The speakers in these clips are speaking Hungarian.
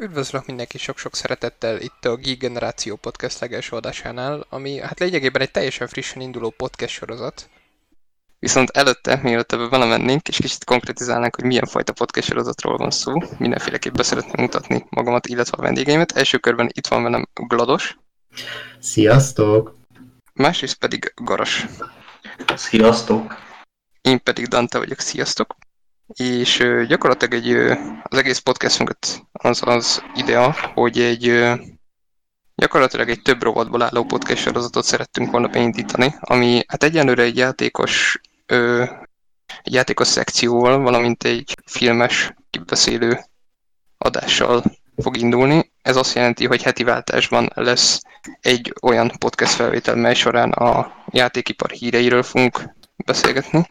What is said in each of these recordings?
Üdvözlök mindenki sok-sok szeretettel itt a Geek Generáció Podcast legelső adásánál, ami hát lényegében egy teljesen frissen induló podcast sorozat. Viszont előtte, mielőtt ebbe belemennénk, és kicsit konkretizálnánk, hogy milyen fajta podcast sorozatról van szó, mindenféleképpen szeretném mutatni magamat, illetve a vendégeimet. Első körben itt van velem Glados. Sziasztok! Másrészt pedig Garas. Sziasztok! Én pedig Dante vagyok, sziasztok! És gyakorlatilag egy, az egész podcastünket az az idea, hogy egy gyakorlatilag egy több rovatból álló podcast sorozatot szerettünk volna beindítani, ami hát egyenlőre egy játékos egy játékos szekcióval, valamint egy filmes kibeszélő adással fog indulni. Ez azt jelenti, hogy heti váltásban lesz egy olyan podcast felvétel, mely során a játékipar híreiről fogunk beszélgetni,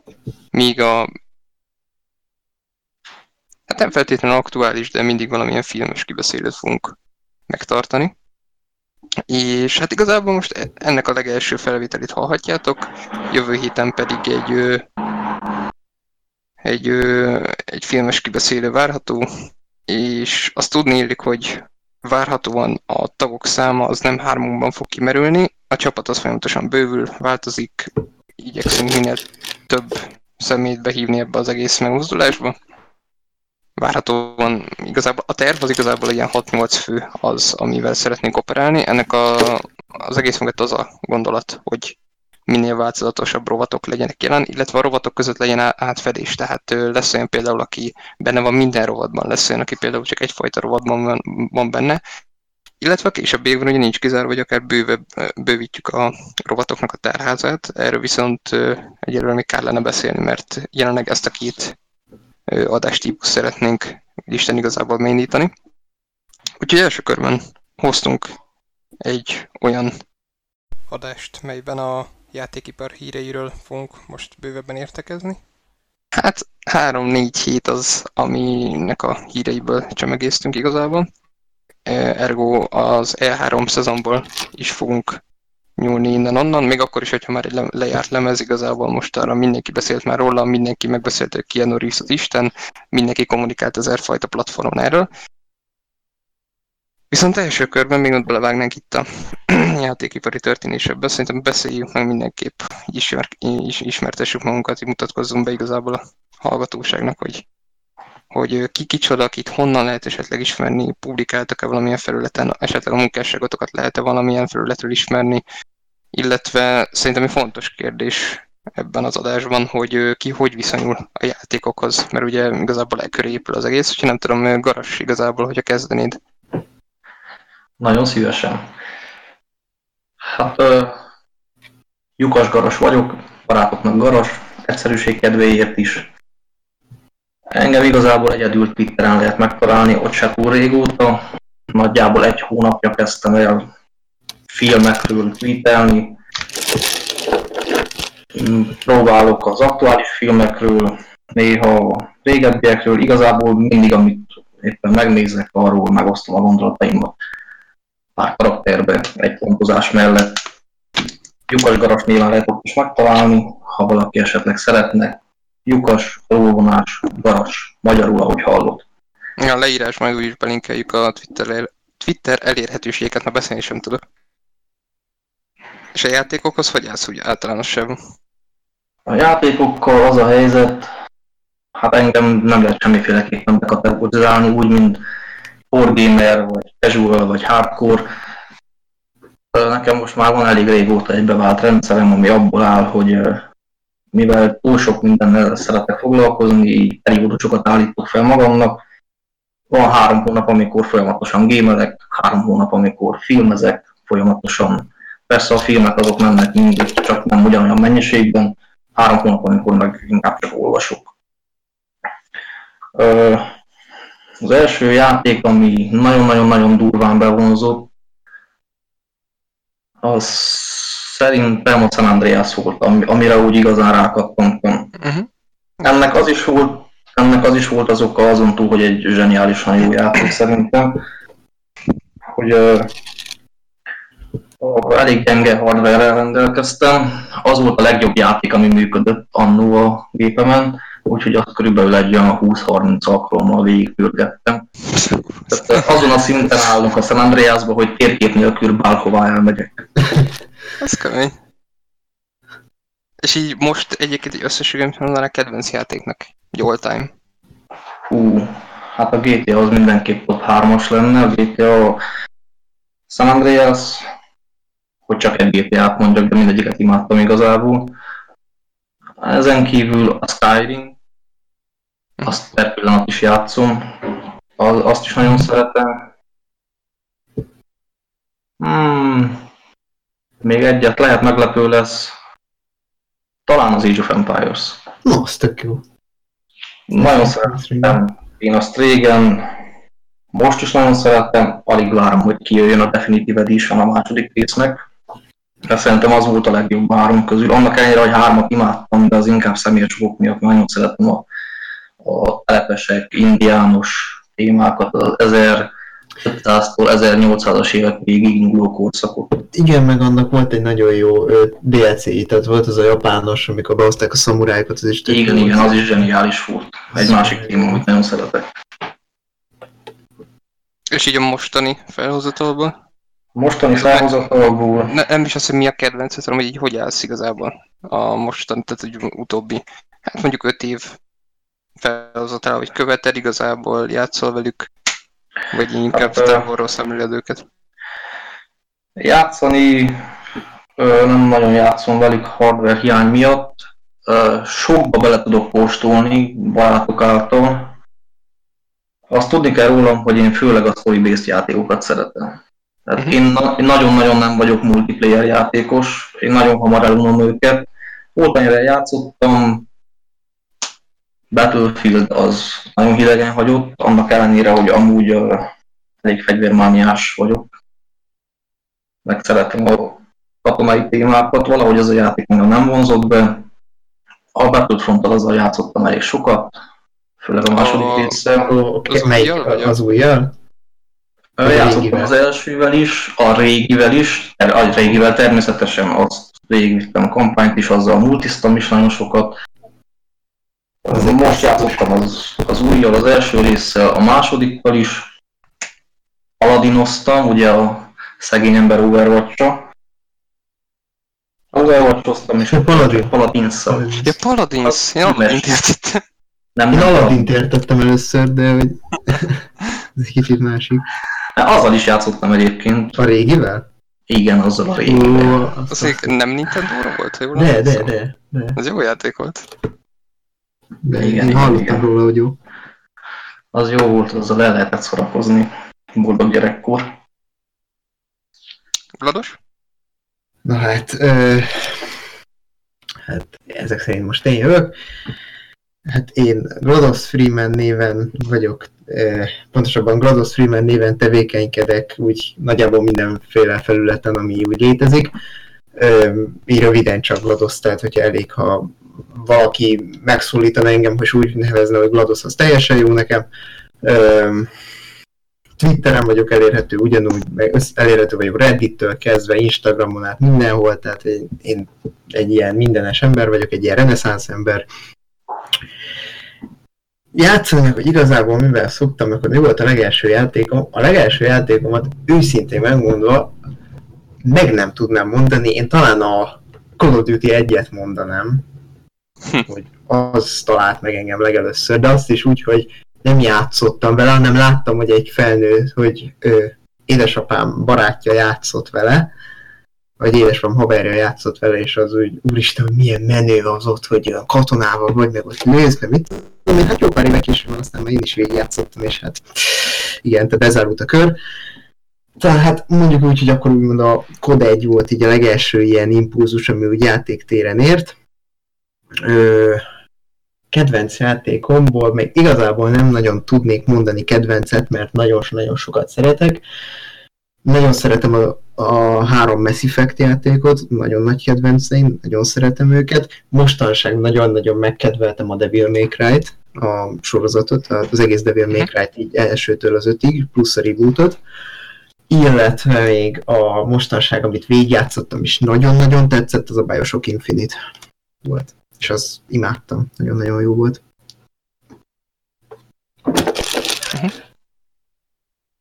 míg a hát nem feltétlenül aktuális, de mindig valamilyen filmes kibeszélőt fogunk megtartani. És hát igazából most ennek a legelső felvételét hallhatjátok, jövő héten pedig egy, egy, egy filmes kibeszélő várható, és azt tudni illik, hogy várhatóan a tagok száma az nem hármunkban fog kimerülni, a csapat az folyamatosan bővül, változik, igyekszünk minél több szemét behívni ebbe az egész megmozdulásba várhatóan igazából a terv az igazából ilyen 6-8 fő az, amivel szeretnénk operálni. Ennek a, az egész mögött az a gondolat, hogy minél változatosabb rovatok legyenek jelen, illetve a rovatok között legyen átfedés. Tehát lesz olyan például, aki benne van minden rovatban, lesz olyan, aki például csak egyfajta rovatban van, van benne, illetve a későbbiekben ugye nincs kizárva, hogy akár bővebb, bővítjük a rovatoknak a tárházát, erről viszont egyelőre még kellene beszélni, mert jelenleg ezt a két adástípus szeretnénk Isten igazából mélyítani. Úgyhogy első körben hoztunk egy olyan adást, melyben a játékipar híreiről fogunk most bővebben értekezni. Hát három-négy hét az, aminek a híreiből csemegéztünk igazából. Ergo az E3 szezonból is fogunk nyúlni innen-onnan, még akkor is, hogyha már egy lejárt lemez, igazából most arra mindenki beszélt már róla, mindenki megbeszélt, hogy Keanu Reeves az Isten, mindenki kommunikált ezerfajta platformon erről. Viszont első körben, még ott belevágnánk itt a játékipari történésekbe, szerintem beszéljük meg mindenképp, ismer, is, ismertessük magunkat, így mutatkozzunk be igazából a hallgatóságnak, hogy, hogy ki kicsoda, akit honnan lehet esetleg ismerni, publikáltak-e valamilyen felületen, esetleg a munkásságotokat lehet-e valamilyen felületről ismerni, illetve szerintem egy fontos kérdés ebben az adásban, hogy ki hogy viszonyul a játékokhoz, mert ugye igazából elköré épül az egész, úgyhogy nem tudom, Garas igazából, hogyha kezdenéd. Nagyon szívesen. Hát, uh, lyukas garas vagyok, barátoknak garas, egyszerűség kedvéért is. Engem igazából egyedül Twitteren lehet megtalálni, ott se túl régóta. Nagyjából egy hónapja kezdtem el filmekről tweetelni, próbálok az aktuális filmekről, néha a régebbiekről, igazából mindig, amit éppen megnézek, arról megosztom a gondolataimat pár karakterbe, egy pontozás mellett. Lyukas Garas néven lehet ott is megtalálni, ha valaki esetleg szeretne. Lyukas, róvonás, Garas, magyarul, ahogy hallott. A leírás úgy is belinkeljük a Twitter, Twitter elérhetőségeket, mert beszélni sem tudok. És a játékokhoz hogy állsz úgy általánosságban? A játékokkal az a helyzet, hát engem nem lehet semmiféleképpen bekategorizálni, úgy, mint gamer, vagy casual, vagy hardcore. Nekem most már van elég régóta egy bevált rendszerem, ami abból áll, hogy mivel túl sok mindennel szeretek foglalkozni, periódusokat állítok fel magamnak, van három hónap, amikor folyamatosan gémelek, három hónap, amikor filmezek, folyamatosan Persze a filmek azok mennek mindig, csak nem ugyanolyan mennyiségben, három hónap, amikor meg inkább csak olvasok. Az első játék, ami nagyon-nagyon-nagyon durván bevonzott, az szerintem a San Andreas volt, amire úgy igazán rákattantam. Uh-huh. Ennek az is volt, ennek az is volt az oka azon túl, hogy egy zseniálisan jó játék szerintem, hogy elég gyenge hardware rendelkeztem. Az volt a legjobb játék, ami működött annó a gépemen. úgyhogy azt körülbelül egy olyan 20-30 alkalommal végigpürgettem. Tehát azon a szinten állunk a San Andreasban, hogy térkép nélkül bárhová elmegyek. Ez kemény. És így most egyébként egy összességem mondaná kedvenc játéknak. Egy all time. Hú, hát a GTA az mindenképp top 3-as lenne, a GTA San Andreas, hogy csak egy GTA-t mondjak, de mindegyiket imádtam igazából. Ezen kívül a Skyrim, azt per pillanat is játszom, az, azt is nagyon szeretem. Hmm, még egyet lehet meglepő lesz, talán az Age of Empires. No, az tök jó. Nagyon szeretem én azt régen, most is nagyon szeretem, alig várom, hogy kijöjjön a Definitive Edition a második résznek. De szerintem az volt a legjobb három közül. Annak ellenére, hogy hármat imádtam, de az inkább személyes okok miatt nagyon szeretem a, a telepesek, indiános témákat, az 1500-tól 1800-as évek végig induló korszakot. Igen, meg annak volt egy nagyon jó DLC, tehát volt az a japános, amikor behozták a szamurájukat, az is tök Igen, igen, az is zseniális volt. Egy másik téma, amit nagyon szeretek. És így a mostani felhozatalban. Mostani felhozatalból Ne, nem is azt, hogy mi a kedvenc, hanem hogy így hogy állsz igazából a mostani, tehát egy utóbbi, hát mondjuk öt év felhozatal, hogy követed igazából, játszol velük, vagy inkább Hát, távolról szemléled őket. Játszani nem nagyon játszom velük hardware hiány miatt. Sokba bele tudok postolni barátok által. Azt tudni kell rólam, hogy én főleg a story-based játékokat szeretem. Tehát Mhm. én, na- én nagyon-nagyon nem vagyok multiplayer játékos, én nagyon hamar elunom őket. Amire játszottam, Battlefield az nagyon hidegen hagyott, annak ellenére, hogy amúgy uh, elég fegyvermániás vagyok meg szeretem a katonai témákat, valahogy ez a játék engem nem vonzott be. A battlefront azzal játszottam elég sokat, főleg a második A- oké, Az melyik? Az újjal? A Játszottam régivel? az elsővel is, a régivel is, a régivel természetesen azt végigvittem a kampányt is, azzal multiztam is nagyon sokat. Ö, Most játszottam az, az újjal, az első résszel, a másodikkal is. Aladinoztam, ugye a szegény ember Overwatch-ra. Overwatch-oztam és Ja, Paladin. Paladinszal. Ja, Paladins, Az Paladint értettem. Nem, Én nem, Aladdint értettem először, de hogy ez egy kicsit másik. Azzal is játszottam egyébként. A régivel? Igen, azzal a Ó, régivel. azt Az még nem Nintendo-ra volt, ha jól De, de, de, de, Ez jó játék volt. de Igen, én hallottam igen. róla, hogy jó. Az jó volt, azzal el lehetett szórakozni. Boldog gyerekkor. Vlados? Na hát, ö, hát ezek szerint most én jövök. Hát én Glados Freeman néven vagyok, pontosabban Glados Freeman néven tevékenykedek úgy nagyjából mindenféle felületen, ami úgy létezik. Így röviden csak Glados, tehát hogyha elég, ha valaki megszólítana engem, hogy úgy nevezne, hogy Glados, az teljesen jó nekem. Twitteren vagyok elérhető ugyanúgy, meg elérhető vagyok Reddittől kezdve, Instagramon át mindenhol, tehát én, én egy ilyen mindenes ember vagyok, egy ilyen reneszánsz ember. Játszani, meg, hogy igazából mivel szoktam, akkor mi volt a legelső játékom? A legelső játékomat őszintén megmondva meg nem tudnám mondani, én talán a Call of Duty egyet mondanám, hogy az talált meg engem legelőször, de azt is úgy, hogy nem játszottam vele, hanem láttam, hogy egy felnő, hogy ö, édesapám barátja játszott vele, vagy édesapám haverja játszott vele, és az úgy, úristen, milyen menő az ott, hogy olyan katonával vagy, meg ott meg mit tudom én, hát jó pár éve később, aztán már én is végigjátszottam, és hát igen, tehát bezárult a kör. Tehát hát mondjuk úgy, hogy akkor úgymond a Code 1 volt így a legelső ilyen impulzus, ami úgy játéktéren ért. Ö, kedvenc játékomból még igazából nem nagyon tudnék mondani kedvencet, mert nagyon-nagyon sokat szeretek. Nagyon szeretem a, a három Mass Effect játékot, nagyon nagy kedvenceim, nagyon szeretem őket. Mostanság nagyon-nagyon megkedveltem a Devil May Cry-t, a sorozatot, az egész Devil May Cry-t így elsőtől az ötig, plusz a rebootot. Illetve még a mostanság, amit végigjátszottam, és nagyon-nagyon tetszett, az a Bioshock Infinite volt. És az imádtam, nagyon-nagyon jó volt.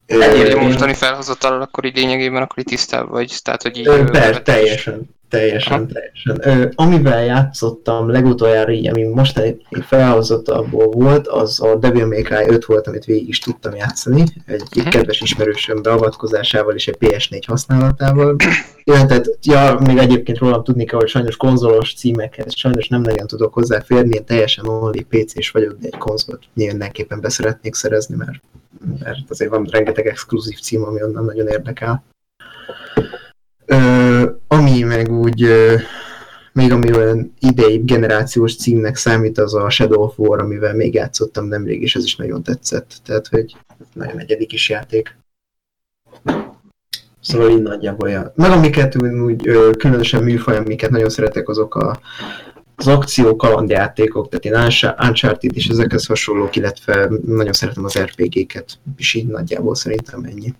Egyébként- A mostani felhozatal akkor így lényegében akkor így tisztában vagy, tehát hogy így... Ö, ö, per, bevetés. teljesen, teljesen, Aha. teljesen. Ö, amivel játszottam legutoljára így, ami most egy felhozatalból volt, az a Devil May Cry 5 volt, amit végig is tudtam játszani, egy Mhm. kedves ismerősöm beavatkozásával és egy PS4 használatával. Illetve, ja, még egyébként rólam tudni kell, hogy sajnos konzolos címekhez sajnos nem nagyon tudok hozzáférni, én teljesen only PC-s vagyok, de egy konzolt mindenképpen beszeretnék szerezni, mert, mert azért van rengeteg exkluzív cím, ami onnan nagyon érdekel. Ö, ami meg úgy, ö, még ami olyan idei generációs címnek számít, az a Shadow of War, amivel még játszottam nemrég, és ez is nagyon tetszett. Tehát, hogy nagyon egyedi kis játék. Szóval így nagyjából olyan. Meg amiket úgy, ö, különösen műfaj, amiket nagyon szeretek, azok a, az akció kalandjátékok, tehát én Uncha- Uncharted és ezekhez hasonlók, illetve nagyon szeretem az RPG-ket, és így nagyjából szerintem ennyi.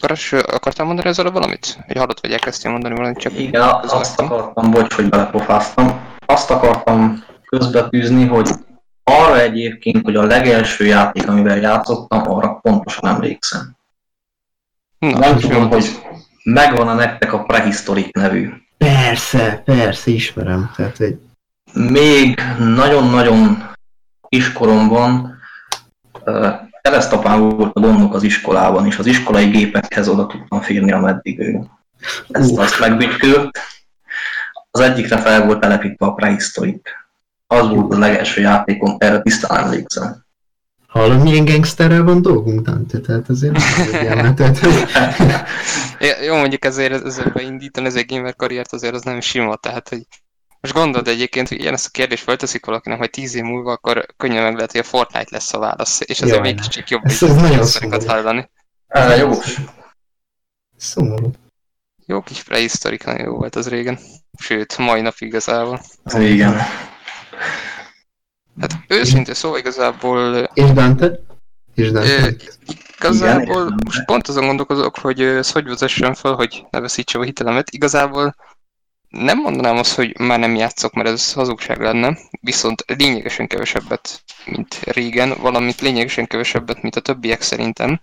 Garas, akartál mondani ezzel valamit? Hogy hallott, vagy elkezdtél mondani valamit, csak Igen, azt akartam, bocs, hogy belepofáztam. Azt akartam közbetűzni, hogy arra egyébként, hogy a legelső játék, amivel játszottam, arra pontosan emlékszem. Na, Nem tudom, az? hogy megvan-e nektek a Prehistoric nevű. Persze, persze, ismerem. Tehát, hogy Még nagyon-nagyon kiskoromban keresztapám volt a gondok az iskolában, és az iskolai gépekhez oda tudtam férni, ameddig ő ezt azt megbütykölt. Az egyikre fel volt telepítve a Prehistoric. Az volt a legelső játékom, erre tisztán emlékszem. hallod, milyen gangsterrel van dolgunk, Dante? Tehát azért tehát, hogy Ja, jó, mondjuk ezért ezzel beindítani ez egy gamer karriert azért az nem sima, tehát hogy most gondold egyébként, hogy ilyen ezt a kérdést felteszik valakinek, hogy tíz év múlva, akkor könnyen meg lehet, hogy a Fortnite lesz a válasz, és ezért Jaj, mégiscsak jobb Ez- nagyon hallani. Uh, jogos. szomorú. Jó kis prehisztorik, nagyon jó volt az régen. Sőt, mai napig igazából. Igen. Hát őszintén szóval igazából És Dante? És Dante? Ö, Igazából Igen, most pont azon gondolkozok, hogy ezt hogy vezessem fel, hogy ne veszítsem a hitelemet. Igazából nem mondanám azt, hogy már nem játszok, mert ez hazugság lenne, viszont lényegesen kevesebbet, mint régen, valamint lényegesen kevesebbet, mint a többiek szerintem.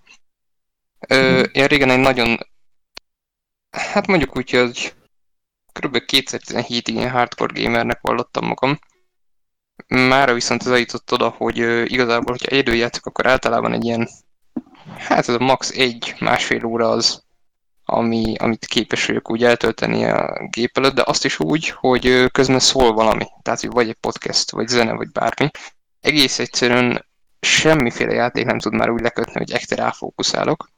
Ö, én régen egy nagyon, hát mondjuk úgy, hogy kb. 2017-ig ilyen hardcore gamernek vallottam magam. Mára viszont ez eljutott oda, hogy igazából, hogyha élő játszok, akkor általában egy ilyen Hát ez a max. egy, másfél óra az, ami, amit képes vagyok úgy eltölteni a gép előtt, de azt is úgy, hogy közben szól valami. Tehát, hogy vagy egy podcast, vagy zene, vagy bármi. Egész egyszerűen semmiféle játék nem tud már úgy lekötni, hogy ekte ráfókuszálok.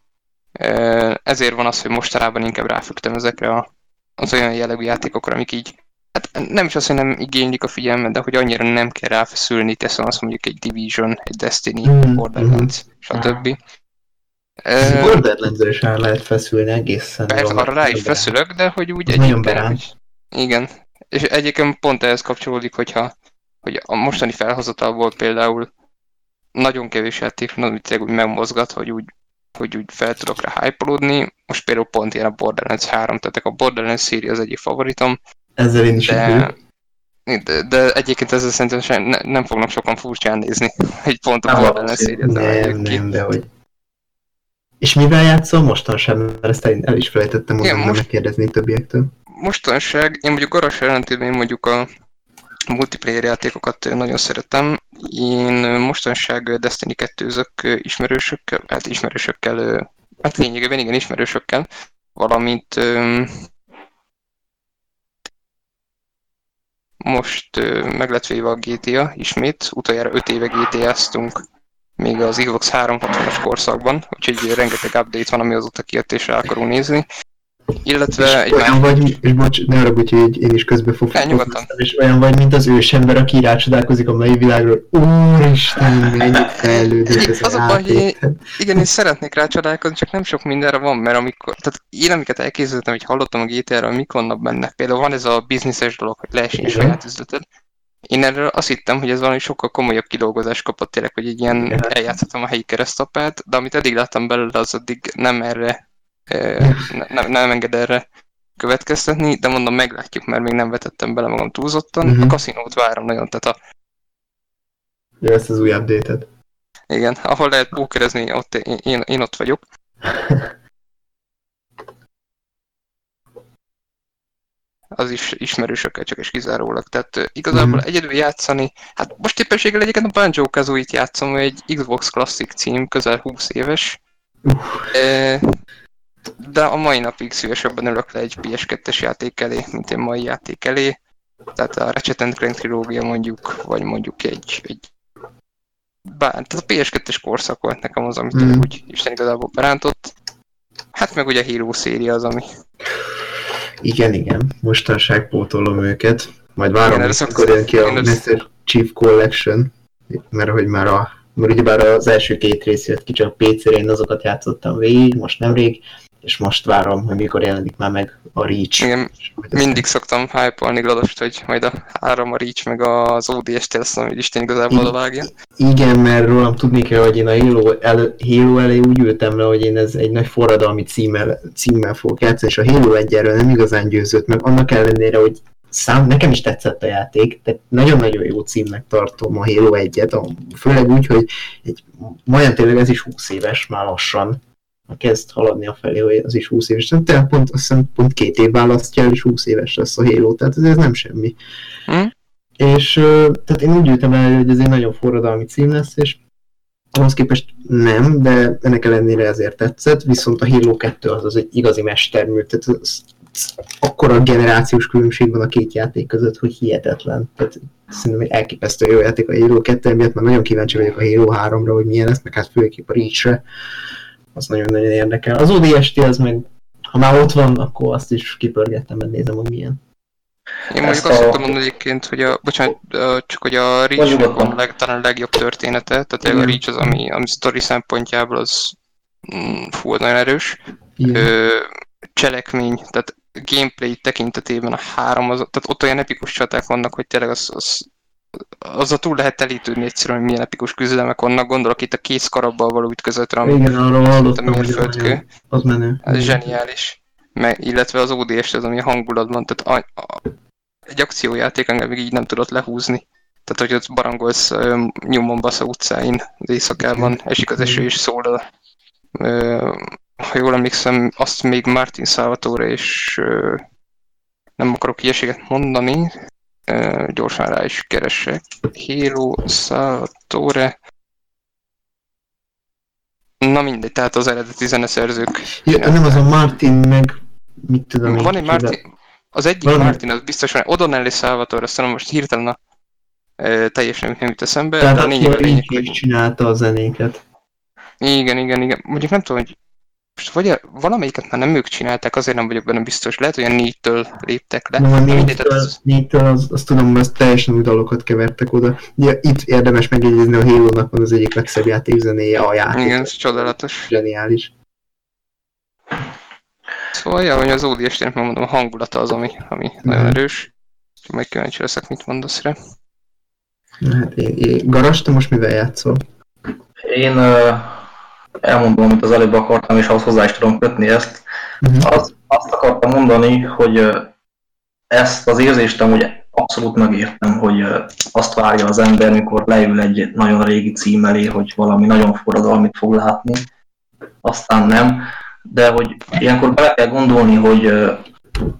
Ezért van az, hogy mostanában inkább ráfügtem ezekre a, az olyan jellegű játékokra, amik így Hát nem is azt, hogy nem igénylik a figyelmet, de hogy annyira nem kell ráfeszülni, teszem azt mondjuk egy Division, egy Destiny, Mhm, Borderlands, stb. Ö, borderlands is rá lehet feszülni egészen. Persze, arra rá is feszülök, de hogy úgy Az nagyon berán. Hogy, igen. És egyébként pont ehhez kapcsolódik, hogyha hogy a mostani felhozatalból például nagyon kevés játék, amit úgy megmozgat, hogy úgy, hogy úgy fel tudok rá hype Most például pont ilyen a Borderlands 3, tehát a Borderlands széria az egyik favoritom, Ezzel én is de, de... de, egyébként ezzel szerintem sem, ne, nem fognak sokan furcsán nézni, hogy pont a Borderlands széria Nem, nem, de hogy... És mivel játszol mostan sem, mert ezt el is felejtettem mondani, most- megkérdezni többiektől. mostanság, én mondjuk Garas ellentétben mondjuk a multiplayer játékokat nagyon szeretem. Én mostanság Destiny 2 ismerősökkel, hát ismerősökkel, hát lényegében igen, ismerősökkel, valamint most meg lett véve a GTA ismét, utoljára 5 éve GTA-ztunk még az Xbox 360-as korszakban, úgyhogy rengeteg update van, ami azóta kijött és rá akarunk nézni. Illetve egy és olyan vagy, és bocs, ne haragudj, hogy én is közbe fog Ne, nyugodtan. és olyan vagy, mint az ősember, aki rácsodálkozik a mai világról. Úristen, mennyit fejlődött ez Az a baj, játék. Igen, én szeretnék rácsodálkozni, csak nem sok mindenre van, mert amikor, tehát én amiket elkészítettem, hogy hallottam a GTA-ről, mik vannak benne. Például van ez a bizniszes dolog, hogy lehessen Igen. saját üzleted. Én erről azt hittem, hogy ez valami sokkal komolyabb kidolgozás kapott tényleg, hogy egy ilyen Igen. eljátszhatom a helyi keresztapát, de amit eddig láttam belőle, az addig nem erre, ne- nem, nem enged erre következtetni, de mondom, meglátjuk, mert még nem vetettem bele magam túlzottan. Mhm. A kaszinót várom nagyon, tehát a Jó, ezt az új update-et. Igen, ahol lehet pókerezni, ott én, én, én ott vagyok. az is ismerősökkel csak és kizárólag. Tehát igazából mm. egyedül játszani, hát most éppenséggel egyébként a Banjo kazooie játszom, egy Xbox Classic cím, közel 20 éves. Uh. De a mai napig szívesebben ülök le egy PS2-es játék elé, mint egy mai játék elé. Tehát a Ratchet Clank trilógia mondjuk, vagy mondjuk egy, egy bár, tehát a PS2-es korszak volt nekem az, amit mm. úgy Isten igazából berántott. Hát meg ugye a Hero széria az, ami igen, igen, mostanság pótolom őket. Majd várom, hogy akkor jön ki a Master Chief Collection, mert hogy már a mert ugyebár az első két rész jött ki csak PC-re, én azokat játszottam végig, most nemrég, és most várom, hogy mikor jelenik már meg a Reach. Igen, mindig szoktam hype-olni Gladost, hogy majd a három a Reach, meg az ODS-t lesz, hogy Isten igazából vágja. Igen, mert rólam tudni kell, hogy én a Halo, el, Halo elé úgy ültem le, hogy én ez egy nagy forradalmi címmel, címmel fogok játszani, és a Halo 1 nem igazán győzött meg, annak ellenére, hogy szám, nekem is tetszett a játék, tehát nagyon-nagyon jó címnek tartom a Halo 1-et, főleg úgy, hogy egy, majdnem tényleg ez is 20 éves már lassan, kezd haladni a felé, hogy az is 20 éves. Tehát pont, azt hiszem, pont két év választja el, és 20 éves lesz a Halo, tehát ez, ez nem semmi. Hmm? És tehát én úgy ültem el, hogy ez egy nagyon forradalmi cím lesz, és ahhoz képest nem, de ennek ellenére ezért tetszett, viszont a Halo 2 az, az egy igazi mestermű, tehát az, akkor a generációs különbség van a két játék között, hogy hihetetlen. Tehát szerintem egy elképesztő jó játék a Halo 2 miatt, mert nagyon kíváncsi vagyok a Halo 3-ra, hogy milyen lesz, meg hát főképp a Reach-re az nagyon-nagyon érdekel. Az ODST az meg, ha már ott van, akkor azt is kipörgettem, mert nézem, hogy milyen. Én mondjuk azt szoktam mondani egyébként, hogy a, bocsánat, csak hogy a Reach van a leg, talán a legjobb története, tehát a Reach az, ami, ami story szempontjából az mm, fú, nagyon erős. Ö, cselekmény, tehát gameplay tekintetében a három, az, tehát ott olyan epikus csaták vannak, hogy tényleg az, az a túl lehet telítődni egyszerűen, hogy milyen epikus küzdelmek vannak, gondolok itt a kész karabbal való ütközetre, ami Igen, arról hallottam, hogy az menő. Ez zseniális. Meg, illetve az ODS az, ami a hangulatban, tehát a, a, egy akciójáték engem még így nem tudott lehúzni. Tehát, hogy ott barangolsz uh, nyomon Basza utcáin, az éjszakában, esik az eső és szól a, uh, ha jól emlékszem, azt még Martin Salvatore és uh, nem akarok ilyeséget mondani, gyorsan rá is keresek. Hero Salvatore. Na mindegy, tehát az eredeti zeneszerzők. Ja, nem az a Martin, meg mit tudom Van egy Martin, az egyik Van Martin, az biztosan O'Donnell és Salvatore, aztán most hirtelen a e, teljesen nem jut eszembe. Tehát a lényeg, a lényeg, hogy... csinálta a zenéket. Igen, igen, igen. Mondjuk nem tudom, hogy most vagy valamelyiket már nem ők csinálták, azért nem vagyok benne biztos. Lehet, hogy a négytől léptek le. No, a négytől, az... négytől az, azt tudom, hogy teljesen új dalokat kevertek oda. Ja, itt érdemes megjegyezni, a halo van az egyik legszebb játékzenéje a játék. Igen, ez csodálatos. Zseniális. Szóval, ja, hogy az ODS-nek mondom, a hangulata az, ami, ami mm. nagyon erős. Meg kíváncsi leszek, mit mondasz rá. Hát, én, én, Garas, te most mivel játszol? Én uh elmondom, amit az előbb akartam, és ahhoz hozzá is tudom kötni ezt. Uh-huh. Az, azt akartam mondani, hogy ezt az érzést amúgy abszolút megértem, hogy azt várja az ember, mikor leül egy nagyon régi cím elé, hogy valami nagyon forradalmit fog látni, aztán nem, de hogy ilyenkor bele kell gondolni, hogy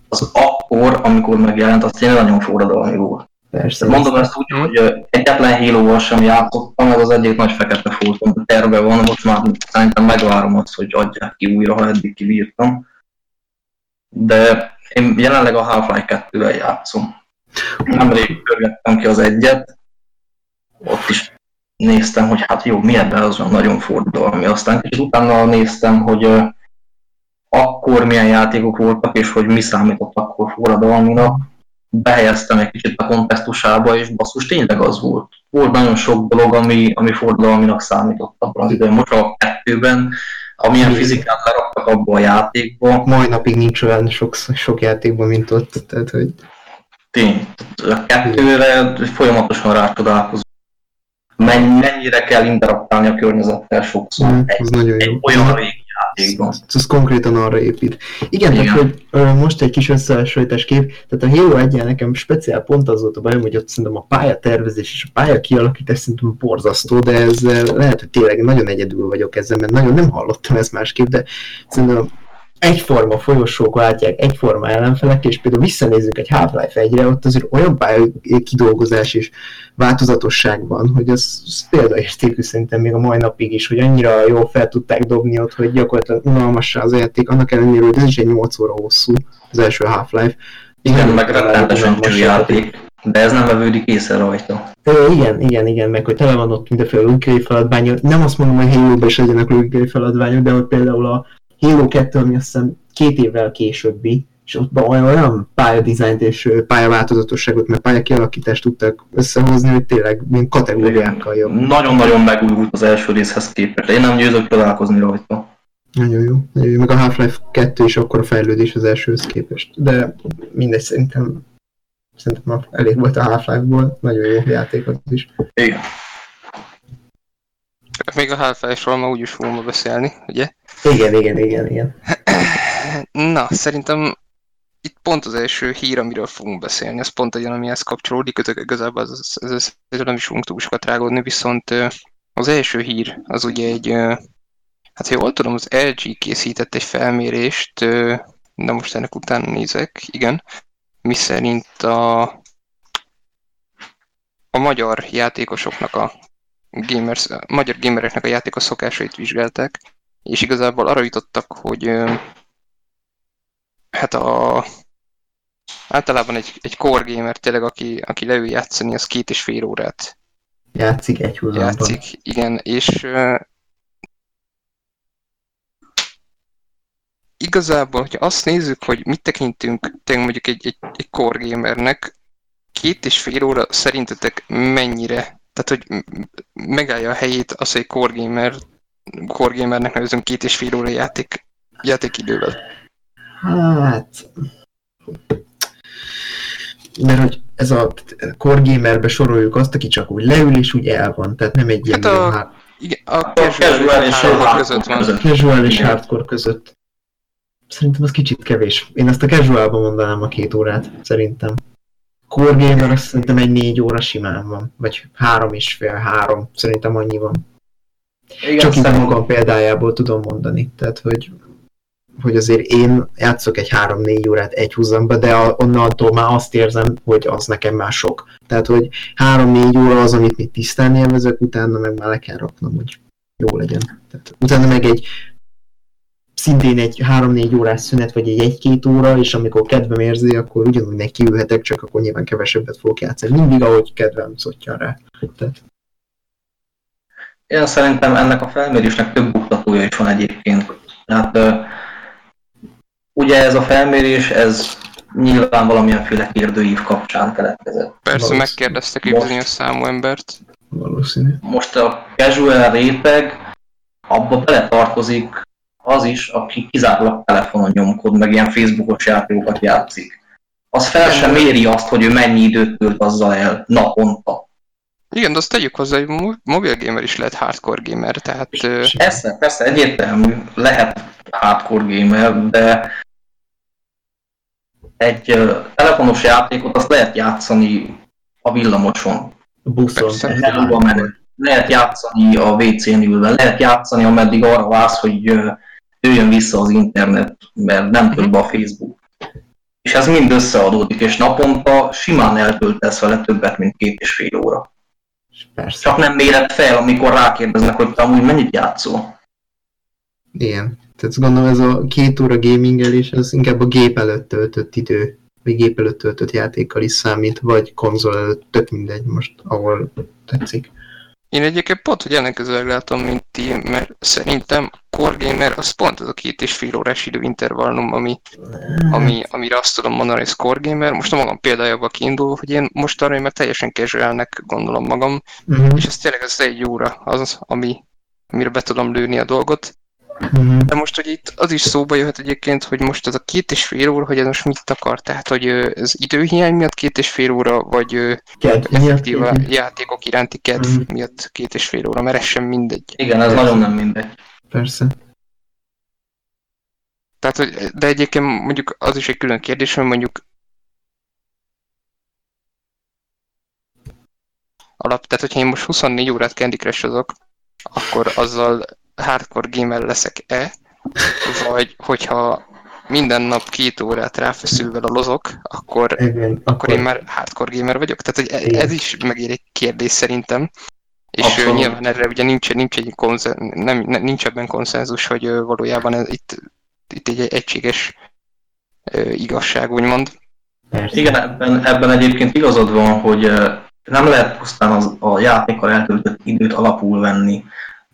az akkor, amikor megjelent, az tényleg nagyon forradalmi volt. Persze. Mondom ezt úgy, hogy egyetlen halo sem játszottam, ez az egyik nagy fekete a terve van, most már szerintem megvárom azt, hogy adják ki újra, ha eddig kivírtam. De én jelenleg a Half-Life 2-vel játszom. Nemrég pörgettem ki az egyet, ott is néztem, hogy hát jó, mi ebben az nagyon fordulmi. Aztán kicsit utána néztem, hogy akkor milyen játékok voltak, és hogy mi számított akkor forradalminak behelyeztem egy kicsit a kontextusába, és basszus, tényleg az volt. Volt nagyon sok dolog, ami, ami fordulminak számított abban az időben. Most a kettőben, amilyen fizikát leraktak abba a játékba. Mai napig nincs olyan sok, sok játékban, mint ott, tehát hogy... Tény. A kettőre folyamatosan rácsodálkozom. mennyire kell interaktálni a környezettel sokszor. Mm, egy, nagyon egy jó. olyan régi játékban. Ez, ez konkrétan arra épít. Igen, Igen. tehát hogy ö, most egy kis összehasonlítás kép, tehát a Halo 1 nekem speciál pont az volt a bajom, hogy ott szerintem a pályatervezés és a pálya kialakítás szerintem borzasztó, de ez lehet, hogy tényleg nagyon egyedül vagyok ezzel, mert nagyon nem hallottam ezt másképp, de szerintem egyforma folyosók váltják egyforma ellenfelek, és például visszanézzük egy Half-Life 1-re, ott azért olyan pálya kidolgozás és változatosság van, hogy az, az példaértékű szerintem még a mai napig is, hogy annyira jól fel tudták dobni ott, hogy gyakorlatilag unalmassá az játék, annak ellenére, hogy ez is egy 8 óra hosszú, az első Half-Life. Igen, meg rettenetesen játék, de ez nem vevődik észre rajta. Ö, igen, igen, igen, meg hogy tele van ott mindenféle logikai feladványok. Nem azt mondom, hogy Halo-ban is legyenek logikai feladványok, de hogy például a Halo 2, ami azt hiszem két évvel későbbi, és ott olyan, olyan pályadizájnt és pályaváltozatosságot, meg pályakialakítást tudtak összehozni, hogy tényleg mint kategóriákkal jobb. Nagyon-nagyon megújult az első részhez képest. Én nem győzök találkozni rajta. Nagyon jó. Nagyon jó. Meg a Half-Life 2 is akkor a fejlődés az elsőhöz képest. De mindegy, szerintem szerintem elég volt a Half-Life-ból. Nagyon jó játék az is. Igen. Még a Half-Life-ról ma úgyis fogunk ma beszélni, ugye? Igen, igen, igen, igen. Na, szerintem itt pont az első hír, amiről fogunk beszélni, az pont olyan, amihez kapcsolódik, ezek igazából az, az, az, az, nem is fogunk túl sokat rágódni, viszont az első hír az ugye egy, hát ha jól tudom, az LG készített egy felmérést, de most ennek utána nézek, igen, miszerint a, a magyar játékosoknak a gamers, a magyar gamereknek a játékos szokásait vizsgálták, és igazából arra jutottak, hogy hát a általában egy, egy core gamer tényleg, aki, aki leül játszani, az két és fél órát Játszik egy húzamban. játszik, igen, és uh, igazából, hogyha azt nézzük, hogy mit tekintünk tényleg mondjuk egy, egy, egy core gamernek, két és fél óra szerintetek mennyire, tehát hogy megállja a helyét az, hogy core gamer, core gamernek nevezünk két és fél óra játék, játékidővel. Hát... Mert hogy ez a core gamerbe soroljuk azt, aki csak úgy leül és úgy el van, tehát nem egy ilyen Hát a- ilyen hard- Igen, a A casual és a hardcore között van. között. casual és hardcore között. Szerintem az kicsit kevés. Én ezt a casualban mondanám a két órát, szerintem. Core gamer azt szerintem egy négy óra simán van, vagy három és fél, három, szerintem annyi van. Igen, Csak szerintem- magam példájából tudom mondani. Tehát, hogy, hogy azért én játszok egy 3-4 órát egy húzamba, de a, onnantól már azt érzem, hogy az nekem már sok. Tehát, hogy 3-4 óra az, amit még tisztán élvezek, utána meg már le kell raknom, hogy jó legyen. Tehát, utána meg egy szintén egy 3-4 órás szünet, vagy egy 1-2 óra, és amikor kedvem érzi, akkor ugyanúgy nekiülhetek, csak akkor nyilván kevesebbet fogok játszani. Mindig, ahogy kedvem szottyan rá. Tehát, Én szerintem ennek a felmérésnek több buktatója is van egyébként. Tehát ugye ez a felmérés, ez nyilván valamilyenféle kérdőív kapcsán keletkezett. Persze megkérdeztek bizonyos számú embert. valószínű. Most a casual réteg, abba beletartozik az is, aki kizárólag telefonon nyomkod, meg ilyen Facebookos játékokat játszik. Az fel sem méri azt, hogy ő mennyi időt tölt azzal el naponta. Igen, de azt tegyük hozzá, hogy mo- mobil gamer is lehet hardcore gamer, tehát Persze, persze, egyértelmű, lehet hardcore gamer, de egy telefonos játékot azt lehet játszani a villamoson, A buszon. Lehet játszani a WC-n ülve, lehet játszani, ameddig arra vársz, hogy ö, jöjjön vissza az internet, mert nem tölt be a Facebook. És ez mind összeadódik, és naponta simán eltöltesz vele többet, mint két és fél óra. Persze. Csak nem méred fel, amikor rákérdeznek, hogy te amúgy mennyit játszol. Igen. Tehát gondolom ez a két óra gamingelés, az inkább a gép előtt töltött idő, vagy gép előtt töltött játékkal is számít, vagy konzol előtt, tök mindegy most, ahol tetszik. Én egyébként pont, hogy ellenkezőleg látom, mint ti, mert szerintem core gamer az pont az a két és fél órás időintervallum, ami, ami, amire azt tudom mondani, hogy ez core gamer. Most a magam példájából kiindul, hogy én most arra már teljesen casualnek gondolom magam, Uh-huh. és ez tényleg az egy óra az, ami, amire be tudom lőni a dolgot. Uh-huh. De most, hogy itt az is szóba jöhet egyébként, hogy most ez a két és fél óra, hogy ez most mit akar, tehát, hogy ez időhiány miatt két és fél óra, vagy effektív a játékok iránti kedv Mhm. miatt két és fél óra, mert ez sem mindegy. Igen, ez nagyon nem mindegy. Persze. Tehát, hogy, de egyébként mondjuk az is egy külön kérdés, hogy mondjuk alap, tehát hogyha én most 24 órát Candy crush akkor azzal hardcore gamer leszek-e, vagy hogyha minden nap két órát ráfeszülve a lozok, akkor, Igen, akkor akkor én már hardcore gamer vagyok. Tehát hogy e- Igen. ez is megér egy kérdés szerintem. És Abszolút. Nyilván erre ugye nincs, nincs, egy konszen, nem, ne- nincs ebben konszenzus, hogy valójában ez, itt, itt egy egységes igazság, úgymond. persze. Igen, ebben, ebben egyébként igazad van, hogy nem lehet pusztán az, a játékkal eltöltött időt alapul venni,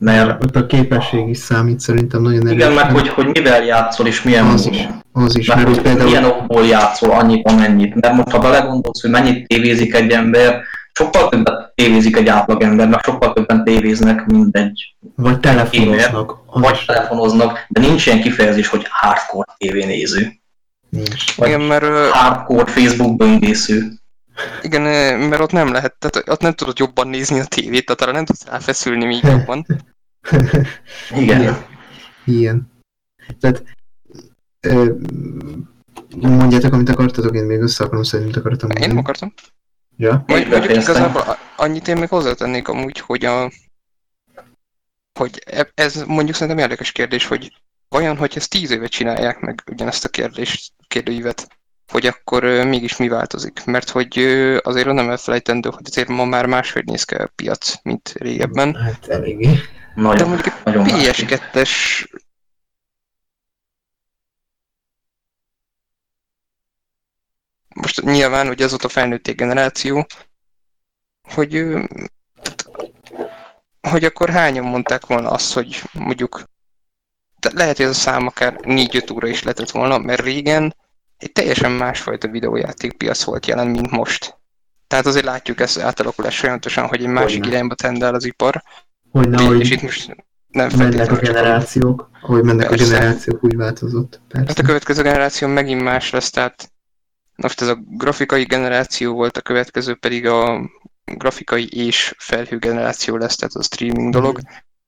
mert Ott a képesség is számít szerintem nagyon erősen. igen, meg hogy, hogy mivel játszol és milyen Az is. Az is, Mert mert hogy például milyen okból játszol annyit, amennyit. Mert most ha belegondolsz, hogy mennyit tévézik egy ember, sokkal többet tévézik egy átlagember, meg sokkal többen tévéznek, mint egy vagy telefonoznak. Az vagy telefonoznak, de nincs ilyen kifejezés, hogy hardcore tévénéző, nincs. Vagy- Igen, mert, hardcore Facebook böngésző. Igen, mert ott nem lehet, tehát ott nem tudod jobban nézni a tévét, tehát arra nem tudsz ráfeszülni még jobban. Igen. Igen. Tehát ö, mondjátok, amit akartatok, én még össze akarom szedni, amit akartam Én nem mondani. akartam. Ja? Vagy, mondjuk igazából annyit én még hozzátennék amúgy, hogy a hogy e- ez mondjuk szerintem érdekes kérdés, hogy vajon, hogy ezt tíz éve csinálják meg ugyanezt a kérdést, kérdőívet, hogy akkor ö, mégis mi változik? Mert hogy ö, azért nem elfelejtendő, hogy azért ma már máshogy néz ki a piac, mint régebben. Hát eléggé. De Nagyon, mondjuk egy nagyon másik. PS2-es most nyilván, hogy az ott a felnőtték generáció, hogy ö, hogy akkor hányan mondták volna azt, hogy mondjuk de lehet, hogy ez a szám akár 4-5 óra is lehetett volna, mert régen egy teljesen másfajta videójátékpiac volt jelen, mint most. Tehát azért látjuk ezt átalakulás folyamatosan, hogy egy másik Hogyne. irányba tendál az ipar, Hogy ne, és hogy itt most nem mennek a generációk, ahogy mennek Persze. a generációk, úgy változott. Hát a Persze. következő generáció megint más lesz, tehát most ez a grafikai generáció volt, a következő pedig a grafikai és felhő generáció lesz, tehát a streaming dolog.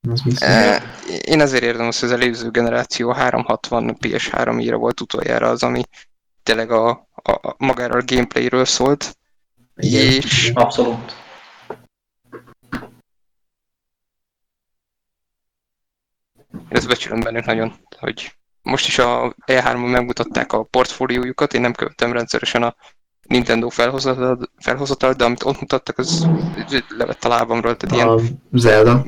Az. Eh, Én azért érzem azt, hogy az előző generáció 360 PS3 íra volt utoljára az, ami tényleg a, a, a magáról a gameplayről szólt, Igen. és Abszolút. Én ezt becsülöm bennük nagyon, hogy most is a E3-on megmutatták a portfóliójukat, én nem követtem rendszeresen a Nintendo felhozatal, felhozatal de amit ott mutattak, az levett a lábamról, tehát ilyen A Zelda.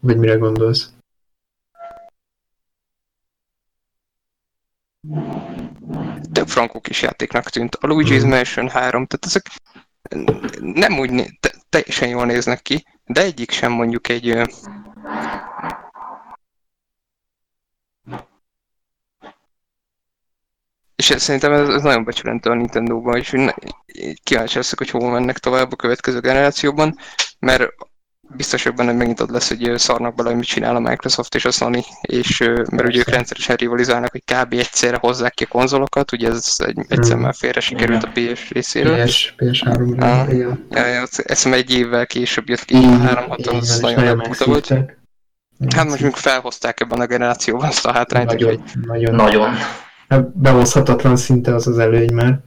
Vagy mire gondolsz? Több frankó kis játéknak tűnt. A Luigi's Mhm. Mansion 3, tehát ezek nem úgy te- teljesen jól néznek ki, de egyik sem mondjuk egy és ez, szerintem ez, ez nagyon becsülendő a Nintendo-ban, és kíváncsi leszek, hogy hol mennek tovább a következő generációban, mert biztos vagyok benne, hogy megint ott lesz, hogy szarnak bele, hogy mit csinál a Microsoft és a Sony, és mert ugye ők rendszeresen rivalizálnak, hogy kb. egyszerre hozzák ki a konzolokat, ugye ez egy, egyszer Mhm. már félre sikerült a PS részéről. PS, PS3-ra, Ah. igen. Egy évvel később jött ki Így, a 3 így az van, és nagyon megbuta volt. Hát most még felhozták ebben a generációban azt a hátrányt, nagyon, úgyhogy nagyon. Nagyon. Hát Behozhatatlan szinte az az előny már.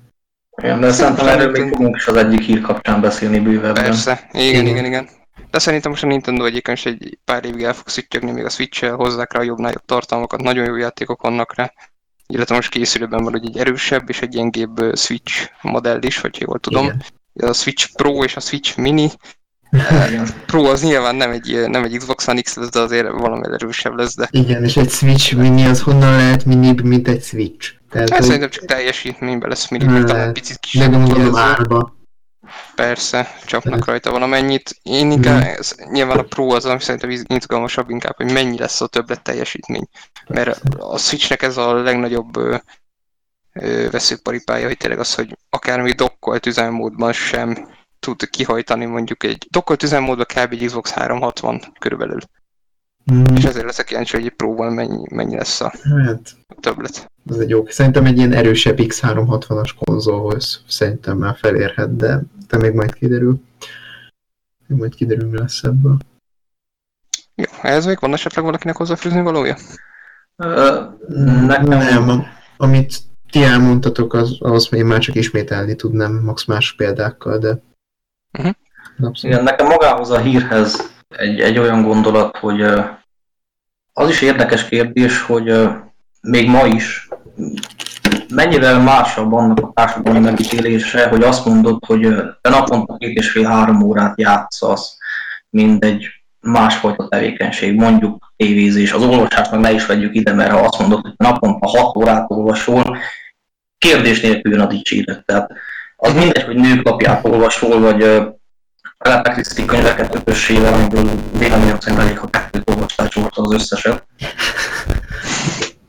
Igen, de szerintem erről még fogunk is az egyik hír kapcsán beszélni bővebben. persze, igen, Igen. igen, igen. De szerintem most a Nintendo egyébként is egy pár évig el fog szüttyögni, még a Switch-el hozzák rá jobbnál jobb tartalmakat, nagyon jó játékok vannak rá. Illetve most készülőben van egy erősebb és egy gyengébb Switch modell is, hogy jól tudom. Igen. A Switch Pro és a Switch Mini. Pro az nyilván nem egy, nem egy Xbox One X lesz, de azért valami erősebb lesz, de Igen, és egy Switch mini az honnan lehet minibb, mint egy Switch? Tehát, Hát hogy szerintem csak teljesítményben lesz mindig, talán picit kis de gondolom árba. Persze, csapnak rajta valamennyit. Én inkább, Mhm. ez, nyilván a Pro az, ami szerintem iz- izgalmasabb inkább, hogy mennyi lesz a többlet teljesítmény. Mert a Switchnek ez a legnagyobb ö, ö, veszőparipája, hogy tényleg az, hogy akár még dokkolt üzemmódban sem tud kihajtani mondjuk egy dokkolt üzemmódban kb. egy Xbox 360 körülbelül. Mm, És ezért leszek kíváncsi, hogy egy Pro-val mennyi, mennyi lesz a hát, többlet. ez egy jó. Szerintem egy ilyen erősebb X360-as konzolhoz szerintem már felérhet, de, de még majd kiderül. Még majd kiderül, mi lesz ebből. Jó, ehhez még van esetleg valakinek hozzáfűzni valója? Nekem... Nekem Nem, a- amit ti elmondtatok, az, az én már csak ismételni tudnám, max más példákkal, de... Abszolút. Igen, nekem magához a hírhez egy, egy olyan gondolat, hogy az is érdekes kérdés, hogy még ma is mennyivel másabb annak a társadalmi megítélése, hogy azt mondod, hogy te naponta két és fél-három órát játszasz, mint egy másfajta tevékenység, mondjuk tévézés, az olvasást meg ne is vegyük ide, mert ha azt mondod, hogy naponta 6 órát olvasol, kérdés nélkül jön a dicséret. Tehát az mindegy, hogy nőklapját olvasol, vagy Agatha Christie könyveket ötössével, amiből véleményem szerint elég, ha kettőt olvastál az összeset.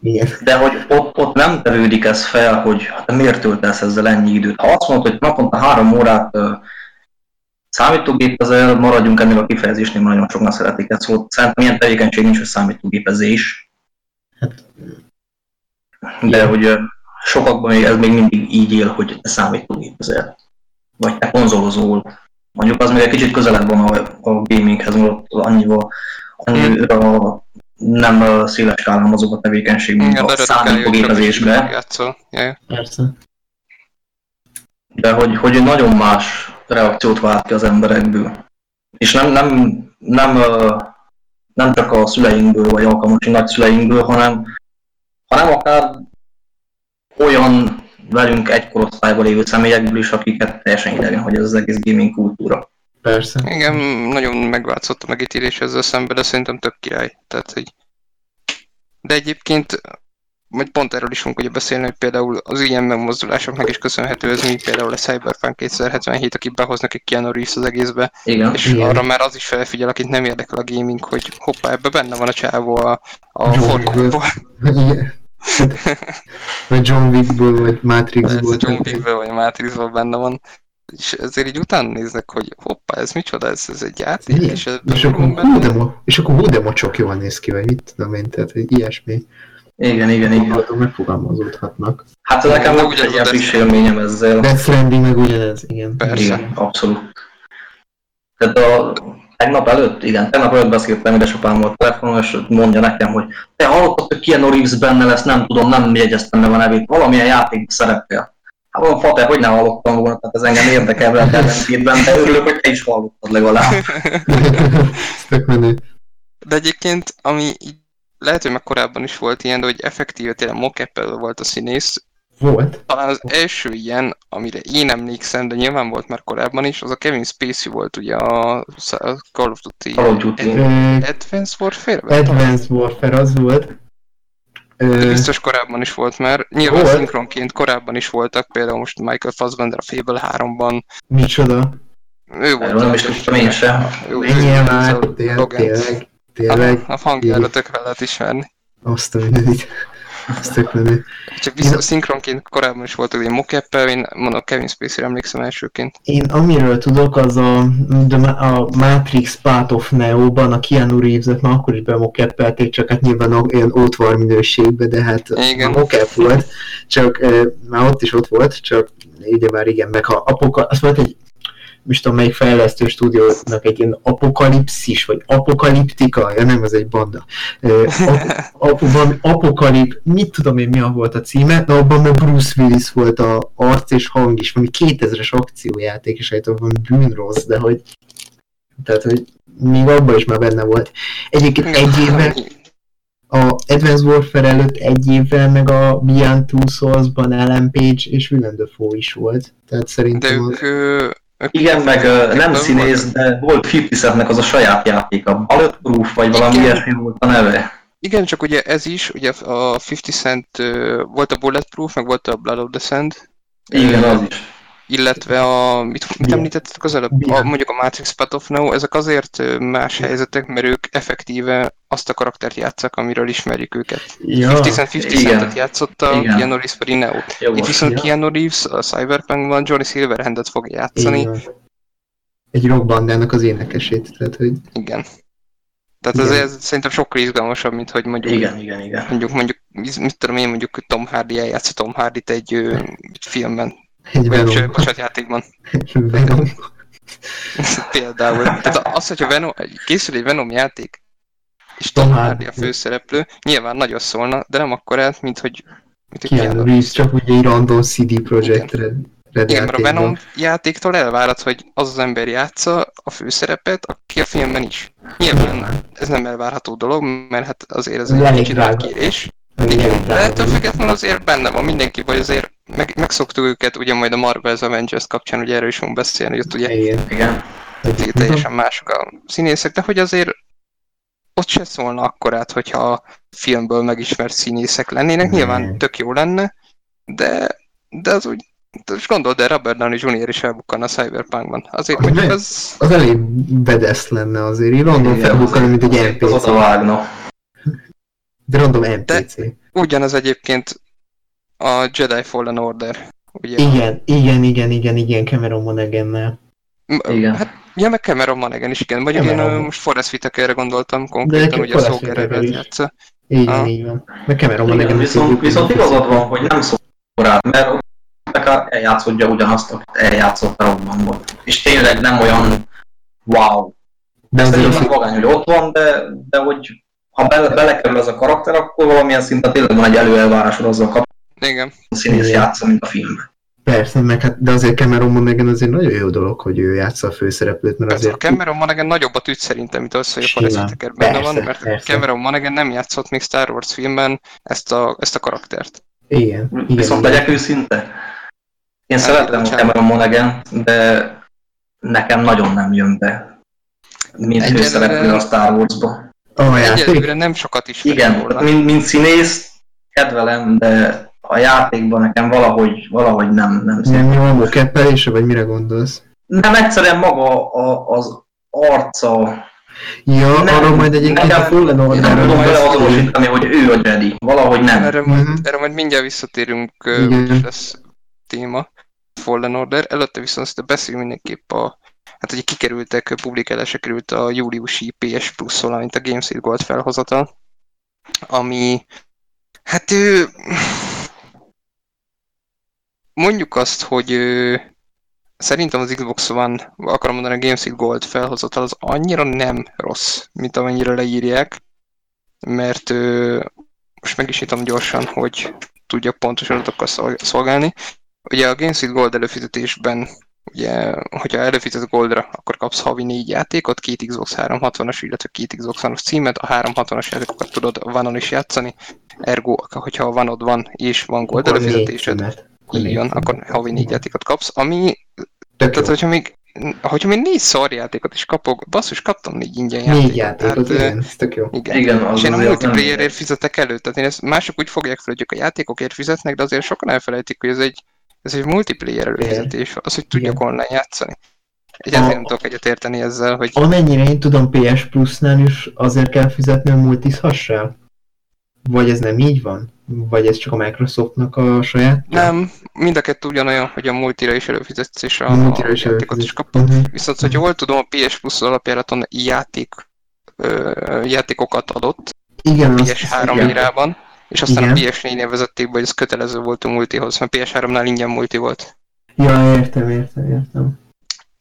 Igen. De hogy ott, ott nem tevődik ez fel, hogy hát miért töltesz ezzel ennyi időt. Ha azt mondod, hogy naponta három órát uh, számítógépezel, maradjunk ennél a kifejezésnél, mert nagyon sokan szeretik ezt. Szóval szerintem ilyen tevékenység nincs, hogy számítógépezés. Hát- De hogy uh, sokakban ez még mindig így él, hogy te számítógépezel. Vagy te konzolozol. Mondjuk az még egy kicsit közelebb van a, a gaminghez, mert annyival annyira nem széles skálán mozog a tevékenység, mint Igen, a számítógépezésbe. Persze. de hogy, hogy nagyon más reakciót vált ki az emberekből. És nem, nem, nem, nem csak a szüleinkből, vagy alkalmasi nagyszüleinkből, hanem, hanem akár olyan velünk egy korosztályban lévő személyekből is, akiket teljesen idegen, hogy ez az egész gaming kultúra. Persze. Igen, nagyon megváltozott a megítélés ezzel szemben, de szerintem tök király. Tehát, hogy... De egyébként, majd pont erről is fogunk ugye beszélni, hogy például az ilyen megmozdulásoknak is köszönhető ez, mint például a Cyberpunk 2077, aki behoznak egy Keanu Reeves az egészbe, Igen. és Igen. arra már az is felfigyel, akit nem érdekel a gaming, hogy hoppá, ebbe benne van a csávó a, a Igen. Vagy John Wickből, vagy Matrixból. John Wickből vagy a Matrixból benne van. És ezért így utána néznek, hogy hoppá, ez micsoda, ez, ez egy játék, Igen. és És akkor van hú, benne. de, mo- és akkor hú, de mocsok jól néz ki, vagy mit tudom én, tehát ilyesmi Igen, igen, igen. gondolatok megfogalmazódhatnak. Hát nekem Ugyanaz volt a egy ilyen friss élményem ezzel. Death Stranding meg ugyanez, igen. Persze. Igen, abszolút. Tehát a tegnap előtt, igen, tegnap előtt beszéltem édesapámmal a telefonon, és mondja nekem, hogy te hallottad, hogy Keanu Reeves benne lesz, nem tudom, nem jegyeztem meg a nevét, valamilyen játékban szerepel. Hát Fater, hogy ne hallottam volna, tehát ez engem érdekel vele ellentétben, de örülök, hogy te is hallottad legalább. De egyébként, ami így, lehet, hogy már korábban is volt ilyen, de hogy effektíve tényleg mocap volt a színész. Volt. Talán az első ilyen, amire én emlékszem, de nyilván volt már korábban is, az a Kevin Spacey volt ugye a, Call of Duty, Call of Duty. Advanced Warfare? Advanced Warfare az volt. Biztos korábban is volt már. Nyilván Volt. szinkronként korábban is voltak, például most Michael Fassbender a Fable 3-ban. micsoda. Ő volt nem is tudtam én sem. Ő, már, tényleg, tényleg. A, a hangjára tökre lehet ismerni. Azt a mindenit. Azt menő. Csak viszont szinkronként korábban is voltak ilyen mocap én mondom Kevin Spacey-re emlékszem elsőként. Én amiről tudok, az a, ma- a Matrix Path of Neo-ban a Keanu Reeves-et már akkor is bemokeppelték, csak hát nyilván olyan ótvar minőségben, de hát Igen. a mocap volt, csak ö, már ott is ott volt, csak ugye már igen, meg ha apoka, az volt egy most tudom melyik fejlesztő stúdiónak egy ilyen apokalipszis, vagy apokaliptika, ja nem, ez egy banda. Ap, ap, apokalip, mit tudom én mi volt a címe, de abban meg Bruce Willis volt a arc és hang is, valami 2000-es akciójáték, és egy valami bűnrossz, de hogy tehát, hogy még abban is már benne volt. Egyébként egy évvel, a Advanced Warfare előtt egy évvel meg a Beyond Two Souls-ban Ellen Page és Willem Dafoe is volt. Tehát De szerintem ők, ö, ők Igen, meg nem színész, voltak. de volt 50 Centnek az a saját játéka. Bulletproof, vagy valami Igen. ilyesmi volt a neve. Igen, csak ugye ez is, ugye a 50 Cent ö, volt a Bulletproof, meg volt a Blood of the Sand, Igen, az is. Illetve a, mit, mit említettetek az előbb? A, mondjuk a Matrix Path of Neo, ezek azért más helyzetek, mert ők effektíve azt a karaktert játszak, amiről ismerjük őket. Ja, 50 Cent 50 igen. Centet játszotta, Igen. Keanu Reeves pedig Neo. Itt Jogos. viszont Ja. Keanu Reeves a Cyberpunkban Johnny Silverhandet fog játszani. van. Egy rockbandának az énekesét, tehát hogy Igen. Tehát ez, Igen. ez szerintem sokkal izgalmasabb, mint hogy mondjuk Igen, igen, igen. mondjuk, mondjuk, mit tudom én, mondjuk Tom Hardy eljátsza Tom Hardy-t egy ö, filmben, egy Venom. játékban. Venom. Például. Tehát az, hogyha Venom, készül egy Venom játék, és Tom Hardy a főszereplő, nyilván nagyon szólna, de nem akkorát, mint hogy mint hogy Keanu Reeves csak ugye egy random CD Projekt Red, Red Igen, mert a Venom játéktól elvárad, hogy az az ember játsza a főszerepet, aki a filmben is. Nyilván ez nem elvárható dolog, mert hát azért ez egy kicsit kérés. Igen, de ettől függetlenül azért benne van mindenki, vagy azért meg, megszoktuk őket, ugye majd a Marvel's Avengers kapcsán, ugye erről is fogunk beszélni, hogy ott ugye Igen. Igen. te- teljesen mások a színészek, de hogy azért ott se szólna akkorát, hogyha a filmből megismert színészek lennének, nyilván tök jó lenne, de, de az úgy, de most gondold, de Robert Downey Jr. is elbukkan a Cyberpunkban. Azért Hogy mondjuk az... Az elég bedesz lenne azért, így random Igen, felbukkani, mint egy Az NPC. oda vágna. De random NPC. Ugyanaz egyébként a Jedi Fallen Order. Ugye? Igen, igen, igen, igen, igen, Cameron Monaghan-nel. Igen. Hát, ja, meg Cameron Monaghan is, igen. Vagy én Cameron. ö, most Forrest Whitakerre gondoltam konkrétan, ugye a Szókerrel játsza. Így van, Ah. így van. Meg Cameron Igen, Monaghan viszont, viszont igazad van, hogy nem szól korát, mert eljátszodja ugyanazt, amit eljátszott a robbanból. És tényleg nem olyan wow. De Ez hogy magány, hogy ott van, de, de hogy ha bele, belekerül ez a karakter, akkor valamilyen szinten tényleg van egy előelvárásod azzal kapcsolatban, Igen. a színész játsza, mint a filmben. persze, meg hát, de azért Cameron Monaghan azért nagyon jó dolog, hogy ő játsza a főszereplőt, mert Persze, a azért... Cameron Monaghan nagyobbat üt szerintem, mint az, hogy a Forrest benne van, mert persze. Cameron Monaghan nem játszott még Star Wars filmben ezt a, ezt a karaktert. Igen, igen. Viszont legyek őszinte, én Hát, szeretem a. Cameron Monaghan, de nekem nagyon nem jön be, mint Egyelőre- főszereplő a Star Wars-ba. A játék? Egyelőre nem sokat is Igen, mint, mint színész kedvelem, de a játékban nekem valahogy, valahogy nem, nem szép. Nem jó a mokeppelése, vagy mire gondolsz? Nem egyszerűen maga a, az arca. Ja, Nem, arra majd egyébként nekem- a Fallen Nem Orderről tudom beszélünk. beleazonosítani, hogy ő a Jedi. Valahogy nem. Erre majd, Mhm. erre majd mindjárt visszatérünk, úgyis lesz téma. Fallen Order. Előtte viszont azt beszéljünk mindenképp a Hát ugye kikerültek, publikálásra került a júliusi PS Plus, valamint a Games Gold felhozata, ami hát ő, mondjuk azt, hogy szerintem az Xbox One, akarom mondani, a Games with Gold felhozatal az annyira nem rossz, mint amennyire leírják, mert most meg is nyitom gyorsan, hogy tudjak pontos adatokkal szol- szolgálni. Ugye a Games with Gold előfizetésben ugye, hogyha előfizetsz Goldra, akkor kapsz havi négy játékot, két Xbox 360-as, illetve két Xbox One-os címet, a 360-as játékokat tudod One-on is játszani, ergo, hogyha a One-od van és van Gold Akkor előfizetésed. Akkor címet. akkor havi négy játékot kapsz, ami, Tök tehát jó. hogyha még, hogyha még négy szar játékot is kapok, basszus, kaptam négy ingyen Négy játékot. játékot, tehát, igen, ez tök jó. igen. Igen, az És én a multiplayerért fizetek elő, tehát én ezt, mások úgy fogják fel, hogy ők a játékokért fizetnek, de azért sokan elfelejtik, hogy ez egy, ez egy multiplayer előfizetés, az, hogy tudjak Igen. online játszani. Egyáltalán nem tudok egyet érteni ezzel, hogy Amennyire én tudom, PS Plus-nál is azért kell fizetni, hogy multizhassál? Vagy ez nem így van? Vagy ez csak a Microsoftnak a saját? nem, mind a kettő ugyanolyan, hogy a multira is előfizetsz, és a, A multira a is játékot is kapod. Mhm. Viszont, hogy jól tudom, a PS Plus alapjáraton játék, ö, játékokat adott Igen, azt, PS3 igen. írában, és aztán Igen. a PS4-nél vezették be, hogy ez kötelező volt a multihoz, mert PS3-nál ingyen multi volt. Ja, értem, értem, értem.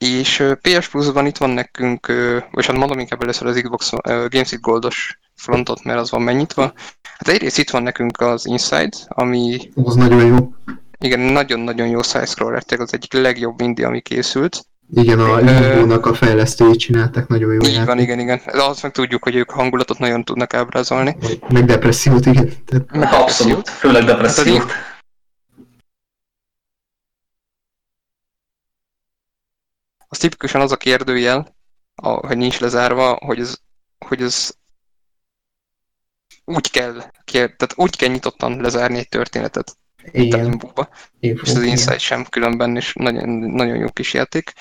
És PS Plus-ban itt van nekünk, vagy hát mondom inkább először az Xbox Games Goldos frontot, mert az van megnyitva. Hát egyrészt itt van nekünk az Inside, ami Az nagyon jó. igen, nagyon-nagyon jó side-scroller, tényleg az egyik legjobb indie, ami készült. Igen, a Limbo-nak a fejlesztői csináltak nagyon jó Így játék. van, igen, igen. De azt meg tudjuk, hogy ők hangulatot nagyon tudnak ábrázolni. Meg depressziót, igen. Tehát, Meg Abszolút, főleg depressziót. Az tipikusan az a kérdőjel, a, hogy nincs lezárva, hogy ez, hogy ez úgy kell, kér, tehát úgy kell nyitottan lezárni egy történetet, igen. És az Inside sem különben, és nagyon, nagyon jó kis játék.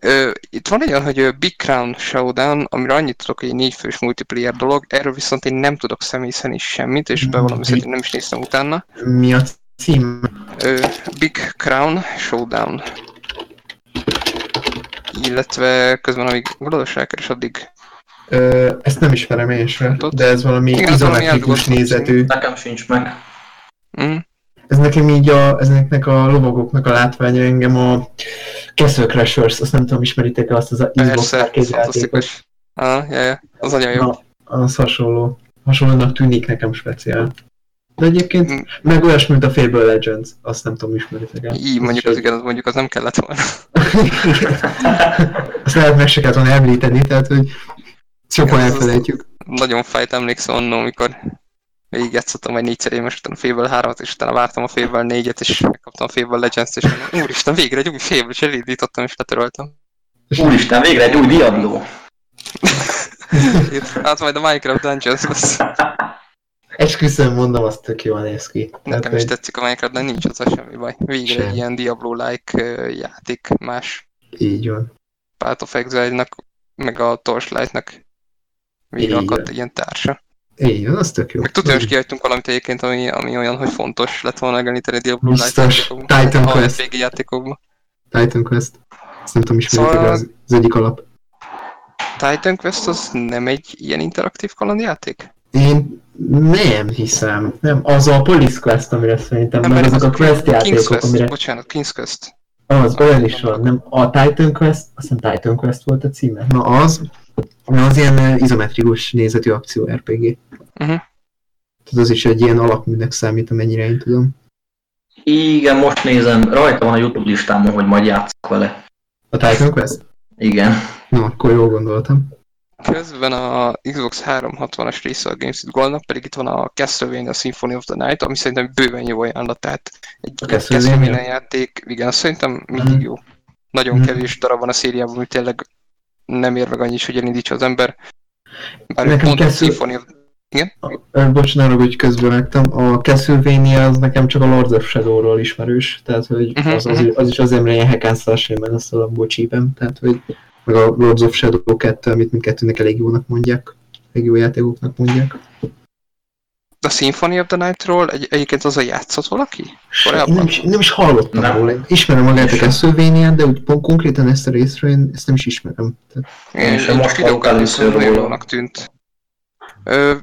Ö, itt van egy olyan, hogy Big Crown Showdown, amire annyit tudok, hogy egy négyfős multiplayer dolog, erről viszont én nem tudok személy szerint semit, és bevallom, Big- szerint nem is néztem utána. Mi a cím? Ö, Big Crown Showdown. Illetve közben, amíg valós és addig Ö, ezt nem ismerem én sem, de ez valami Igen, izometrikus nézetű. Nekem sincs meg. mm, Ez nekem így a, ezeknek a lovagoknak a látványa engem a Castle Crashers, azt nem tudom, ismeritek -e azt az Xbox persze, arcade játékot. fantasztikus. Ah, ja, ja, az nagyon jó. Na, az hasonló. Hasonlónak tűnik nekem speciál. De egyébként Mm. meg olyasmi, mint a Fable Legends, azt nem tudom, ismeritek el. Így mondjuk az igen, az mondjuk az nem kellett volna. Azt lehet meg se kellett volna említeni, tehát hogy sokan elfelejtjük. Nagyon fájt emlékszem annól, amikor végigjátszottam egy négyszer éves, utána a Fable 3-at, és utána vártam a Fable 4-et, és megkaptam a Fable Legends-t, és mondom, úristen, végre egy új Fable, és elindítottam, és letöröltem. Úristen, végre egy új Diablo! Hát majd a Minecraft Dungeons lesz. Esküszöm mondom, az tök jól néz ki. Tehát, Nekem is hogy tetszik a Minecraft, de nincs az semmi baj. Végre Sem. egy ilyen Diablo-like játék más így van. Path of Exile-nak, meg a Torchlight-nak végre akadt egy ilyen társa. Így van, az tök jó. Meg tudja, hogy kihagytunk valamit egyébként, ami, ami olyan, hogy fontos lett volna megemlíteni Diablo Biztos. Titan A Quest. RPG játékokban. Titan Quest. Ezt nem tudom, ismeritek Szóval- az, az egyik alap. Titan Quest az nem egy ilyen interaktív kalandjáték? Én nem hiszem. Nem, az a Police Quest, amire szerintem, Nem, meg mert azok a Quest King's játékok, Quest, amire... bocsánat, King's Quest. Az, olyan is van, nem? A Titan Quest, azt hiszem Titan Quest volt a címe. Na az, na az ilyen eh, izometrikus nézetű akció RPG. Uh-huh. Tehát az is egy ilyen alapműnek számít, amennyire én tudom. Igen, most nézem, rajta van a Youtube listámon, hogy majd játszok vele. A Titan Quest? Igen. Na, akkor jól gondoltam. Közben a Xbox 360-as része a Games with Goldnak, pedig itt van a Castlevania Symphony of the Night, ami szerintem bőven jó ajánlat, tehát egy A Castlevania? Castlevania játék, igen, azt szerintem mindig Mhm. jó. Nagyon Mhm. kevés darab van a szériában, ami tényleg nem ér meg annyit, hogy elindítsa az ember. Bár Nekem pont a Castle- Symphony of... Ö, Bocs, ne hogy közbevágtam. A Castlevania az nekem csak a Lords of Shadow-ról ismerős, tehát hogy Mhm, az, az, mhm. az is azért, ilyen slash, én meg azt abból csípem, tehát hogy meg a Lords of Shadow 2, amit mindkettőnek elég jónak mondják, elég jó játékoknak mondják. A Symphony of the Night-ról egy, egyébként az a játszott valaki? Korábban? Én nem is, nem is hallottam Nem. róla. Én Ismerem magát a castlevania de úgy pont konkrétan ezt a részről én ezt nem is ismerem. Tehát, Én sem most videókat először tűnt.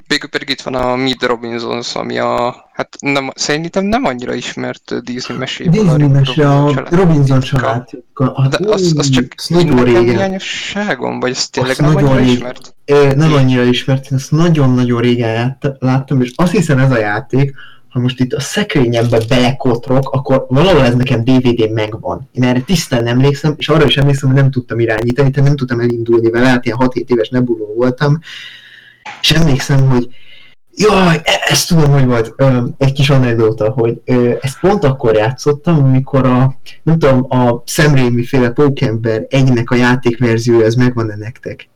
Végül pedig itt van a Mid Robinsons, ami a, hát nem, szerintem nem annyira ismert Disney meséből. Disney Rick mese a család. Robinson család. A, De az, az csak az nagyon régen. hiányosságom, vagy ez tényleg nem nagyon annyira rég- ismert? Ö, nem annyira ismert, én ezt nagyon-nagyon régen ját- láttam, és azt hiszem ez a játék, ha most itt a szekrényembe belekotrok, akkor valahol ez nekem DVD megvan. Én erre tisztán emlékszem, és arra is emlékszem, hogy nem tudtam irányítani, tehát nem tudtam elindulni vele, hát ilyen 6-7 éves nebuló voltam, és emlékszem, hogy Jaj, e- ezt tudom, hogy ö, egy kis anekdóta, hogy ö, ezt pont akkor játszottam, amikor a, nem tudom, a Sam Raimi féle Pókember egynek a játékverziója, ez megvan-e nektek?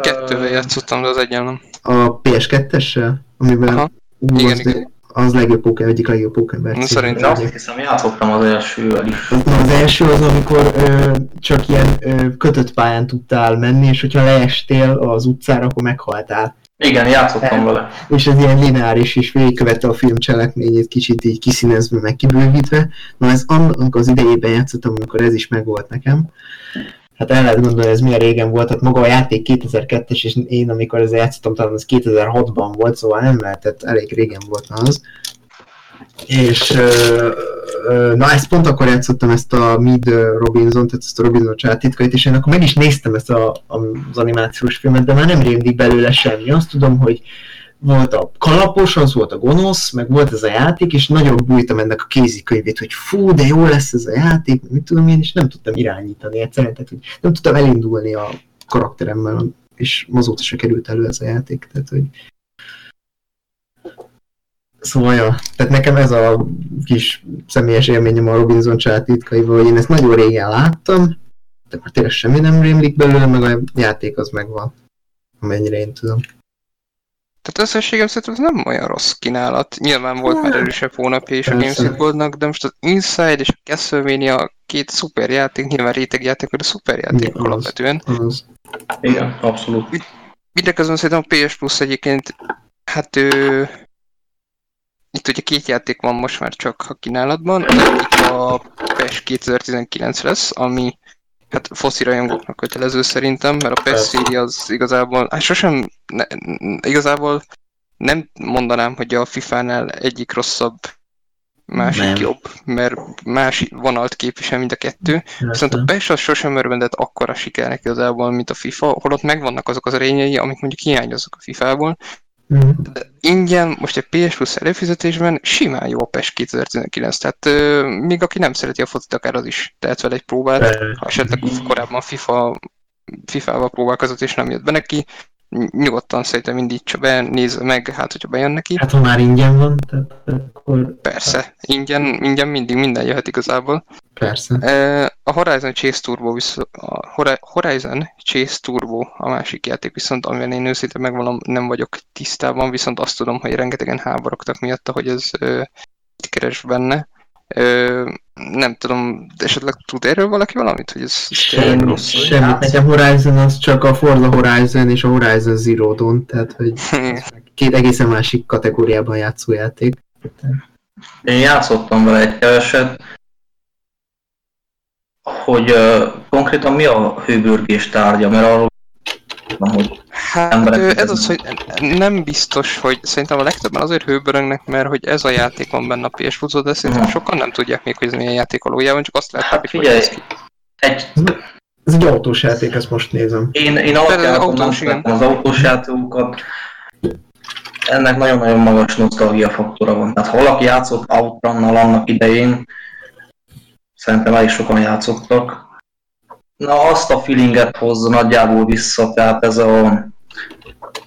Kettővel játszottam, de az egyen nem. A PS2-essel, amiben Igen, igen. Az legjobb Pokémon, egyik legjobb cím. szerintem De azt hiszem, játszottam az elsővel is. Az első az, amikor ö, csak ilyen ö, kötött pályán tudtál menni, és hogyha leestél az utcára, akkor meghaltál. Igen, játszottam vele. És ez ilyen lineáris is végigkövette a film cselekményét, kicsit így kiszínezve, meg kibővítve. Na ez annak az idejében játszottam, amikor ez is megvolt nekem. Hát el lehet gondolni, ez milyen régen volt, hát maga a játék 2002-es, és én amikor ezzel játszottam, talán az 2006-ban volt, szóval nem lehetett, elég régen volt az. És ö, ö, na ezt pont akkor játszottam ezt a Mid Robinson, tehát ezt a Robinson család titkait, és én akkor meg is néztem ezt a, a, az animációs filmet, de már nem rémlik belőle semmi. Azt tudom, hogy volt a kalapos, az volt a gonosz, meg volt ez a játék, és nagyon bújtam ennek a kézikönyvét, hogy fú, de jó lesz ez a játék, mit tudom én, és nem tudtam irányítani egyszerűen, tehát hogy nem tudtam elindulni a karakteremmel, és azóta se került elő ez a játék, tehát hogy Szóval, ja, tehát nekem ez a kis személyes élményem a Robinson család titkaival, hogy én ezt nagyon régen láttam, de már tényleg semmi nem rémlik belőle, meg a játék az megvan, amennyire én tudom. Tehát összességem szerintem ez nem olyan rossz kínálat. Nyilván volt már erősebb hónapja is a Persze. Games with Goldnak, de most az Inside és a Castlevania két szuper játék, nyilván rétegjáték, de szuper játékok Igen, alapvetően. Az, Igen, abszolút. Mindeközben szerintem a PS Plus egyébként, hát ő... Itt ugye két játék van most már csak a kínálatban, egyik a PES 2019 lesz, ami hát foszi rajongóknak kötelező szerintem, mert a PES széria az igazából, hát sosem, ne, igazából nem mondanám, hogy a FIFA-nál egyik rosszabb másik Nem. jobb, mert más vonalt képvisel mind a kettő. Viszont a PES az sosem örvendett akkora sikernek igazából, mint a FIFA, holott megvannak azok az arényei, amik mondjuk hiányoznak a FIFA-ból. Mhm. De ingyen, most egy PS Plus előfizetésben simán jó a PES 2019, tehát ö, még aki nem szereti a focit, akár az is tehet vele egy próbát, ha esetleg korábban FIFA, FIFA-val próbálkozott és nem jött be neki, nyugodtan szerintem indítsa be, nézze meg, hát hogyha bejön neki. Hát ha már ingyen van, tehát akkor Persze, ingyen, ingyen mindig minden jöhet igazából. persze. A Horizon Chase Turbo, viszont, a Hori- Horizon Chase Turbo a másik játék, viszont amivel én őszintén megvalom, nem vagyok tisztában, viszont azt tudom, hogy rengetegen háborogtak miatta, hogy ez ö, mit keres benne. Ö, nem tudom, de esetleg tud erről valaki valamit, hogy ez, ez tényleg Semmi, rossz? semmit. Nekem Horizon az csak a Forza Horizon és a Horizon Zero Dawn, tehát hogy két egészen másik kategóriában játszó játék. Én játszottam vele egy keveset, hogy uh, konkrétan mi a hőbörgés tárgya, mert arról tudom, hogy Hát emberek ez az, hogy nem biztos, hogy szerintem a legtöbben azért hőbörögnek, mert hogy ez a játék van benne a PS plus de szerintem Mhm. sokan nem tudják még, hogy ez milyen játék valójában, csak azt látják, Hát hogy hogy figyelj, ki. egy, Ez egy autós játék, ezt most nézem. én, én autós, az autós játékokat, ennek nagyon-nagyon magas nosztalgia faktora van. Tehát ha valaki játszott Outrannal annak idején, szerintem el is sokan játszottak, na azt a feelinget hozza nagyjából vissza, tehát ez a,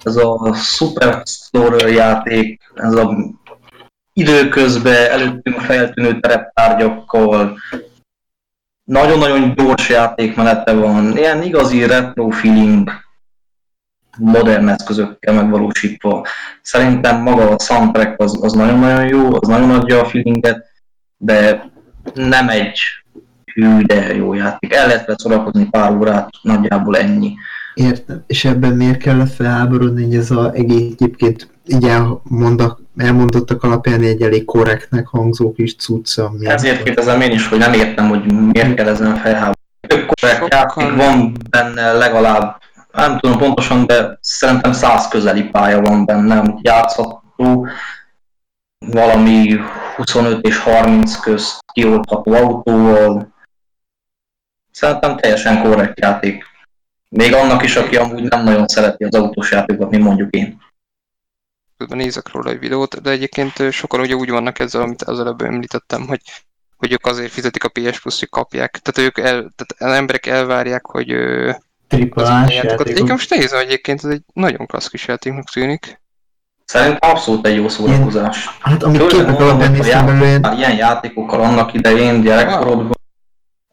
ez a Super Explorer játék, ez a időközben előttünk feltűnő tereptárgyakkal, nagyon-nagyon gyors játékmenete van, ilyen igazi retro feeling modern eszközökkel megvalósítva. Szerintem maga a soundtrack az, az nagyon-nagyon jó, az nagyon adja a feelinget, de nem egy hű, de jó játék. El lehet vele szórakozni pár órát, nagyjából ennyi. Értem. És ebben miért kellett felháborodni, hogy ez a egész egyébként így elmondak, elmondottak alapján egy elég korrektnek hangzó kis cucca. Ezért kérdezem én is, hogy nem értem, hogy miért kell ezen felháborodni. Tök korrekt játék, van benne legalább, nem tudom pontosan, de szerintem száz közeli pálya van benne, játszható, valami 25 és 30 közt kioldható autóval. Szerintem teljesen korrekt játék. Még annak is, aki amúgy nem nagyon szereti az autós játékokat, mint mondjuk én. közben nézek róla egy videót, de egyébként sokan ugye úgy vannak ezzel, amit az előbb említettem, hogy, hogy ők azért fizetik a PS Plus, hogy kapják. Tehát ők el, tehát az emberek elvárják, hogy Triplás játékot. Játékok. most nézem egyébként, ez egy nagyon klassz kis játéknak tűnik. Szerintem abszolút egy jó szórakozás. Hát amit képek alapján néztem belőle, ilyen játékokkal annak idején gyerekkorodban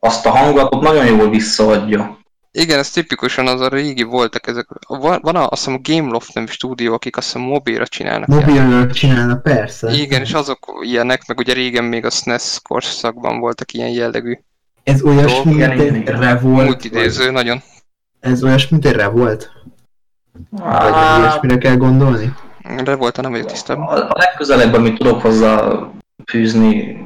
azt a hangulatot nagyon jól visszaadja. Igen, ez tipikusan az a régi voltak ezek. Van, van a, azt hiszem a Gameloft nevű stúdió, akik azt hiszem mobilra csinálnak. játékokat. mobilről csinálna, persze. Igen, és azok ilyenek, meg ugye régen még a SNES korszakban voltak ilyen jellegű Ez olyasmi, mint egy. Revolt. multidéző, nagyon. Ez olyasmi, mint egy Revolt? Vagy Á, ilyesmire kell gondolni? De volt, nem vagyok tisztában. a, a legközelebb, amit tudok hozzá fűzni,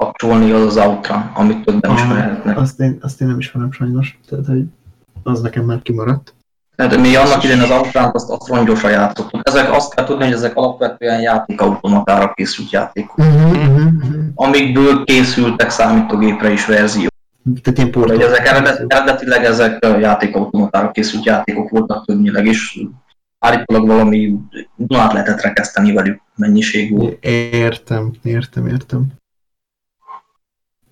kapcsolni, az az Outrun, amit többen ismerhetnek. Azt én, azt én nem ismerem sajnos, tehát hogy az nekem már kimaradt. Tehát mi annak idején az Outrun azt, azt rongyosan játszottuk. Ezek azt kell tudni, hogy ezek alapvetően játékautomatára készült játékok. Uh-huh, uh-huh. Amikből készültek számítógépre is verzió. Tehát ilyen portál. ezek eredet, eredetileg ezek játékautomatára készült játékok voltak többnyire, és állítólag valami Dunát lehetett rekeszteni velük mennyiség volt. Értem, értem, értem.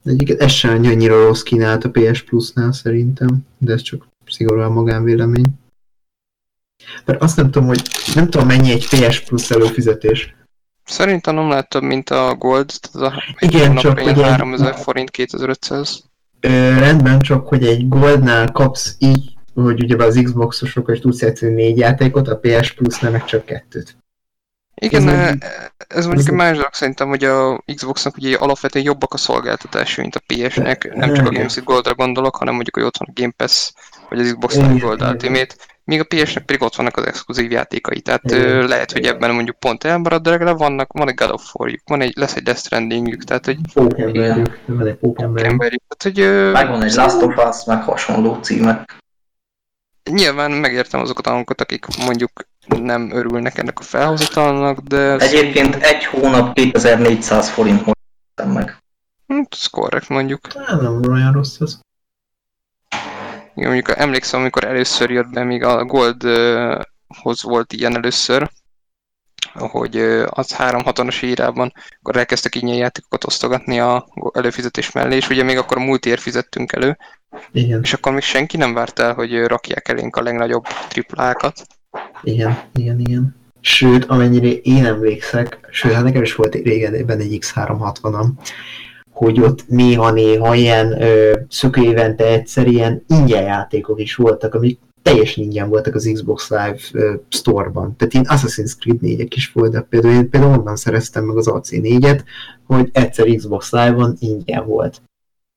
Egyébként ez sem annyira rossz kínált a PS Plus-nál szerintem, de ez csak szigorúan magánvélemény. Mert azt nem tudom, hogy nem tudom mennyi egy PS Plus előfizetés. Szerintem nem lehet több, mint a Gold, tehát a Igen, csak ugye- 3000 forint, 2500. Ö, rendben, csak hogy egy Goldnál kapsz így, hogy ugye az Xboxosok is tudsz játszani négy játékot, a PS Plus-nál meg csak kettőt. Igen, Ez ez, mondjuk- ez más dolog szerintem, hogy a Xboxnak ugye alapvetően jobbak a szolgáltatásai, mint a PS-nek. Nem csak a Igen. Games with Goldra gondolok, hanem mondjuk, hogy ott van a Game Pass, vagy az Xbox Live Gold. Ultimate. Míg a PS-nek pedig ott vannak az exkluzív játékai, tehát Igen, ö, lehet, hogy ebben mondjuk pont elmarad, de legalább vannak, van egy God of War-juk, van egy, lesz egy Death Stranding-jük, tehát egy Pókemberjük, van egy pókemberjük. emberjük. Tehát, hogy ö, Megvan egy Last of Us, meg hasonló címek. nyilván megértem azokat a hangokat, akik mondjuk nem örülnek ennek a felhozatalnak, de... Egyébként egy hónap 2400 forint most meg. Hát, ez korrekt mondjuk. Nem, nem olyan rossz ez. Igen, mondjuk emlékszem, amikor először jött be, még a Goldhoz volt ilyen először, hogy az 360-as írában, akkor elkezdtek ingyen játékokat osztogatni a előfizetés mellé, és ugye még akkor a multiért fizettünk elő, Igen, és akkor még senki nem várt el, hogy rakják elénk a legnagyobb triplákat. Igen, igen, igen. Sőt, amennyire én emlékszek, sőt, hát nekem is volt régen egy X360-am, hogy ott néha-néha ilyen ö, szökő évente egyszer ilyen ingyen játékok is voltak, amik teljesen ingyen voltak az Xbox Live ö, Store-ban. Tehát én Assassin's Creed 4-ek is voltak, például én például onnan szereztem meg az AC4-et, hogy egyszer Xbox Live-on ingyen volt.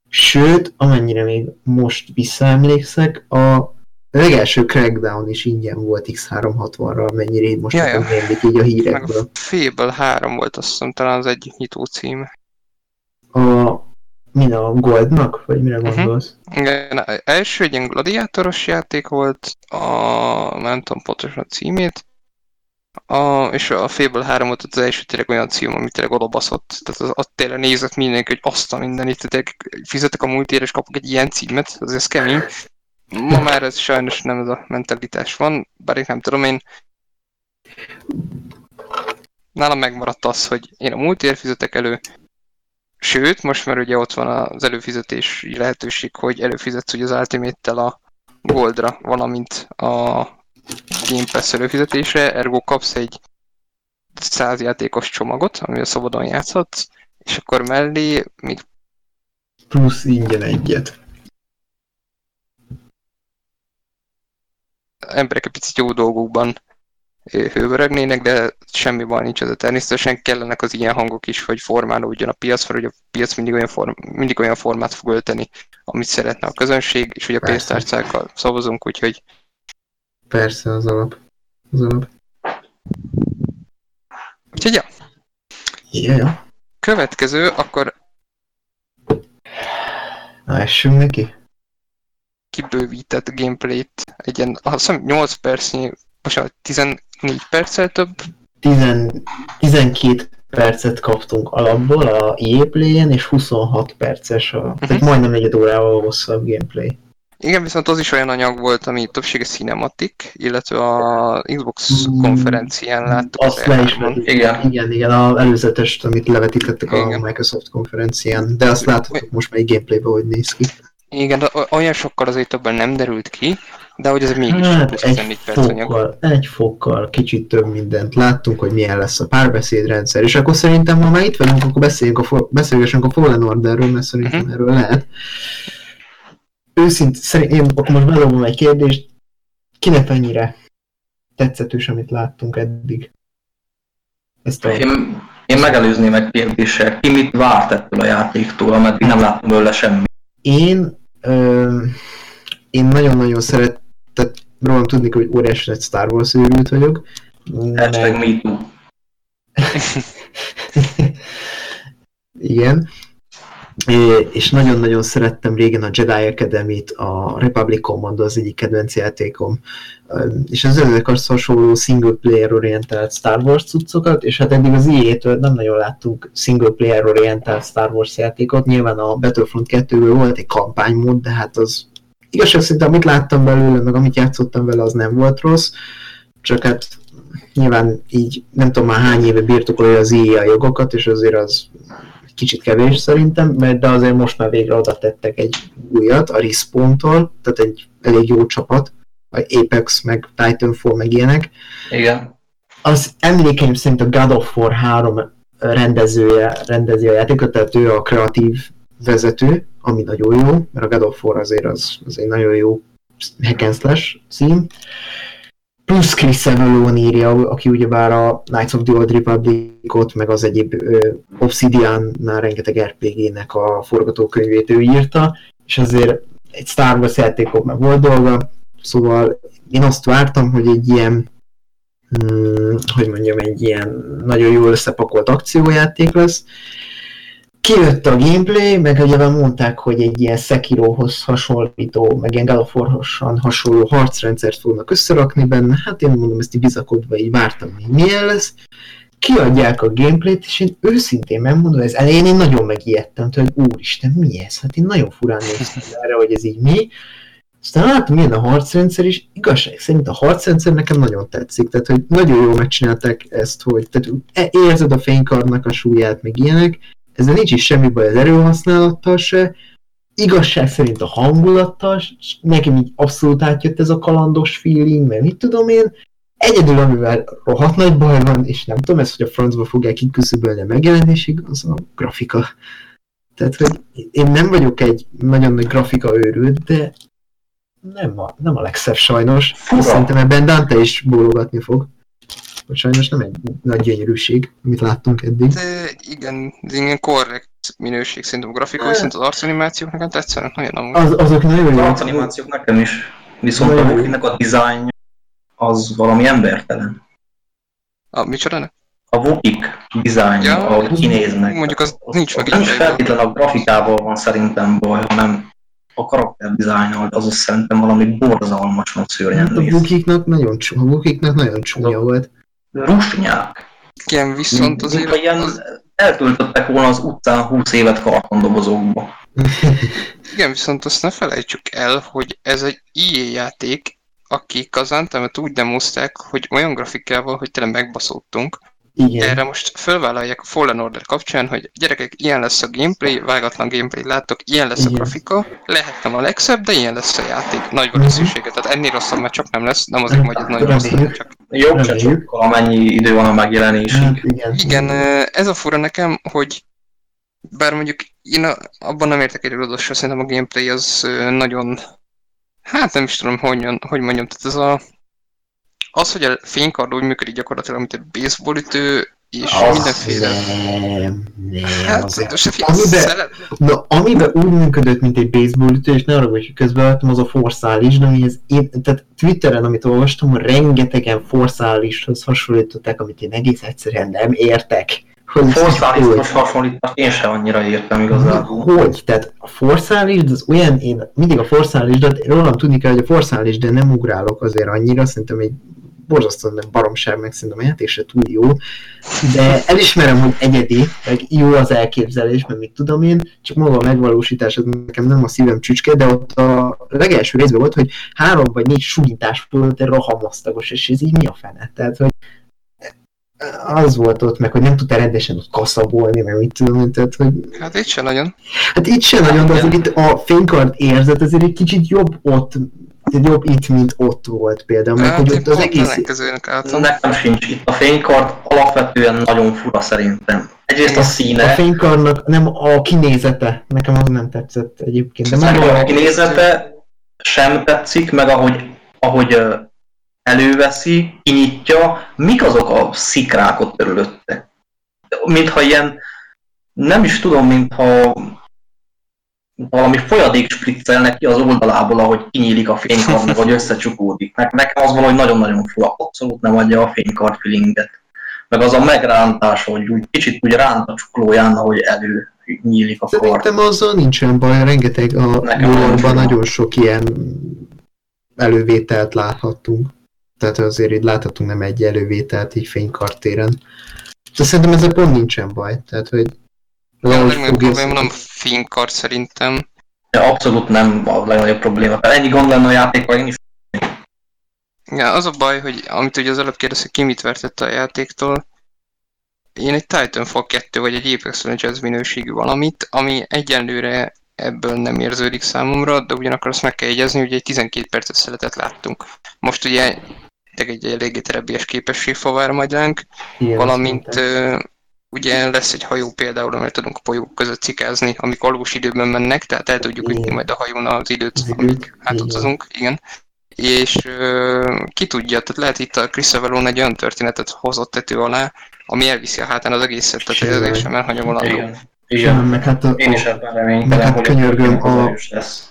Sőt, amennyire még most visszaemlékszek, a legelső Crackdown is ingyen volt X360-ra, mennyire én most Ja, így a Meg hírekből. a Fable 3 volt azt hiszem talán az egyik nyitó cím. A, min a Goldnak? Vagy mire Mhm. gondolsz? Igen, a első egy ilyen gladiátoros játék volt, a, nem tudom pontosan a címét, a, és a Fable 3 volt az első tényleg olyan cím, amit tényleg odabaszott. Tehát az, ott tényleg nézett mindenki, hogy azt a mindenit, tehát fizetek a multiért és kapok egy ilyen címet, az ez kemény. Ma már ez sajnos nem ez a mentalitás van, bár én nem tudom, én nálam megmaradt az, hogy én a multiért fizetek elő, Sőt, most már ugye ott van az előfizetési lehetőség, hogy előfizetsz ugye az Ultimate-tel a Goldra, valamint a Game Pass előfizetésre, ergo kapsz egy 100 játékos csomagot, amivel szabadon játszhatsz, és akkor mellé még Plusz ingyen egyet. Emberek egy picit jó dolgokban ö, hővörögnének, de semmi baj nincs ezzel. Természetesen kellenek az ilyen hangok is, hogy formálódjon a piac, mert ugye a piac mindig olyan, form, mindig olyan formát fog ölteni, amit szeretne a közönség, és ugye a pénztárcákkal szavazunk, úgyhogy Persze, az alap. Az alap. Úgyhogy ja, ja. következő, akkor Na, essünk neki? Kibővített gameplayt, egy ilyen, azt hiszem 8 percnyi, most 14 perccel több, 10, 12 percet kaptunk alapból a EA Play-en, és 26 perces, a, tehát majdnem negyed órával hosszabb gameplay. Igen, viszont az is olyan anyag volt, ami többsége cinematic, illetve a Xbox Mm. konferencián láttuk Azt le is E3-on. vetítették. Igen. Igen, igen, a előzetest, amit levetítettek a Igen. Microsoft konferencián, de azt láthatjuk most már egy gameplaybe, hogy néz ki. Igen, de olyan sokkal azért többen nem derült ki, de hogy ez mégis Hát egy 14 perc anyag. fokkal, egy fokkal, kicsit több mindent láttunk, hogy milyen lesz a párbeszédrendszer, és akkor szerintem, ha már itt vagyunk, akkor beszéljünk a, fo- beszélgessünk a Fallen Orderről, mert szerintem Mhm. erről lehet. Őszint, szerint, én akkor most bedobom egy kérdést, kinek mennyire tetszetős, amit láttunk eddig? Ezt a... Én, én megelőzném egy kérdéssel, ki mit várt ettől a játéktól, ameddig nem láttam belőle semmi. Én, ö, én nagyon-nagyon szeret, tehát rólam tudni, hogy óriási nagy Star Wars őrült vagyok. Hashtag me too. Igen. És nagyon-nagyon szerettem régen a Jedi Academy-t, a Republic Commando az egyik kedvenc játékom, és az ezek hasonló single player orientált Star Wars cuccokat, és hát eddig az EA-től nem nagyon láttunk single player orientált Star Wars játékot, nyilván a Battlefront 2-ből volt egy kampánymód, de hát az igazság szerint amit láttam belőle, meg amit játszottam vele, az nem volt rossz, csak hát nyilván így nem tudom már hány éve birtokolja az EA a jogokat, és azért az kicsit kevés szerintem, mert de azért most már végre oda tettek egy újat a Respawn-tól, tehát egy elég jó csapat, Apex, meg Titanfall, meg ilyenek. Igen. Az emlékeim szerint a God of War 3 rendezője rendezi a játékot, tehát ő a kreatív vezető, ami nagyon jó, mert a God of War azért az, az egy nagyon jó hack and slash cím. Plusz Chris Avellone írja, aki ugyebár a Knights of the Old Republic-ot, meg az egyéb Obsidian-nál rengeteg RPG-nek a forgatókönyvét ő írta, és azért egy Star Wars játékok meg volt dolga, szóval én azt vártam, hogy egy ilyen hmm, hogy mondjam, egy ilyen nagyon jól összepakolt akciójáték lesz. Kijött a gameplay, meg ugye már mondták, hogy egy ilyen Sekirohoz hasonlító, meg ilyen Galoforhosan hasonló harcrendszert fognak összerakni benne. Hát én mondom, ezt így bizakodva így vártam, hogy milyen lesz. Kiadják a gameplayt, és én őszintén megmondom, ez elején én nagyon megijedtem, hogy úristen, mi ez? Hát én nagyon furán néztem erre, hogy ez így mi. Aztán láttam, milyen a harcrendszer, és igazság szerint a harcrendszer nekem nagyon tetszik. Tehát, hogy nagyon jól megcsinálták ezt, hogy tehát érzed a fénykardnak a súlyát, meg ilyenek, ezzel nincs is semmi baj az erőhasználattal se, igazság szerint a hangulattal, nekem így abszolút átjött ez a kalandos feeling, mert mit tudom én, egyedül, amivel rohadt nagy baj van, és nem tudom, ez, hogy a francba fogják kiküszöbölni a megjelenésig, az a grafika. Tehát, hogy én nem vagyok egy nagyon nagy grafika őrült, de nem a, nem a legszebb sajnos. Fura. Szerintem ebben Dante is bólogatni fog sajnos nem egy nagy gyönyörűség, amit láttunk eddig. De igen, igen korrekt minőség szerintem a grafikai, viszont az arcanimációk nekem tetszenek nagyon amúgy. Az, azok nagyon jó. Az arcanimációk nekem is. Viszont a Wookienek a dizájn az valami embertelen. A, micsoda? A Wookik dizájn, ja, ahogy kinéznek. Mondjuk az nincs meg. Nem is feltétlenül a grafikával van szerintem baj, hanem a karakter dizájn, az az szerintem valami borzalmasan szörnyen hát a Wookiknak nagyon, a nagyon csúnya volt rusnyák. Igen, viszont azért... Mint, ilyen az... eltöltöttek volna az utcán 20 évet kartondobozókba. Igen, viszont azt ne felejtsük el, hogy ez egy IE játék, akik az Anthemet úgy demozták, hogy olyan grafikával, hogy tényleg megbaszódtunk, igen. Erre most fölvállalják a Fallen Order kapcsán, hogy gyerekek, ilyen lesz a gameplay, vágatlan gameplay látok, ilyen lesz Igen. a grafika, lehet nem a legszebb, de ilyen lesz a játék, nagy valószínűséget. Tehát ennél rosszabb már csak nem lesz, nem azért, hogy ez nagy rossz csak... Jobb se csak, amennyi idő van a megjelenésig. Hát, igen. Igen, ez a fura nekem, hogy bár mondjuk én abban nem értek egy rodosra, szerintem a gameplay az nagyon, hát nem is tudom, hogy, hogy mondjam, tehát ez a az, hogy a fénykard úgy működik gyakorlatilag, mint egy baseballütő, és az mindenféle... Nem, nem, hát, azért. Amiben, na, amiben úgy működött, mint egy baseballütő, és ne arra, hogy közben az a forszális, de ez én, tehát Twitteren, amit olvastam, rengetegen forszálishoz hasonlították, amit én egész egyszerűen nem értek. Hogy Forszálishoz hasonlítanak, én sem annyira értem igazából. Hogy? Tehát a forszális, az olyan, én mindig a forszális, de rólam tudni kell, hogy a forszális, de nem ugrálok azért annyira, szerintem egy borzasztóan nem baromság, meg szerintem a játék se túl jó, de elismerem, hogy egyedi, meg jó az elképzelés, mert mit tudom én, csak maga a megvalósítás, az nekem nem a szívem csücske, de ott a legelső részben volt, hogy három vagy négy súlyítás volt, egy rohamasztagos, és ez így mi a fene? Tehát, hogy az volt ott, meg hogy nem tudta rendesen ott kaszabolni, meg mit tudom, tehát, hogy... Hát itt sem nagyon. Hát itt sem nagyon, de azért itt a fénykard érzet azért egy kicsit jobb ott, jobb itt, mint ott volt például, mert hogy ott az egész... Nekem sincs itt. A fénykard alapvetően nagyon fura szerintem. Egyrészt a színe. A fénykardnak nem a kinézete, nekem az nem tetszett egyébként. De már a kinézete sem tetszik, meg ahogy, ahogy előveszi, kinyitja, mik azok a szikrák ott körülötte. Mintha ilyen, nem is tudom, mintha valami folyadék spriccelnek ki az oldalából, ahogy kinyílik a fénykard, vagy összecsukódik. Nekem az valahogy nagyon-nagyon fura, abszolút nem adja a fénykard feelinget. Meg az a megrántás, hogy úgy kicsit úgy ránt a csuklóján, ahogy elő nyílik a kard. Szerintem azzal nincsen baj, rengeteg a Nekem nagyon sok ilyen elővételt láthattunk. Tehát azért így láthatunk nem egy elővételt így fénykartéren. De szerintem ezzel pont nincsen baj. Tehát, hogy a legnagyobb probléma nem fénykart szerintem. Ja, abszolút nem a legnagyobb probléma. Ennyi gond lenne a játékkal, én is Ja, az a baj, hogy amit ugye az előbb kérdezte, ki mit vertette a játéktól, én egy Titanfall 2 vagy egy Apex Legends minőségű valamit, ami egyenlőre ebből nem érződik számomra, de ugyanakkor azt meg kell jegyezni, hogy egy 12 perces szeletet láttunk. Most ugye egy eléggé terebbies képesség vár majd ránk, valamint uh, ugye lesz egy hajó például, amely tudunk a folyók között cikázni, amik valós időben mennek, tehát el tudjuk ütni majd a hajón az időt, amíg átutazunk, igen. És uh, ki tudja, tehát lehet itt a Chris Avalon egy olyan történetet hozott tető alá, ami elviszi a hátán az egészet, tehát ez sem elhanyagolandó. Igen, meg hát a, Én is ebben reménykedem, meg hát könyörgöm, a,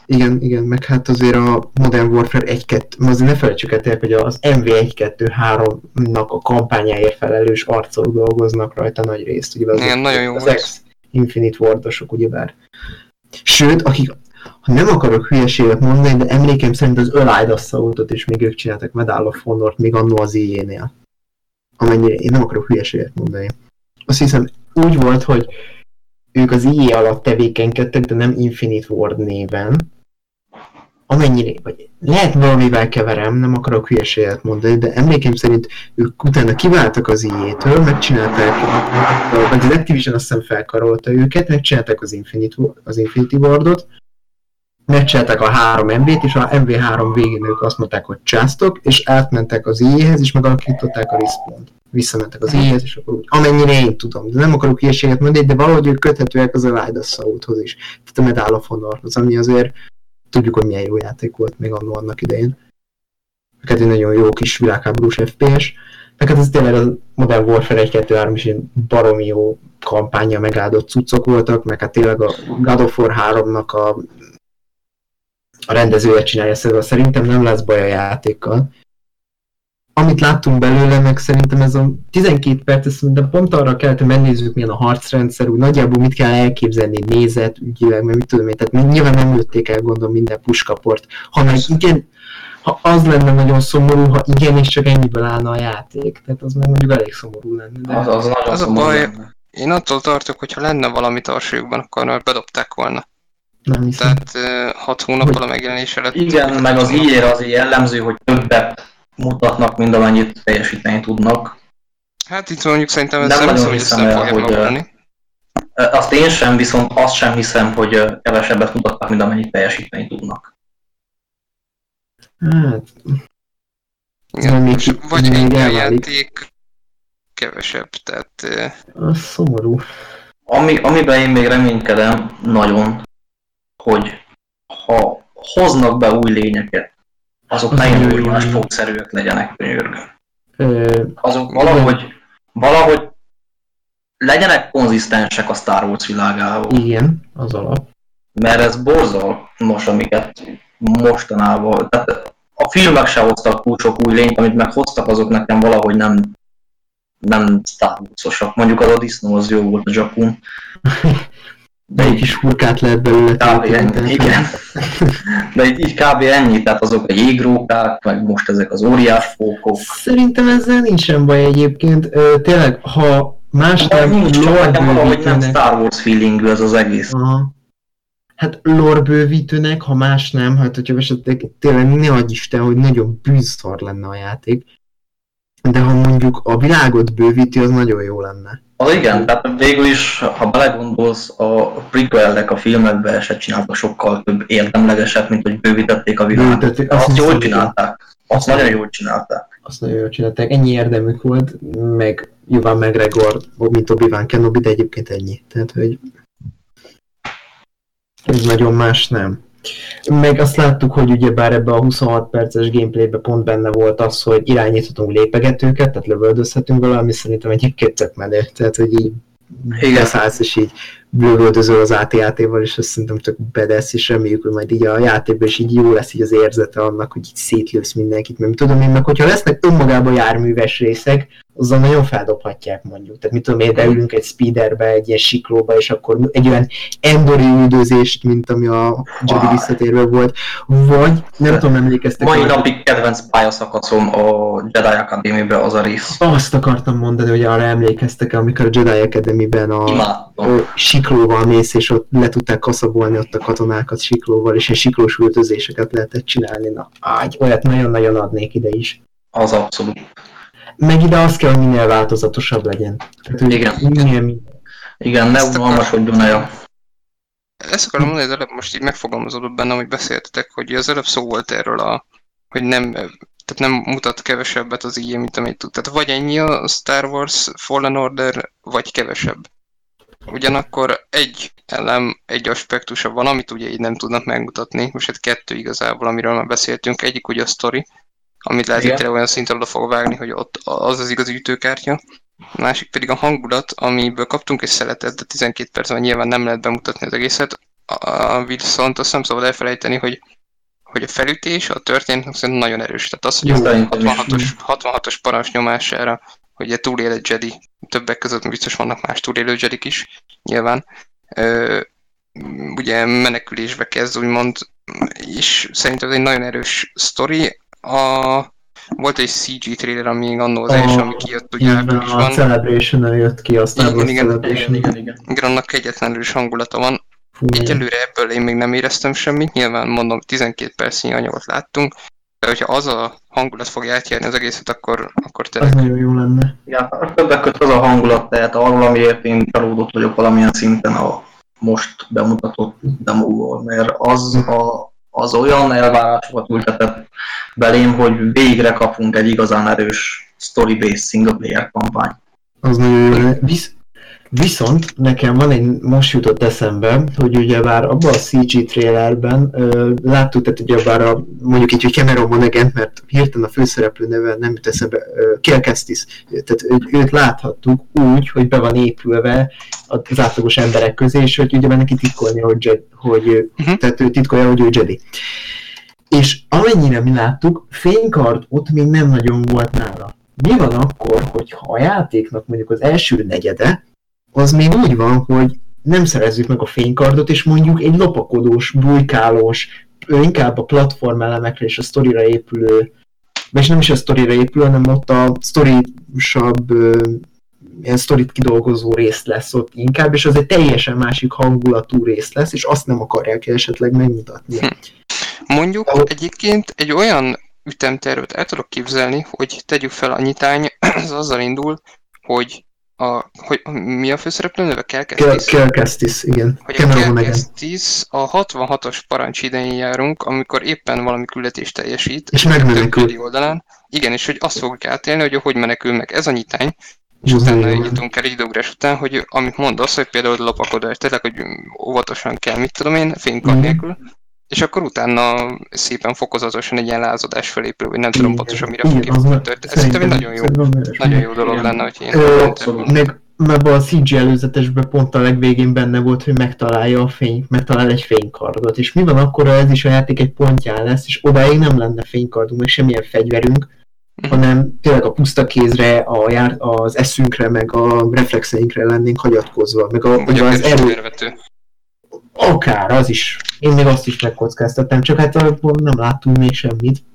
igen, igen, meg hát azért a Modern Warfare 1-2, azért ne felejtsük el hogy az MV1-2-3-nak a kampányáért felelős arcok dolgoznak rajta nagy részt. Ugye az, igen, nagyon jó az, ex, Infinite Wardosok, ugyebár. Sőt, akik, ha nem akarok hülyeséget mondani, de emlékem szerint az Ölájd Assaultot is még ők csináltak Medal of Honor-t, még annó az IE-nél. Amennyire én nem akarok hülyeséget mondani. Azt hiszem úgy volt, hogy ők az IE alatt tevékenykedtek, de nem Infinite Ward néven. Amennyire, vagy lehet valamivel keverem, nem akarok hülyeséget mondani, de emlékeim szerint ők utána kiváltak az IE-től, megcsinálták, vagy az Activision azt hiszem felkarolta őket, megcsinálták az Infinity, az Infinity Wardot, megcsinálták a 3 MV-t, és a MV3 végén ők azt mondták, hogy császtok, és átmentek az IE-hez, és megalakították a respawn Visszamentek az IE-hez, és akkor úgy, amennyire én tudom, de nem akarok ilyeséget mondani, de valahogy ők köthetőek az a Light hoz is, tehát a Medal of Honorhoz, ami azért tudjuk, hogy milyen jó játék volt még annó annak idején. Neked egy nagyon jó kis világháborús FPS. Neked ez tényleg a Modern Warfare 1-2-3 is ilyen baromi jó kampánya megáldott cuccok voltak, meg hát tényleg a God of War 3-nak a, a rendezője csinálja szóval szerintem nem lesz baj a játékkal amit láttunk belőle, meg szerintem ez a 12 perc, ez szerintem pont arra kellett, hogy megnézzük, milyen a harcrendszer, úgy nagyjából mit kell elképzelni nézet, ügyileg, mert mit tudom én, tehát nyilván nem lőtték el gondolom minden puskaport, hanem igen, ha az lenne nagyon szomorú, ha igen, és csak ennyiből állna a játék, tehát az meg mondjuk elég szomorú lenne. De... Az, az, nagyon az a baj, lenne. én attól tartok, hogy ha lenne valami tarsajukban, akkor már bedobták volna. Nem hiszem. Tehát 6 hónappal a megjelenése előtt. Igen, meg az íjére azért jellemző, hogy többet mutatnak, mint amennyit teljesíteni tudnak. Hát itt mondjuk szerintem ez nem, nem hiszem, hogy ezt nem fogja megoldani. Azt én sem, viszont azt sem hiszem, hogy kevesebbet mutatnak, mint amennyit teljesíteni tudnak. Hát... Igen, most vagy egy játék, kevesebb, tehát... Az szomorú. Ami, amiben én még reménykedem nagyon, hogy ha hoznak be új lényeket, azok nagyon óriás fogszerűek legyenek, könyörgöm. Azok valahogy, valahogy legyenek konzisztensek a Star Wars világával. Igen, az alap. Mert ez borzalmas, amiket mostanában, tehát a filmek se hoztak túl sok új lényt, amit meghoztak, azok nekem valahogy nem, nem Star Wars-osak. Mondjuk az a disznó az jó volt a Jakun. De egy kis hurkát lehet belőle Kb. ennyi, igen. De így, így kb. ennyi, tehát azok a jégrókák, meg most ezek az óriás fókok. Szerintem ezzel nincsen baj egyébként. Tényleg, ha más nem... Nincs, csak valahogy nem Star Wars feelingű ez az egész. Aha. Hát lore bővítőnek, ha más nem, hát hogyha esetleg tényleg ne adj Isten, hogy nagyon bűnszar lenne a játék. De ha mondjuk a világot bővíti, az nagyon jó lenne. Az igen, tehát végül is, ha belegondolsz, a prequelek a filmekbe se csináltak sokkal több érdemlegeset, mint hogy bővítették a világot. Azt, azt jól csinálták. Azt nagyon jól csinálták. Azt nagyon jól csinálták. Ennyi érdemük volt, meg Juvan McGregor, mint Obi-Wan Kenobi, de egyébként ennyi. Tehát, hogy ez nagyon más nem. Meg azt láttuk, hogy ugye bár ebbe a 26 perces gameplaybe pont benne volt az, hogy irányíthatunk lépegetőket, tehát lövöldözhetünk vele, ami szerintem egyébként tök menő. Tehát, hogy így beszállsz, és így lövöldözöl az AT-val, és azt szerintem tök bedesz, és reméljük, hogy majd így a játékban is így jó lesz így az érzete annak, hogy így szétlősz mindenkit, mert tudom én, meg hogyha lesznek önmagában járműves részek, azzal nagyon feldobhatják mondjuk. Tehát mit tudom én, beülünk egy speederbe, egy ilyen siklóba, és akkor egy olyan endori üldözést, mint ami a Jedi visszatérve volt, vagy nem tudom, emlékeztek. Mai napig kedvenc pályaszakaszom a Jedi academy az a rész. Azt akartam mondani, hogy arra emlékeztek amikor a Jedi Academy-ben a, a siklóval mész, és ott le tudták kaszabolni ott a katonákat siklóval, és egy siklós üldözéseket lehetett csinálni. Na, ágy, olyat nagyon-nagyon adnék ide is. Az abszolút. Meg ide az kell, hogy minél változatosabb legyen. Tehát, hogy Igen. Minél, Igen, ne unalmasodjon el. Ezt akarom mondani, az előbb most így megfogalmazódott benne, hogy beszéltetek, hogy az előbb szó volt erről a, hogy nem, tehát nem mutat kevesebbet az ilyen, mint amit tud. Tehát vagy ennyi a Star Wars Fallen Order, vagy kevesebb. Ugyanakkor egy elem, egy aspektusa van, amit ugye így nem tudnak megmutatni. Most egy kettő igazából, amiről már beszéltünk. Egyik ugye a story, amit lehet, hogy olyan szinten oda fog vágni, hogy ott az az igazi ütőkártya. A másik pedig a hangulat, amiből kaptunk egy szeletet, de 12 percben nyilván nem lehet bemutatni az egészet. A, viszont azt nem szabad elfelejteni, hogy hogy a felütés a történetnek szerintem nagyon erős. Tehát az, hogy a 66-os, 66-os parancs nyomására, hogy túlél egy Jedi, többek között biztos vannak más túlélő Jedik is, nyilván. Ö, ugye menekülésbe kezd, úgymond, és szerintem ez egy nagyon erős sztori. A, volt egy CG trailer, ami annó az első, ami kijött ugye áprilisban. A celebration jött ki, aztán igen, igen, igen, igen, igen. igen, annak kegyetlenül is hangulata van. Fú, Egyelőre ebből én még nem éreztem semmit, nyilván mondom, 12 percnyi anyagot láttunk, de hogyha az a hangulat fogja átjárni az egészet, akkor, akkor tényleg... Az nagyon jó lenne. Ja, többek között az a hangulat, tehát arról, amiért én csalódott vagyok valamilyen szinten a most bemutatott demóval, mert az, a, az olyan elvárásokat ültetett belém, hogy végre kapunk egy igazán erős story-based single player kampány. Az nagyon jó. Visz, Viszont nekem van egy, most jutott eszembe, hogy ugye bár abban a CG trailerben ö, láttuk, tehát ugye bár a, mondjuk így, hogy Cameron Monaghan, mert hirtelen a főszereplő neve nem jut eszembe, Kiel Kestis, tehát ő, őt láthattuk úgy, hogy be van épülve az átlagos emberek közé, és hogy ugye neki titkolja, hogy, hogy uh-huh. tehát ő titkolja, hogy ő Jedi. És amennyire mi láttuk, fénykard ott még nem nagyon volt nála. Mi van akkor, hogyha a játéknak mondjuk az első negyede, az még úgy van, hogy nem szerezzük meg a fénykardot, és mondjuk egy lopakodós, bujkálós, inkább a platform elemekre és a sztorira épülő, vagy nem is a sztorira épül, hanem ott a sztorisabb ilyen sztorit kidolgozó rész lesz ott inkább, és az egy teljesen másik hangulatú rész lesz, és azt nem akarják esetleg megmutatni. Hm. Mondjuk Ahol... egyébként egy olyan ütemtervet el tudok képzelni, hogy tegyük fel a nyitány, az azzal indul, hogy a, hogy mi a főszereplő neve? Kelkestis? Kelkestis, igen. Hogy a Kelkestis a 66-os parancs idején járunk, amikor éppen valami küldetést teljesít. És megmenekül. oldalán. Igen, és hogy azt fogjuk átélni, hogy hogy menekül meg. Ez a nyitány. És utána jutunk el időgrás után, hogy amit mondasz, hogy például lopakodás, tényleg, hogy óvatosan kell, mit tudom én, fénykard mm. nélkül, és akkor utána szépen fokozatosan egy ilyen lázadás felépül, vagy nem tudom pontosan mire fog történni. Ez szerintem egy nagyon jó, nagyon jó dolog lenne, hogy ilyen. Meg mert a CG előzetesben pont a legvégén benne volt, hogy megtalálja a fény, megtalál egy fénykardot. És mi van akkor, ha ez is a játék egy pontján lesz, és odáig nem lenne fénykardunk, meg semmilyen fegyverünk, mhm. hanem tényleg a puszta kézre, a jár, az eszünkre, meg a reflexeinkre lennénk hagyatkozva, meg a, meg az erő, Akár, az is. Én még azt is megkockáztattam, csak hát nem láttunk még semmit.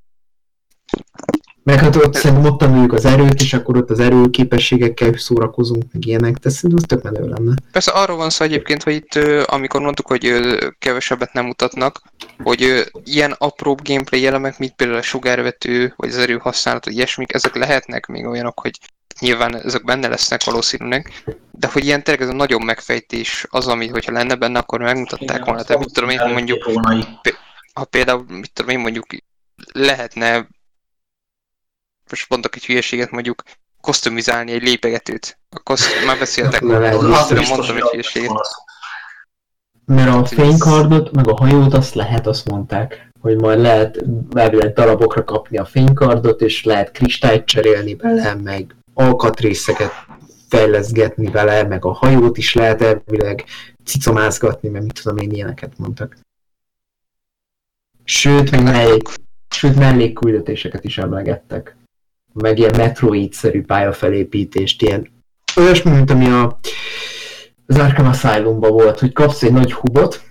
Meg hát ott szerintem ott tanuljuk az erőt, és akkor ott az erőképességekkel szórakozunk, meg ilyenek, de szerintem az tök menő lenne. Persze arról van szó egyébként, hogy itt, amikor mondtuk, hogy kevesebbet nem mutatnak, hogy ilyen apróbb gameplay elemek, mint például a sugárvető, vagy az erőhasználat, vagy ilyesmik, ezek lehetnek még olyanok, hogy nyilván ezek benne lesznek valószínűleg, de hogy ilyen tényleg ez a nagyobb megfejtés az, ami, hogyha lenne benne, akkor megmutatták volna. Tehát mit tudom én, mondjuk, ha például, mit tudom én, mondjuk lehetne, most mondok egy hülyeséget, mondjuk kosztumizálni egy lépegetőt. A koszt... Már beszéltek róla, mondtam egy hülyeséget. Mert a fénykardot, meg a hajót azt lehet, azt mondták, hogy majd lehet elvileg darabokra kapni a fénykardot, és lehet kristályt cserélni bele, meg alkatrészeket fejleszgetni vele, meg a hajót is lehet elvileg cicomázgatni, mert mit tudom én, ilyeneket mondtak. Sőt, még mellék, sőt mellékküldetéseket is emlegettek. Meg ilyen Metroid-szerű pályafelépítést, ilyen olyasmi, mint ami a az Arkham asylum volt, hogy kapsz egy nagy hubot,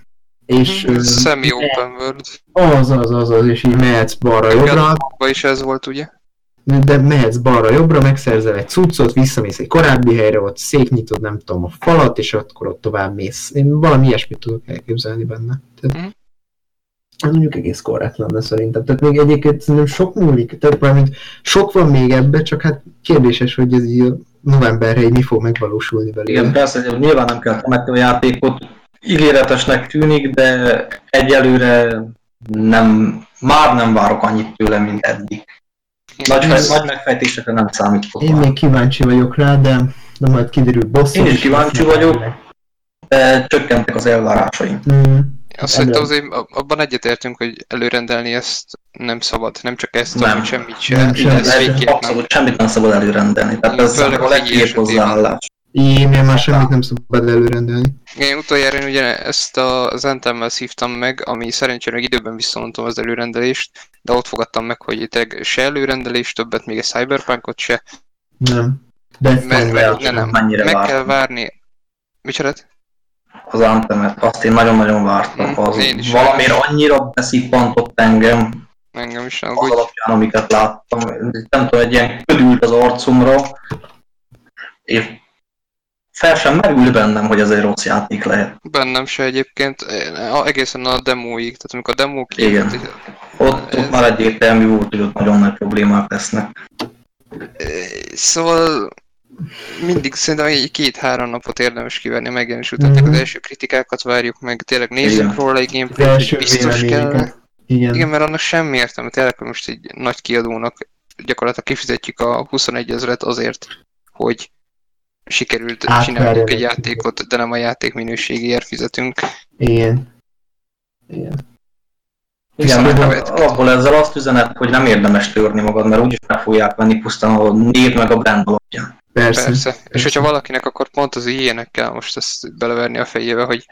és... Mm, Semi-open world. Az, az, az, az, és így mehetsz balra-jobbra. is ez volt, ugye? De mehetsz balra-jobbra, megszerzel egy cuccot, visszamész egy korábbi helyre, ott széknyitod, nem tudom, a falat, és akkor ott tovább mész. Én valami ilyesmit tudok elképzelni benne. Tehát, mm. Ez mondjuk egész korrekt lenne szerintem. Tehát még egyébként szerintem sok múlik, tehát mármint sok van még ebbe, csak hát kérdéses, hogy ez így novemberre így mi fog megvalósulni belőle. Igen, persze, hogy nyilván nem kell temetni a játékot, ígéretesnek tűnik, de egyelőre nem, már nem várok annyit tőle, mint eddig. Nagy, ez... nagy megfejtésekre nem számítok. Én még kíváncsi vagyok rá, de, de majd kiderül bosszú. Én is kíváncsi vagyok, de csökkentek az elvárásaim. Mm. Azt szerintem azért abban egyetértünk, hogy előrendelni ezt nem szabad, nem csak ezt, nem. hanem semmit sem. Nem, sem. Ez abszolút semmit nem szabad előrendelni. Tehát ez a legjobb hozzáállás. Én már semmit nem szabad előrendelni. Én utoljára én ugye ezt az Anthem-mel szívtam meg, ami szerencsére időben visszamondtam az előrendelést, de ott fogadtam meg, hogy itt se előrendelés, többet még egy Cyberpunkot se. Nem. De ezt meg, meg, ne, nem. Mennyire meg várni. kell várni. Micsoda? az Anthemet, azt én nagyon-nagyon vártam. Mm, Az én is valamiért sajnos. annyira beszippantott engem Engem is nem az úgy. alapján, amiket láttam. Nem tudom, egy ilyen ködült az arcomra, és fel sem merül bennem, hogy ez egy rossz játék lehet. Bennem se egyébként, egészen a demóig, tehát amikor a demó kijött, Ott, Ez- ott már egyértelmű volt, hogy ott nagyon nagy problémák lesznek. szóval mindig szerintem egy két-három napot érdemes kivenni a megjelenés után, Mhm. mm-hmm. az első kritikákat várjuk meg, tényleg nézzük Igen. róla egy hogy biztos kell. Igen. Igen, mert annak semmi értelme, tényleg, most egy nagy kiadónak gyakorlatilag kifizetjük a 21 ezeret azért, hogy sikerült Átverjen csinálnunk egy egy játékot, de nem a játék minőségéért fizetünk. Igen. Igen. Igen, Viszont meg a- alapból ezzel azt üzenet, hogy nem érdemes törni magad, mert úgyis meg fogják venni pusztán a név meg a brand alapján. Persze. Persze. És hogyha valakinek, akkor pont az ilyenek kell most ezt beleverni a fejébe, hogy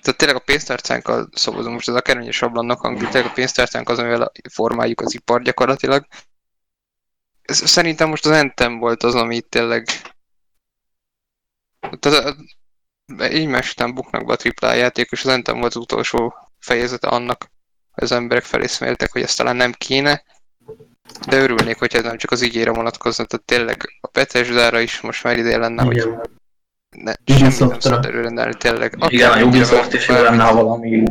tehát tényleg a pénztárcánkkal szavazunk, most ez a kerényes ablannak hangzik, tényleg a pénztárcánk az, amivel formáljuk az ipar gyakorlatilag. Ez, szerintem most az Entem volt az, ami itt tényleg tehát, egymás után buknak be a AAA játék, és az Entem volt az utolsó fejezete annak, az emberek felészméltek, hogy ezt talán nem kéne, de örülnék, hogyha ez nem csak az ígére vonatkozna, tehát tényleg a Bethesda-ra is most már ideje lenne, hogy Igen. ne, semmi nem szabad előrendelni, tényleg. Igen, a Ubisoft is jó lenne, ha valami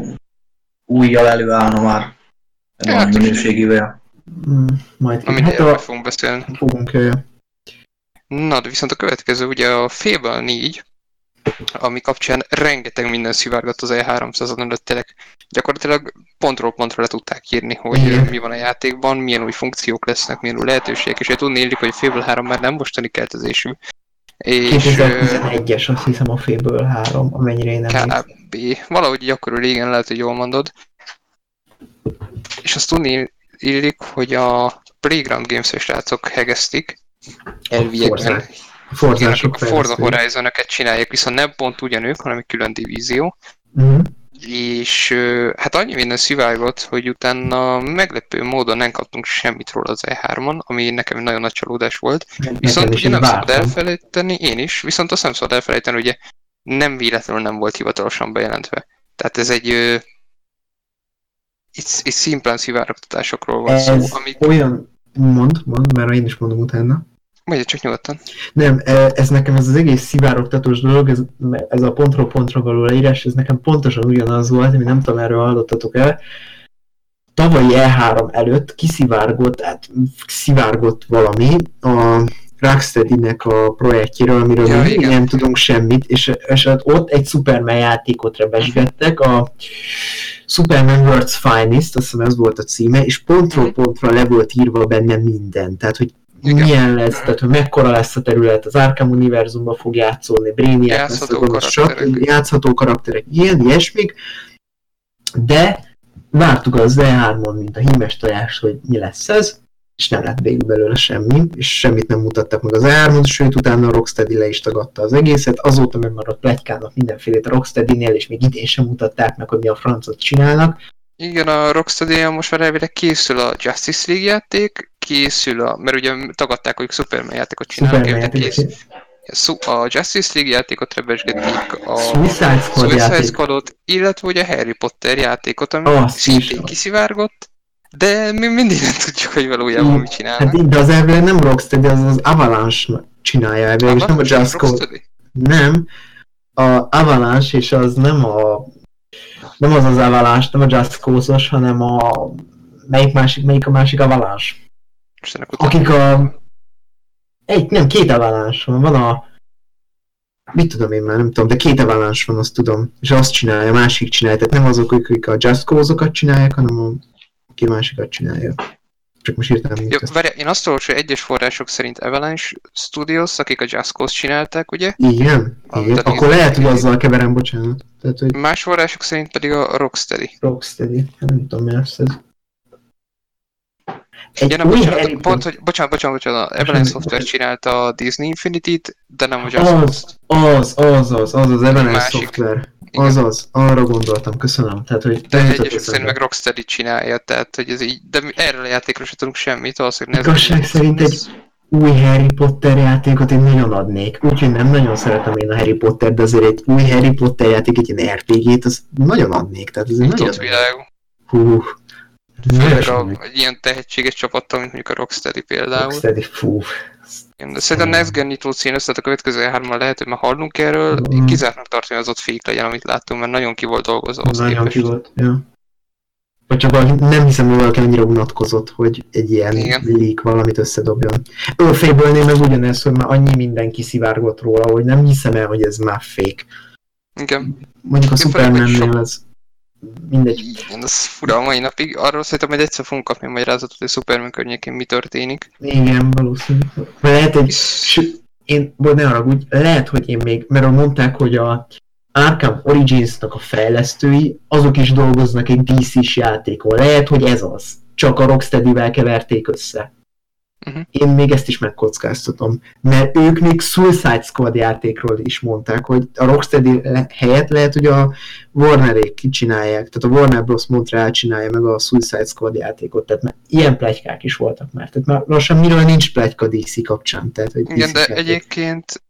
újjal előállna már. Egy Hát, olyan minőségével. Mm, majd Na hát a, fogunk beszélni. fogunk jöjjön. Na, de viszont a következő ugye a Fable 4, ami kapcsán rengeteg minden szivárgott az E300-on előtt, tényleg gyakorlatilag pontról pontra le tudták írni, hogy Igen. mi van a játékban, milyen új funkciók lesznek, milyen új lehetőségek, és tudni illik, hogy Fable 3 már nem mostani keltezésű. És ö, 2011-es azt hiszem a Fable 3, amennyire én nem kb. Valahogy így akkor régen lehet, hogy jól mondod. És azt tudni illik, hogy a Playground Games-es srácok hegeztik elviekben. Forzák. Igen, Forzások a Forza horizon csinálják, viszont nem pont ugyanők, hanem egy külön divízió. Mhm. És hát annyi minden szivárgott, hogy utána meglepő módon nem kaptunk semmit róla az E3-on, ami nekem nagyon nagy csalódás volt. Nekem Viszont is ugye nem szabad elfelejteni, én is, viszont azt nem szabad elfelejteni, ugye nem véletlenül nem volt hivatalosan bejelentve. Tehát ez egy itt, itt szimplán szivárogtatásokról van szó, Ez amik... olyan... Mond, mond, mert én is mondom utána. Mondja csak nyugodtan. Nem, e- ez nekem ez az egész szivárogtatós dolog, ez, ez a pontról pontra való leírás, ez nekem pontosan ugyanaz volt, ami nem tudom, erről hallottatok el. Tavalyi E3 előtt kiszivárgott, hát szivárgott valami a Rocksteady-nek a projektjéről, amiről Ja, még nem tudunk semmit, és, és ott egy Superman játékot rebesgettek, a Superman World's Finest, azt hiszem ez volt a címe, és pontról Mhm. pontra le volt írva benne minden, tehát hogy Igen. milyen lesz, tehát hogy mekkora lesz a terület, az Arkham univerzumban fog játszódni, Brainiac lesz a Játszható gonosz, stb. játszható karakterek, ilyen, ilyesmik, de vártuk az E3-on, mint a hímes tojás, hogy mi lesz ez, és nem lett végül belőle semmi, és semmit nem mutattak meg az E3-on, sőt utána a Rocksteady le is tagadta az egészet, azóta meg már ott pletykának mindenfélét a Rocksteady-nél, és még idén sem mutatták meg, hogy mi a francot csinálnak. Igen, a Rocksteady most már elvileg készül a Justice League játék, készül a, mert ugye tagadták, hogy Superman játékot csinálnak, Superman játék, kész, Szó- a Justice League játékot rebesgetik, a Suicide Squad Suicide. Squadot, illetve ugye a Harry Potter játékot, ami Azt szintén is. kiszivárgott, de mi mindig nem tudjuk, hogy valójában mit Hát csinálnak. így, de az elvileg nem Rocksteady, az az Avalanche csinálja elvileg, és nem a Just Cause. Nem, a Avalanche, és az nem a nem az az Avalanche, nem a Just Cause-os, hanem a melyik másik, melyik a másik Avalanche? Akik a egy, nem, két Avalanche van, van a mit tudom én már, nem tudom, de két Avalanche van, azt tudom, és azt csinálja, a másik csinálja, tehát nem azok, akik a Just Cause-okat csinálják, hanem a ki másikat csinálja. Csak most írtam Jó, minket. várj, én azt olvasom, hogy egyes források szerint Avalanche Studios, akik a Just Cause csinálták, ugye? Igen, Ah, igen. Akkor lehet, hogy azzal keverem, bocsánat. Tehát, hogy Más források szerint pedig a Rocksteady. Rocksteady, hát nem tudom, mi lesz ez. Egy Ja, nem, bocsánat, pont, hogy, bocsánat, bocsánat, bocsánat, a Avalanche. Software csinálta a Disney Infinity-t, de nem a Just Az, az, az, az, az az Avalanche másik. Software. Igen. Az az, arra gondoltam, köszönöm. Tehát, hogy De egyesek szerint meg Rocksteady csinálja, tehát hogy ez így, de erről a játékról sem tudunk semmit, valószínűleg Igazság szerint egy- új Harry Potter játékot én nagyon adnék. Úgyhogy nem nagyon szeretem én a Harry Potter, de azért egy új Harry Potter játék, egy ilyen RPG-t, azt nagyon adnék. Tehát ez egy nagyon... Világú. Hú. Főleg a, egy ilyen tehetséges csapattal, mint mondjuk a Rocksteady például. Rocksteady, fú. De szerintem Next Gen nyitó cím össze, tehát a következő hárommal lehet, hogy már hallunk erről. Én kizártnak tartom, hogy az ott fék legyen, amit láttunk, mert nagyon ki volt dolgozva Nagyon képest. ki volt. Ja. Vagy csak nem hiszem, hogy valaki annyira unatkozott, hogy egy ilyen Igen. leak valamit összedobjon. Örfébölnél meg ugyanez, hogy már annyi minden kiszivárgott róla, hogy nem hiszem el, hogy ez már fake. Igen. Mondjuk a Supermannél ez mindegy. Igen, ez fura a mai napig. Arról szerintem, hogy egyszer fogunk kapni magyarázatot, hogy Superman környékén mi történik. Igen, valószínű. Lehet egy... Én, vagy ne haragudj, lehet, hogy én még, mert mondták, hogy a Arkham Origins-nak a fejlesztői, azok is dolgoznak egy DC-s játékon. Lehet, hogy ez az. Csak a Rocksteady-vel keverték össze. Mhm. Én még ezt is megkockáztatom. Mert ők még Suicide Squad játékról is mondták, hogy a Rocksteady helyett lehet, hogy a Warnerék csinálják, tehát a Warner Bros. Montreal csinálja meg a Suicide Squad játékot, tehát már ilyen plegykák is voltak már. Tehát már lassan miről nincs pletyka DC kapcsán. Tehát, hogy igen, DC de játék. egyébként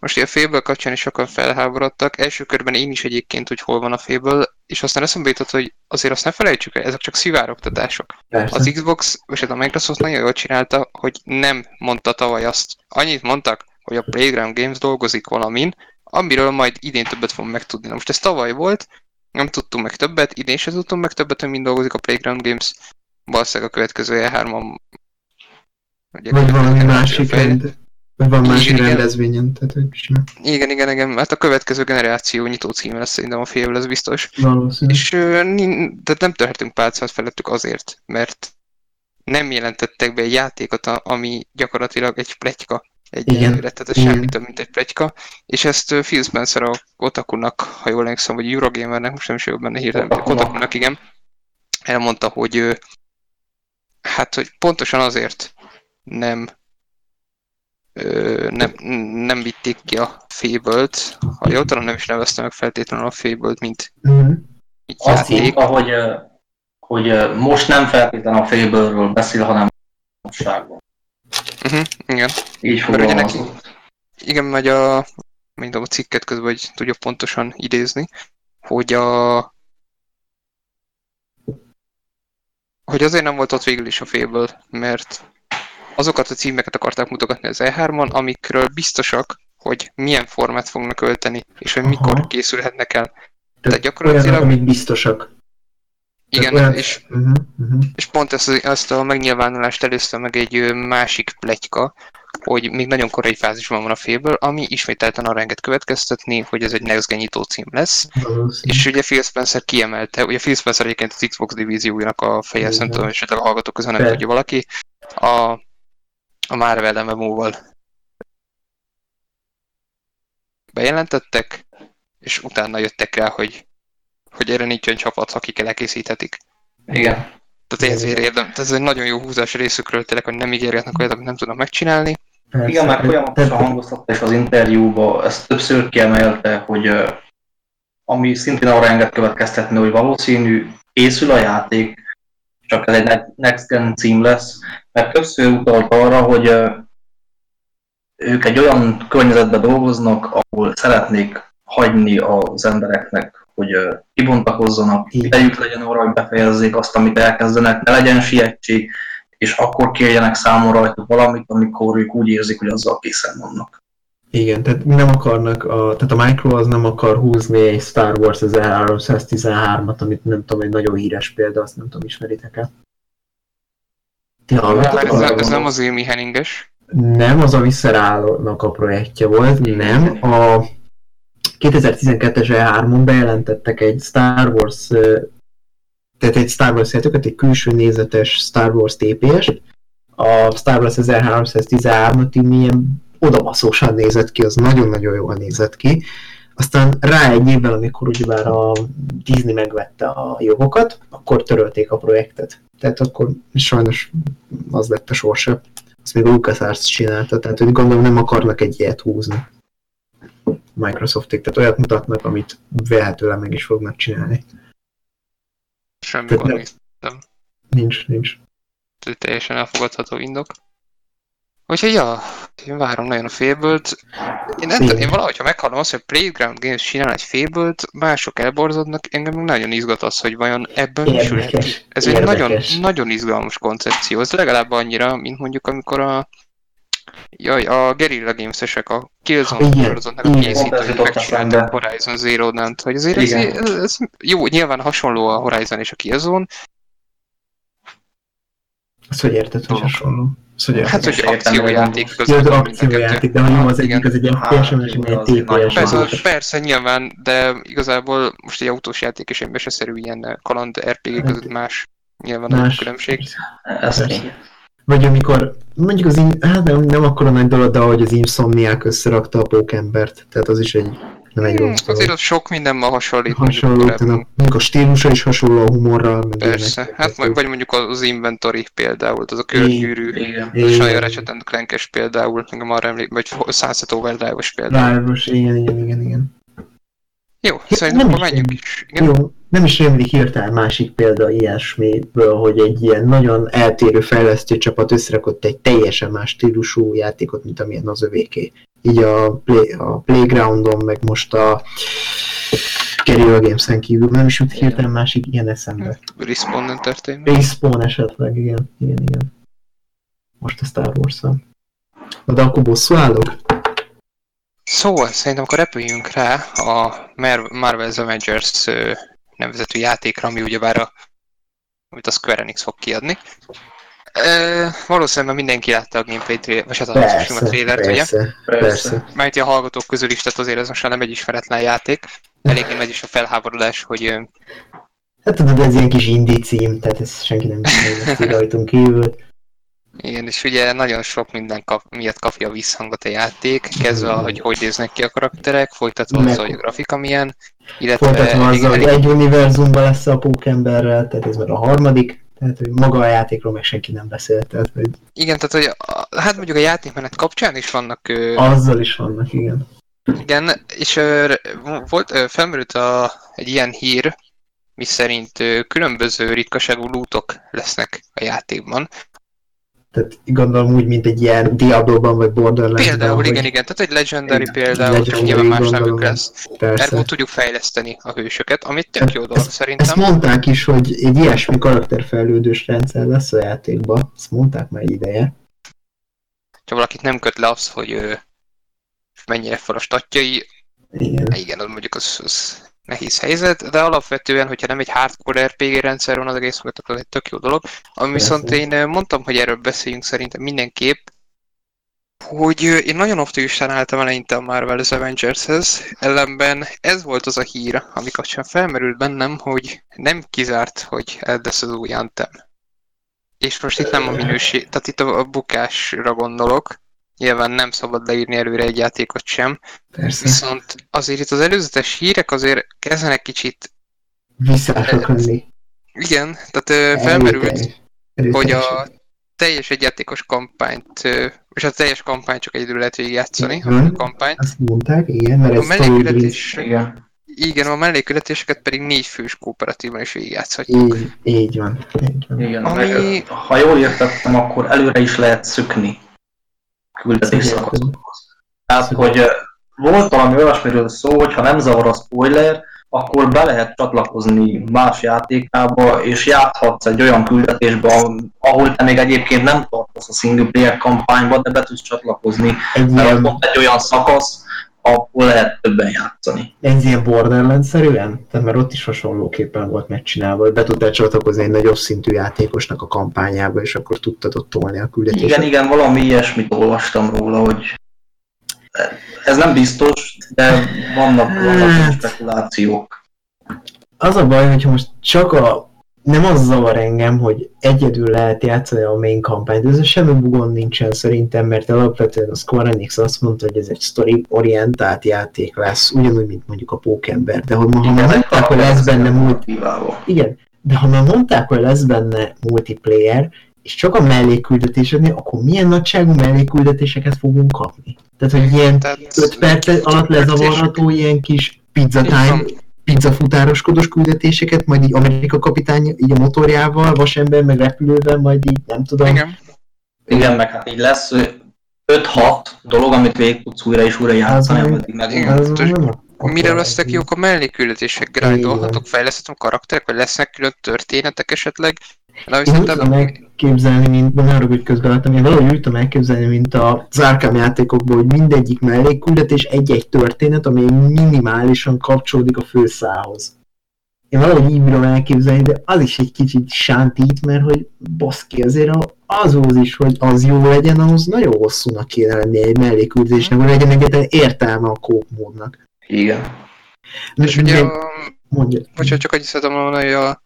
most ilyen félből kapcsán is sokan felháborodtak. Első körben én is egyébként, hogy hol van a félből, és aztán eszembe jutott, hogy azért azt ne felejtsük el, ezek csak szivárogtatások. Persze. Az Xbox, vagy hát a Microsoft nagyon jól csinálta, hogy nem mondta tavaly azt. Annyit mondtak, hogy a Playground Games dolgozik valamin, amiről majd idén többet fogunk megtudni. Na most ez tavaly volt, nem tudtunk meg többet, idén sem tudtunk meg többet, hogy mind dolgozik a Playground Games. Valószínűleg a következő E3-on. ugye Vagy valami másik fejl- vagy van Igen, másik igen. rendezvényen, tehát hogy simán. Igen, igen, igen, hát a következő generáció nyitó címe lesz szerintem a félből, ez biztos. Valószínű. És tehát nem törhetünk pálcát felettük azért, mert nem jelentettek be egy játékot, ami gyakorlatilag egy pletyka egyelőre, tehát ez igen. semmi több, mint egy pletyka, és ezt Phil Spencer a Kotakunak, ha jól emlékszem, vagy Eurogamernek, most nem is vagyok benne hirtelen, de Kotakunak. Igen, elmondta, hogy hát, hogy pontosan azért nem nem, nem vitték ki a Fable-t, ha jól tudom, nem is nevezte meg feltétlenül a Fable-t, mint, Mhm. mint Azt írta, hogy, hogy most nem feltétlenül a Fable-ről beszél, hanem a valóságról. Uh-huh, igen. Így Mert ugye neki, fogalmazott. igen, megy a, mondom, a cikket közben, hogy tudja pontosan idézni, hogy a hogy azért nem volt ott végül is a Fable, mert azokat a címeket akarták mutogatni az E3-on, amikről biztosak, hogy milyen formát fognak ölteni, és hogy mikor Aha. készülhetnek el. Tehát gyakorlatilag- olyanok, amik biztosak. Igen, olyan- és Uh-huh, uh-huh. És pont ezt, ezt a megnyilvánulást előzte meg egy másik pletyka, hogy még nagyon korai fázisban van a félből, ami ismételten arra enged következtetni, hogy ez egy Next Gen nyitó cím lesz. Valószínű. És ugye Phil Spencer kiemelte, ugye Phil Spencer egyébként az Xbox divíziójának a feje, nem tudom, esetleg a hallgatók közül nem De. tudja valaki, a, a Marvel MMO-val bejelentettek, és utána jöttek rá, hogy, hogy erre nincs olyan csapat, akik elkészíthetik. Igen. Tehát ezért érdem, tehát ez egy nagyon jó húzás részükről tényleg, hogy nem ígérgetnek olyat, amit nem tudnak megcsinálni. Persze. Igen, mert folyamatosan is az interjúba, ezt többször kiemelte, hogy ami szintén arra enged következtetni, hogy valószínű készül a játék, csak ez egy ne- Next Gen cím lesz, mert többször utalt arra, hogy ők egy olyan környezetben dolgoznak, ahol szeretnék hagyni az embereknek, hogy kibontakozzanak, idejük legyen arra, hogy befejezzék azt, amit elkezdenek, ne legyen sietség, és akkor kérjenek számon rajta valamit, amikor ők úgy érzik, hogy azzal készen vannak. Igen, tehát nem akarnak, a, tehát a Micro az nem akar húzni egy Star Wars 1313-at, amit nem tudom, egy nagyon híres példa, azt nem tudom, ismeritek-e? Ti hallottatok Mert ez, ez nem az Amy Henninges. Nem, az a Viscerálnak a projektje volt, nem. A 2012-es E3-on bejelentettek egy Star Wars, tehát egy Star Wars játékot, egy külső nézetes Star Wars TPS. A Star Wars 1313-at így milyen odabaszósan nézett ki, az nagyon-nagyon jól nézett ki. Aztán rá egy évvel, amikor ugyebár a Disney megvette a jogokat, akkor törölték a projektet. Tehát akkor sajnos az lett a sorsa. Azt még a LucasArts csinálta, tehát hogy gondolom nem akarnak egy ilyet húzni. Microsoftig, tehát olyat mutatnak, amit vélhetően meg is fognak csinálni. Semmikor nem. néztem. Nincs, nincs. teljesen elfogadható indok. Úgyhogy ja, én várom nagyon a fable Én nem tudom, én valahogy, ha meghallom azt, hogy Playground Games csinál egy fable mások elborzodnak, engem még nagyon izgat az, hogy vajon ebből mi sülhet ki. Ez egy nagyon, nagyon izgalmas koncepció. Ez legalább annyira, mint mondjuk amikor a Jaj, a Guerrilla Games-esek, a Killzone sorozatnak a készítői megcsinálták Horizon Zero Dawn-t, hogy azért ez, ez, ez, jó, nyilván hasonló a Horizon és a Killzone. Azt hogy érted, hogy hasonló? Szóval hát, hogy akciójáték között. Ja, akciójáték, de ha nem az egyik, az egy ilyen teljesen egy TPS. Persze, persze, nyilván, de igazából most egy autós játék és egy meseszerű ilyen kaland RPG között más nyilván más. a különbség. Ez vagy amikor, mondjuk az, hát nem, nem akkora nagy dolog, de ahogy az Insomniák összerakta a pókembert, tehát az is egy, nem egy hmm, Azért az sok mindenben hasonlít. Hasonló, mondjuk a stílusa is hasonló a humorral. Meg Persze, ilyenek, hát vagy, vagy mondjuk az Inventory például, az a körgyűrű, a Sajja Ratchet Clankes például, engem arra emlék, vagy Sunset Overdrive-os például. Drive-os, igen, igen, igen, igen. Jó, szerintem akkor menjünk is. Igen? Jó, nem is rémlik hirtelen másik példa ilyesmiből, hogy egy ilyen nagyon eltérő fejlesztő csapat összerakott egy teljesen más stílusú játékot, mint amilyen az övéké. Így a, play, a Playgroundon, meg most a Guerrilla Games-en kívül nem is jut hirtelen másik ilyen eszembe. Respawn Entertainment. Respawn esetleg, igen, igen, igen. Most a Star Wars-on. Na de akkor bosszú állok? Szóval szerintem akkor repüljünk rá a Marvel's Avengers nevezetű játékra, ami ugyebár a, amit a Square Enix fog kiadni. E, valószínűleg mindenki látta a gameplay trailer, vagy hát a persze, a trailert, persze, ugye? Persze. Mert a hallgatók közül is, tehát azért ez most nem egy ismeretlen játék. Eléggé megy is a felháborodás, hogy... Hát tudod, ez ilyen kis indie cím, tehát ez senki nem tudja rajtunk kívül. Igen, és ugye nagyon sok minden kap, miatt kapja visszhangot a játék, kezdve, hogy hogy néznek ki a karakterek, folytatva azzal, hogy a grafika milyen, illetve... Folytatva azzal, hogy egy univerzumban lesz a pókemberrel, tehát ez már a harmadik, tehát hogy maga a játékról meg senki nem beszélt. Tehát, hogy... Igen, tehát hogy a, hát mondjuk a játékmenet kapcsán is vannak... Ö... Azzal is vannak, igen. Igen, és ö, volt, ö, felmerült a, egy ilyen hír, miszerint ö, különböző ritkaságú lútok lesznek a játékban, tehát gondolom úgy, mint egy ilyen Diablo-ban vagy Borderlands-ban. Például, igen, igen, tehát egy Legendary egy például, legendary, nyilván más nevük lesz. Ergo tudjuk fejleszteni a hősöket, amit tök jó dolog szerintem. Ezt mondták is, hogy egy ilyesmi karakterfejlődős rendszer lesz a játékban. Ezt mondták már ideje. Ha valakit nem köt le az, hogy mennyire fel a statjai, igen, igen az mondjuk az, az nehéz helyzet, de alapvetően, hogyha nem egy hardcore RPG rendszer van az egész mögött, akkor ez egy tök jó dolog. Ami viszont én mondtam, hogy erről beszéljünk szerintem mindenképp, hogy én nagyon optimistán álltam eleinte a Marvel's Avengers-hez, ellenben ez volt az a hír, ami kapcsán felmerült bennem, hogy nem kizárt, hogy ez lesz az új Anthem. És most itt nem a minőség, tehát itt a bukásra gondolok, Nyilván nem szabad leírni előre egy játékot sem. Persze. Viszont azért itt az előzetes hírek azért kezdenek kicsit... Visszások lenni. Igen, tehát felmerült, hogy a teljes egyjátékos kampányt, és a teljes kampányt csak egyedül lehet végigjátszani, a kampányt. Azt mondták, igen, mert ez a mellékületés, igen. igen, a mellékületéseket pedig négy fős kooperatívan is végigjátszhatjuk. Így, így van. Így van. Igen, Ami... ha jól értettem, akkor előre is lehet szökni küldetés szakaszokhoz. Tehát, hogy volt valami olyasmiről szó, hogy ha nem zavar a spoiler, akkor be lehet csatlakozni más játékába, és játhatsz egy olyan küldetésbe, ahol te még egyébként nem tartasz a single player kampányba, de be tudsz csatlakozni. Egy mert ilyen... egy olyan szakasz, ahol lehet többen játszani. Ez ilyen Borderlands-szerűen? Tehát mert ott is hasonlóképpen volt megcsinálva, hogy be tudtál csatlakozni egy nagyobb szintű játékosnak a kampányába, és akkor tudtad ott tolni a küldetést. Igen, igen, valami ilyesmit olvastam róla, hogy ez nem biztos, de vannak, vannak hát... spekulációk. Az a baj, hogyha most csak a nem az zavar engem, hogy egyedül lehet játszani a main kampányt, ez semmi bugon nincsen szerintem, mert alapvetően a Square Enix azt mondta, hogy ez egy story-orientált játék lesz, ugyanúgy, mint mondjuk a Pókember, de hogy ma, ha már mondták, hogy lesz benne multi... Igen, de ha már mondták, hogy lesz benne multiplayer, és csak a melléküldetéseknél, akkor milyen nagyságú melléküldetéseket fogunk kapni? Tehát, hogy ilyen 5 perc alatt lezavarható ilyen kis pizza time pizzafutároskodós küldetéseket, majd így Amerika kapitány így a motorjával, vasember, meg repülővel, majd így nem tudom. Igen. Igen, meg hát így lesz 5-6 dolog, amit végig tudsz újra és újra játszani, ameddig meg Igen. Az Mire lesz lesznek jók a melléküldetések? Grindolhatok, fejleszthetem karakterek, vagy lesznek külön történetek esetleg? Na, Én úgy tudom elképzelni, mint, nem arra, hogy közbeadtam, én valahogy úgy tudom elképzelni, mint az Arkham játékokból, hogy mindegyik mellékküldetés egy-egy történet, ami minimálisan kapcsolódik a főszához. Én valahogy így bírom elképzelni, de az is egy kicsit sántít, mert hogy baszki, azért a- azhoz is, hogy az jó legyen, ahhoz nagyon hosszúnak kéne lenni egy mellékküldetésnek, hogy legyen egyetlen értelme a kópmódnak. Igen. És ugye, a, mondja. bocsánat, csak annyit szeretem mondani, hogy, a,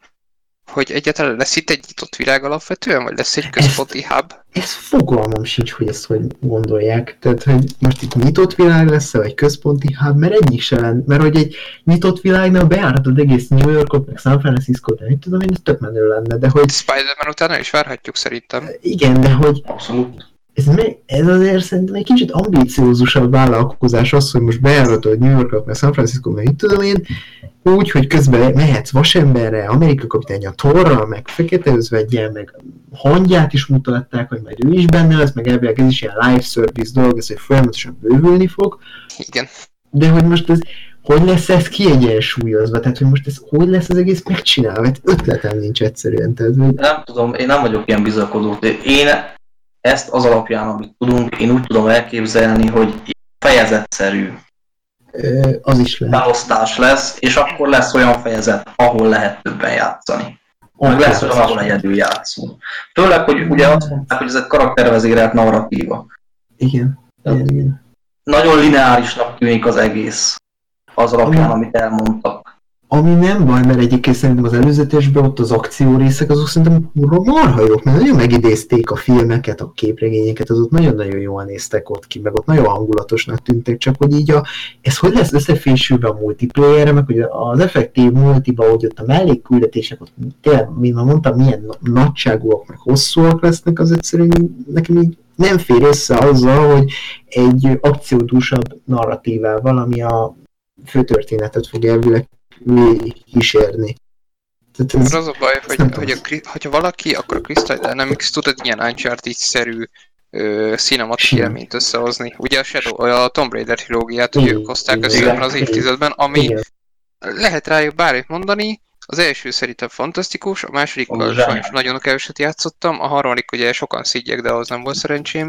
hogy egyáltalán lesz itt egy nyitott világ alapvetően, vagy lesz egy központi hub? Ez fogalmam sincs, hogy ezt hogy gondolják. Tehát, hogy most itt nyitott világ lesz vagy központi hub, mert egyik se lenne. Mert hogy egy nyitott világnál bejáratod egész New Yorkot, meg San Francisco-t, nem tudom én, ez tök menő lenne, de hogy Spider-Man utána is várhatjuk szerintem. igen, de hogy Abszolút. Ez, me- ez azért szerintem egy kicsit ambíciózusabb vállalkozás az, hogy most bejáratod New Yorkot, meg San Francisco, meg mit tudom én, úgy, hogy közben mehetsz vasemberre, Amerika kapitánya Torral, meg Fekete Özvegyen, meg hangját is mutatták, hogy majd ő is benne lesz, meg elvileg ez is ilyen live service dolog, ez hogy folyamatosan bővülni fog, Igen. de hogy most ez, hogy lesz ez kiegyensúlyozva, tehát hogy most ez hogy lesz az egész megcsinálva, hát ötletem nincs egyszerűen, tehát hogy Nem tudom, én nem vagyok ilyen bizakodó. Én ezt az alapján, amit tudunk, én úgy tudom elképzelni, hogy fejezetszerű az is lehet. beosztás lesz, és akkor lesz olyan fejezet, ahol lehet többen játszani. Meg lesz olyan, ahol egyedül játszunk. Főleg, hogy ugye azt mondták, hogy ez egy karaktervezérelt narratíva. Igen. Igen, igen. Nagyon lineárisnak tűnik az egész. Az alapján, amit elmondtak. Ami nem baj, mert egyébként szerintem az előzetesben ott az akció részek azok szerintem marha jók, mert nagyon megidézték a filmeket, a képregényeket, azok nagyon-nagyon jól néztek ott ki, meg ott nagyon hangulatosnak tűntek, csak hogy így a, ez hogy lesz összefésülve a multiplayerre, meg hogy az effektív multiba, hogy ott a mellékküldetések, ott tényleg, mint már mondtam, milyen na- nagyságúak, meg hosszúak lesznek, az egyszerűen nekem így nem fér össze azzal, hogy egy akciódúsabb narratívával, ami a főtörténetet fog elvileg végig kísérni. Tehát Mert ez, az a baj, hogy, hogy a, hogyha valaki, akkor a Crystal Dynamics tudod ilyen Uncharted-szerű cinematik élményt összehozni. Ugye a Shadow, a Tomb Raider trilógiát, hogy Igen, ők hozták össze ebben az évtizedben, ami igen, lehet rájuk bármit mondani, az első szerintem fantasztikus, a másodikkal sajnos nagyon keveset játszottam, a harmadik ugye sokan szígyek, de az nem volt szerencsém,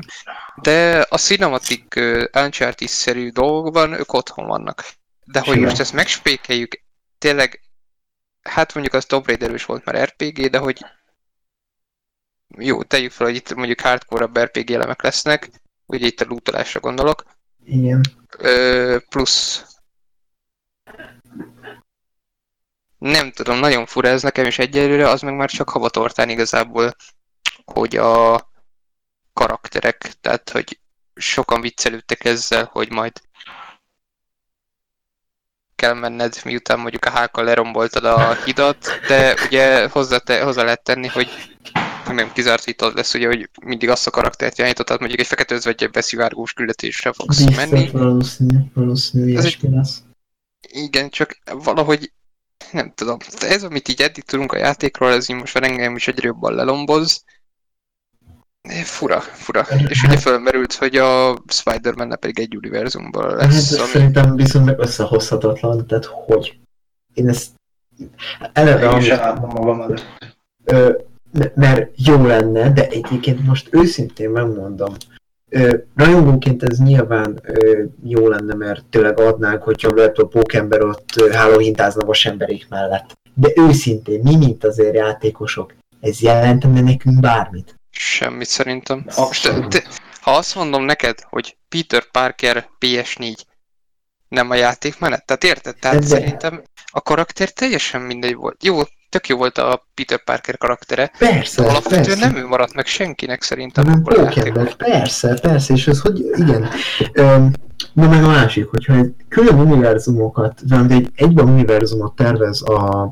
de a cinematik uh, Uncharted-szerű dolgokban ők otthon vannak. De hogy Simán. most ezt megspékeljük, tényleg, hát mondjuk az Tomb Raider is volt már RPG, de hogy jó, tegyük fel, hogy itt mondjuk hardcore-abb RPG elemek lesznek, ugye itt a lootolásra gondolok, igen. Ö, plusz nem tudom, nagyon fura ez nekem is egyelőre, az meg már csak havatortán igazából, hogy a karakterek, tehát hogy sokan viccelődtek ezzel, hogy majd kell menned, miután mondjuk a hákkal leromboltad a hidat, de ugye hozzá, te, hozzá lehet tenni, hogy nem kizárt, az lesz, ugye, hogy mindig azt a karaktert irányítod, tehát mondjuk egy fekete özvegye beszivárgós küldetésre fogsz Biztos menni, valószínű, valószínű Ez ilyesmi lesz. Igen, csak valahogy nem tudom. Ez, amit így eddig tudunk a játékról, ez így most már engem is egyre jobban lelomboz. Fura, fura. És ugye fölmerült, hogy a Spider-Man pedig egy univerzumban Hát lesz, ez ami... szerintem viszont meg összehozhatatlan, tehát hogy? Én ezt eleve, Én amit, sem látom magam előtt. ö, m- mert jó lenne, de egyébként most őszintén megmondom, ö, rajongóként ez nyilván ö, jó lenne, mert tényleg adnánk, hogyha lehet a pókember ott hálóhintázna vasemberék mellett. De őszintén, mi mint azért játékosok, ez jelentene nekünk bármit? Semmit szerintem. Abszolút. te, ha azt mondom neked, hogy Peter Parker PS4 nem a játékmenet, tehát érted? Tehát De- szerintem a karakter teljesen mindegy volt. Jó, tök jó volt a Peter Parker karaktere, Persze, de alapvetően persze. nem ő maradt meg senkinek szerintem Nem abból a persze, persze, és ez hogy, igen. Öm, de meg a másik, hogyha egy külön univerzumokat, de egy egyben univerzumot tervez a,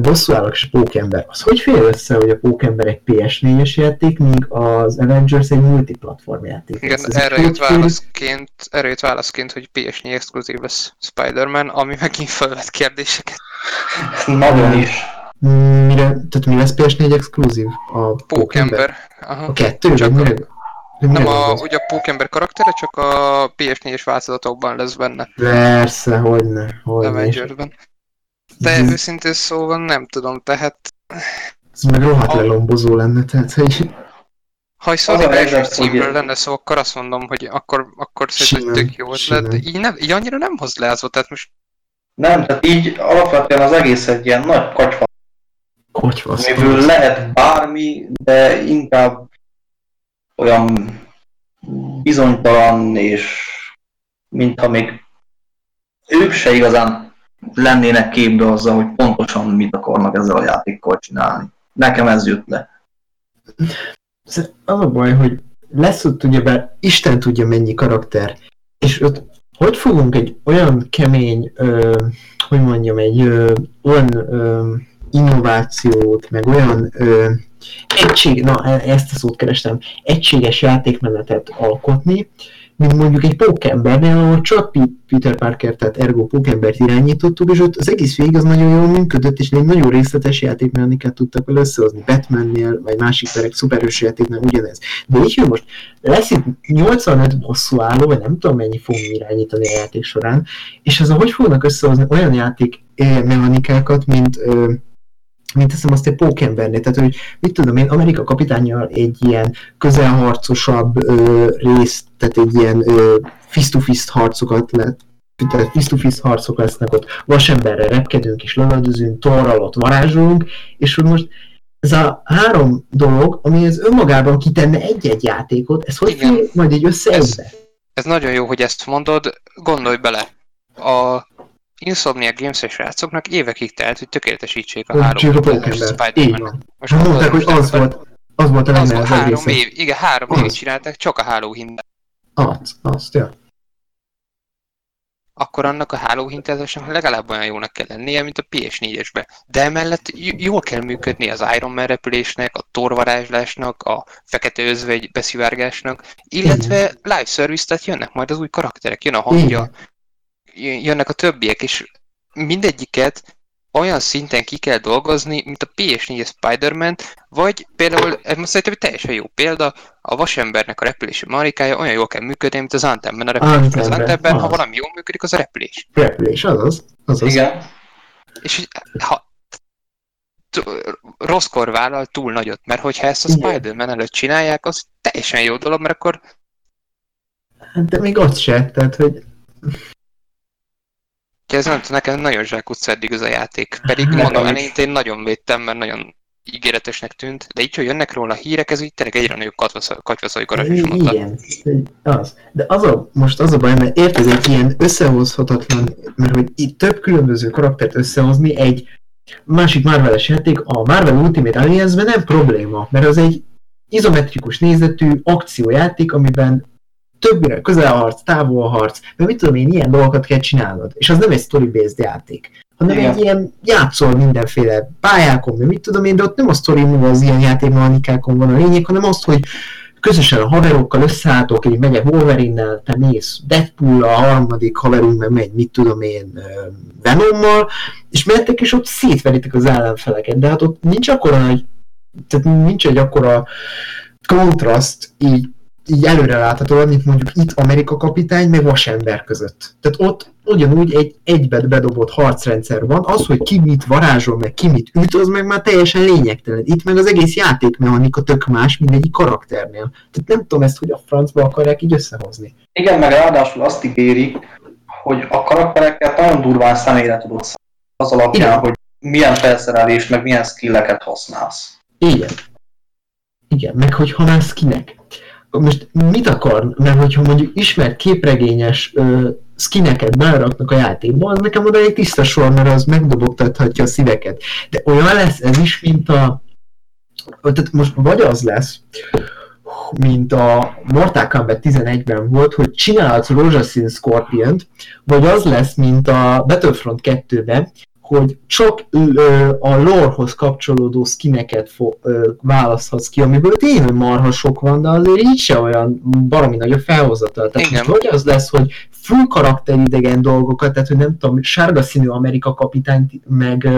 bosszúállók és pókember. Az hogy fél össze, hogy a pókember egy PS4-es játék, míg az Avengers egy multiplatform játék? Igen, Ez erre jött, válaszként, erre jött válaszként, hogy PS4 exkluzív lesz Spider-Man, ami megint felvet kérdéseket. Nagyon is. Mire, tehát mi lesz PS4 exkluzív? A Pókember. A kettő? Csak mire? mire Nem a, ugye a Pókember karaktere, csak a PS4-es változatokban lesz benne, Persze, hogyne, hogyne. és Avengersben. De Ez- őszintén szóval nem tudom, tehát Ez meg rohadt A- lelombozó lenne, tehát hogy ha egy Sony belső címről lenne szó, akkor azt mondom, hogy akkor, akkor szerintem tök jó ötlet, így, nem, így annyira nem hoz le az tehát most Nem, tehát így alapvetően az egész egy ilyen nagy kacsva, kocsvasz. amiből lehet bármi, de inkább olyan bizonytalan, és mintha még ők se igazán lennének képbe azzal, hogy pontosan mit akarnak ezzel a játékkal csinálni. Nekem ez jött le. Az a baj, hogy lesz ott ugyebár Isten tudja mennyi karakter, és ott hogy fogunk egy olyan kemény, ö, hogy mondjam, egy ö, olyan ö, innovációt, meg olyan ö, egység, na e- ezt a szót kerestem, egységes játékmenetet alkotni, mint mondjuk egy pókembernél, ahol csak Peter Parker, tehát ergo pókembert irányítottuk, és ott az egész végig az nagyon jól működött, és egy nagyon részletes játékmechanikát tudtak vele összehozni. Batmannél, vagy másik perek szuperhős játéknál ugyanez. De így, hogy most lesz itt 85 bosszú álló, vagy nem tudom mennyi fogunk irányítani a játék során, és ez hogy fognak összehozni olyan játék mechanikákat, mint ö, mint teszem azt egy pókembernél, tehát hogy mit tudom én, Amerika kapitányjal egy ilyen közelharcosabb ö, részt, tehát egy ilyen fist-to-fist harcokat lett, tehát fist-to-fist harcok lesznek ott, vasemberre repkedünk és lövöldözünk, torral ott varázsolunk, és hogy most ez a három dolog, ami ez önmagában kitenne egy-egy játékot, ez hogy fél majd így össze Ez- ez nagyon jó, hogy ezt mondod, gondolj bele. A Insomnia Games-es srácoknak évekig telt, hogy tökéletesítsék a három Spider-Man. Most mondták, hogy az volt, az volt a az volt legnehezebb három része. év, igen, három Az. évig csinálták, csak a Halloween Az, azt, ja. akkor annak a Halloween tervezésnek legalább olyan jónak kell lennie, mint a PS4-esbe. De emellett j- jól kell működni az Iron Man repülésnek, a torvarázslásnak, a fekete özvegy beszivárgásnak, illetve live service, tehát jönnek majd az új karakterek, jön a hangja, jön- jönnek a többiek, és mindegyiket olyan szinten ki kell dolgozni, mint a PS4 Spider-Man, vagy például, ez most szerintem egy teljesen jó példa, a vasembernek a repülési marikája olyan jól kell működni, mint az Antemben a repülés. Az Antemben, ha az. valami jól működik, az a repülés. Repülés, azaz. azaz. Igen. És ha rosszkor vállal túl nagyot, mert hogyha ezt a. Spider-Man előtt csinálják, az teljesen jó dolog, mert akkor Hát De még ott se, tehát hogy ez nem nekem nagyon zsákutca eddig ez a játék. Pedig mondom, eleinte én nagyon védtem, mert nagyon ígéretesnek tűnt, de így, hogy jönnek róla a hírek, ez így tényleg egyre nagyobb katyvasz- katyvaszai garázs is mondta. Igen, az. De az a, most az a baj, mert egy ilyen összehozhatatlan, mert hogy itt több különböző karaktert összehozni egy másik Marvel-es játék, a Marvel Ultimate Alliance-ben nem probléma, mert az egy izometrikus nézetű akciójáték, amiben többire közelharc, távolharc, mert mit tudom én, ilyen dolgokat kell csinálnod. És az nem egy story-based játék, hanem Igen. egy ilyen játszol mindenféle pályákon, mert mit tudom én, de ott nem a story maga az ilyen játékmechanikákon van a lényeg, hanem az, hogy közösen a haverokkal összeálltok, így megyek Wolverine-nel, te mész deadpool a harmadik haverunk meg megy, mit tudom én, Venommal, és mentek, és ott szétveritek az ellenfeleket, de hát ott nincs akkora nagy, tehát nincs egy akkora kontraszt így, így előre látható, mint mondjuk itt Amerika kapitány, meg vasember között. Tehát ott ugyanúgy egy egybet bedobott harcrendszer van, az, hogy ki mit varázsol, meg ki mit üt, az meg már teljesen lényegtelen. Itt meg az egész játékmechanika tök más mindegyik karakternél. Tehát nem tudom ezt, hogy a francba akarják így összehozni. Igen, meg ráadásul azt ígérik, hogy a karaktereket nagyon durván személyre tudod szállni. Az alapján, Igen. hogy milyen felszerelés, meg milyen skilleket használsz. Igen. Igen, meg hogy halász kinek. Most mit akar? Mert hogyha mondjuk ismert képregényes ö, skineket beleraknak a játékba, az nekem oda egy tiszta sor, mert az megdobogtathatja a szíveket. De olyan lesz ez is, mint a... Tehát most vagy az lesz, mint a Mortal Kombat 11-ben volt, hogy csinálhatsz rózsaszín Scorpiont, vagy az lesz, mint a Battlefront 2-ben, hogy csak a lorehoz kapcsolódó skineket fo- választhatsz ki, amiből tényleg marha sok van, de azért így se olyan baromi nagy a felhozatal. Tehát Igen. hogy az lesz, hogy full karakteridegen dolgokat, tehát hogy nem tudom, sárga színű Amerika kapitányt, meg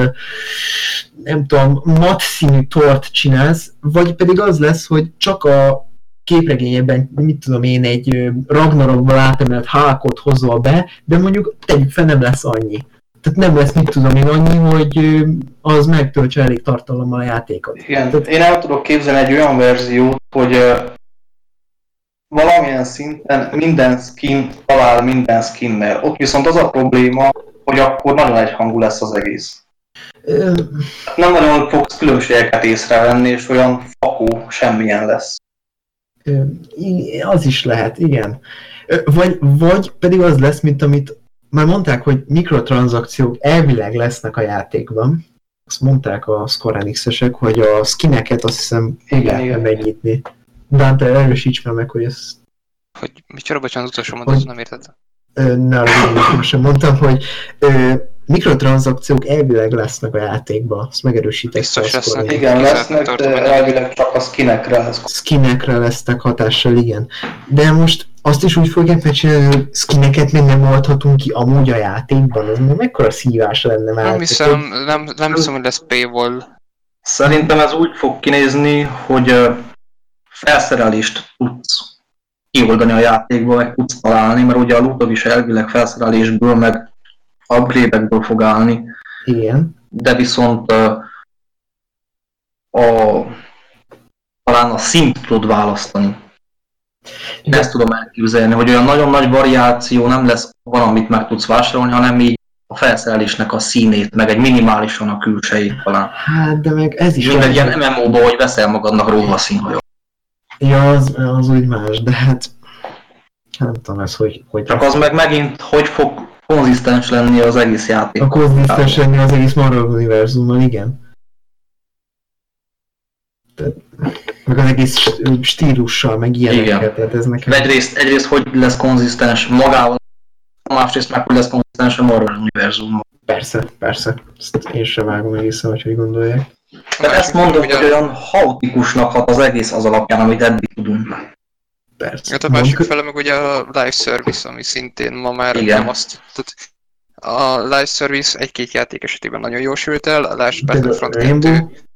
nem tudom, mat színű tort csinálsz, vagy pedig az lesz, hogy csak a képregényében, mit tudom én, egy Ragnarokból átemelt hákot hozol be, de mondjuk tegyük fel nem lesz annyi. Tehát nem lesz, mit tudom én, annyi, hogy az megtöltse elég tartalommal a játékot. Igen, tehát én el tudok képzelni egy olyan verziót, hogy ö, valamilyen szinten minden skin talál minden skinnel. Ott viszont az a probléma, hogy akkor nagyon egyhangú lesz az egész. Ö, Nem nagyon fogsz különbségeket észrevenni, és olyan fakó semmilyen lesz. Ö, Az is lehet, igen. Vagy, vagy pedig az lesz, mint amit már mondták, hogy mikrotranszakciók elvileg lesznek a játékban. Azt mondták a Square Enix-esek, hogy a skineket azt hiszem Igen, igen, megnyitni. Dante, erősíts már meg, hogy ezt Hogy micsoda, bocsánat, az utolsó mondatot nem értettem. ö, ne arra sem mondtam, hogy ö, mikrotranszakciók elvileg lesznek a játékban. Azt megerősítette Biztos lesznek. Enix. Igen, lesznek, de nem. elvileg csak a skinekre lesz. skinekre lesznek hatással, igen. De most azt is úgy fogják megcsinálni, hogy skineket még nem oldhatunk ki amúgy a játékban, az már mekkora szívás lenne már. Nem hiszem, nem, nem hiszem, hogy lesz paywall. Szerintem ez úgy fog kinézni, hogy felszerelést tudsz kioldani a játékból, meg tudsz találni, mert ugye a lootog is elvileg felszerelésből, meg upgrade-ekből fog állni, Igen. de viszont ö, a, talán a szint tudod választani. Én ezt tudom elképzelni, hogy olyan nagyon nagy variáció nem lesz van, amit meg tudsz vásárolni, hanem így a felszerelésnek a színét, meg egy minimálisan a külsejét talán. Hát, de meg ez is Mint egy ilyen MMO-ba, hogy veszel magadnak rózsaszínhajót. Ja, az, az úgy más, de hát nem tudom ez, hogy, hogy Csak az meg megint, hogy fog konzisztens lenni az egész játék. a konzisztens lenni az egész Marvel univerzummal, igen. Meg az egész st- stílussal, meg ilyenekkel, Igen. tehát ez nekem... Egyrészt, egyrészt hogy lesz konzisztens magával, másrészt meg hogy lesz konzisztens a Marvel univerzummal. Persze, persze. Ezt én sem vágom egészen, hogy gondolják. De ezt mondom, hogy olyan haotikusnak hat az egész az alapján, amit eddig tudunk. Persze. Hát a másik Monk- fele meg ugye a live service, ami szintén ma már Igen. nem azt. Tehát a live service egy-két játék esetében nagyon jól sült el, a Last Battlefront Rainbow. 2, Rainbow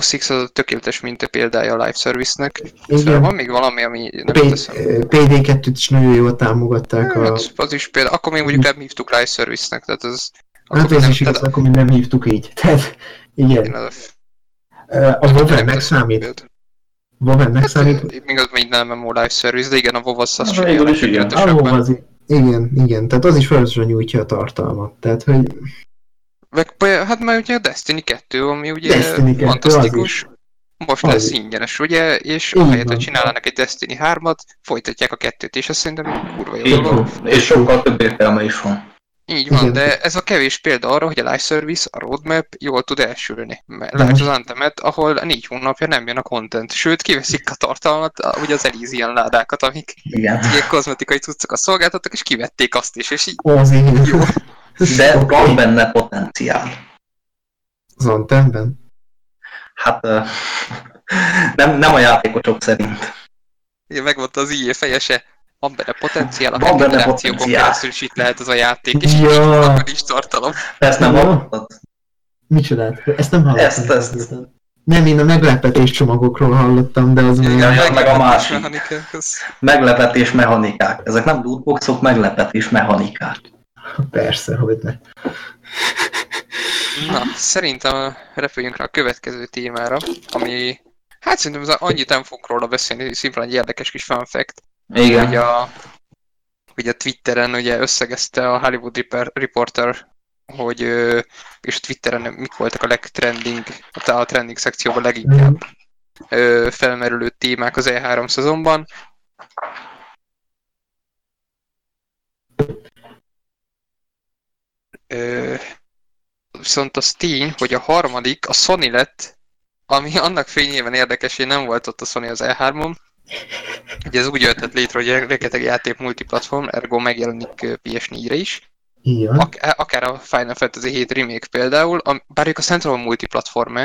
Six az a tökéletes minta példája a live service-nek. Igen. Szóval van még valami, ami nem P- jut eszembe. PD2-t is nagyon jól támogatták a... Hát, az is például, akkor még mondjuk nem hívtuk live service-nek, tehát az... Hát akkor ez nem, is igaz, tehát- akkor mi nem hívtuk így. Tehát, igen. én az- A WoW-ennek nem számít. például. WoW-ennek számít. Hát, még az még nem MMO live service, de igen, a WoW az, az jelent igen. A. WoW igen, igen, tehát az is folyamatosan nyújtja a tartalmat. Tehát, hogy Meg, hát már ugye a Destiny 2, ami ugye Destiny 2, fantasztikus. Most Az lesz is. ingyenes, ugye? És Így ahelyett, hogy csinálnának egy Destiny 3-at, folytatják a kettőt, és azt szerintem kurva jó dolog. És sokkal több értelme is van. Így van, Igen. de ez a kevés példa arra, hogy a live service, a roadmap jól tud elsülni. Lásd az Anthemet, ahol négy hónapja nem jön a content, sőt kiveszik a tartalmat, a- ugye az Elysian ládákat, amik Igen. ilyen kozmetikai cuccokat szolgáltattak, és kivették azt is, és így az jó. De van benne potenciál. Az Antemben. Hát nem, nem a játékosok szerint. Ugye megvolt az IE fejese, van benne potenciál, Van akár benne potenciál. keresztül is itt lehet ez a játék, és Ja. is tartalom. Te ezt nem hallottad? Micsodát? Ezt nem hallottam. Ezt, ezt. Nem, én a meglepetés csomagokról hallottam, de az Igen, ja, meg a másik. mechanikák, az- Meglepetés mechanikák. Ezek nem lootboxok, meglepetés mechanikák. Persze, hogy ne. Na, szerintem repüljünk rá a következő témára, ami... Hát szerintem az annyit nem fogunk róla beszélni, szimplán egy érdekes kis fun fact, Igen. hogy a, hogy a Twitteren ugye összegezte a Hollywood Reporter, hogy és a Twitteren mik voltak a legtrending, a a trending szekcióban leginkább felmerülő témák az E3 szezonban. Ö, viszont az tény, hogy a harmadik a Sony lett, ami annak fényében érdekes, hogy nem volt ott a Sony az E3-on. Ugye ez úgy jöhetett létre, hogy rengeteg játék multiplatform, ergo megjelenik ö, PS4-re is. Van. ak- akár a Final Fantasy 7 remake például, am- bár ők a Central multiplatform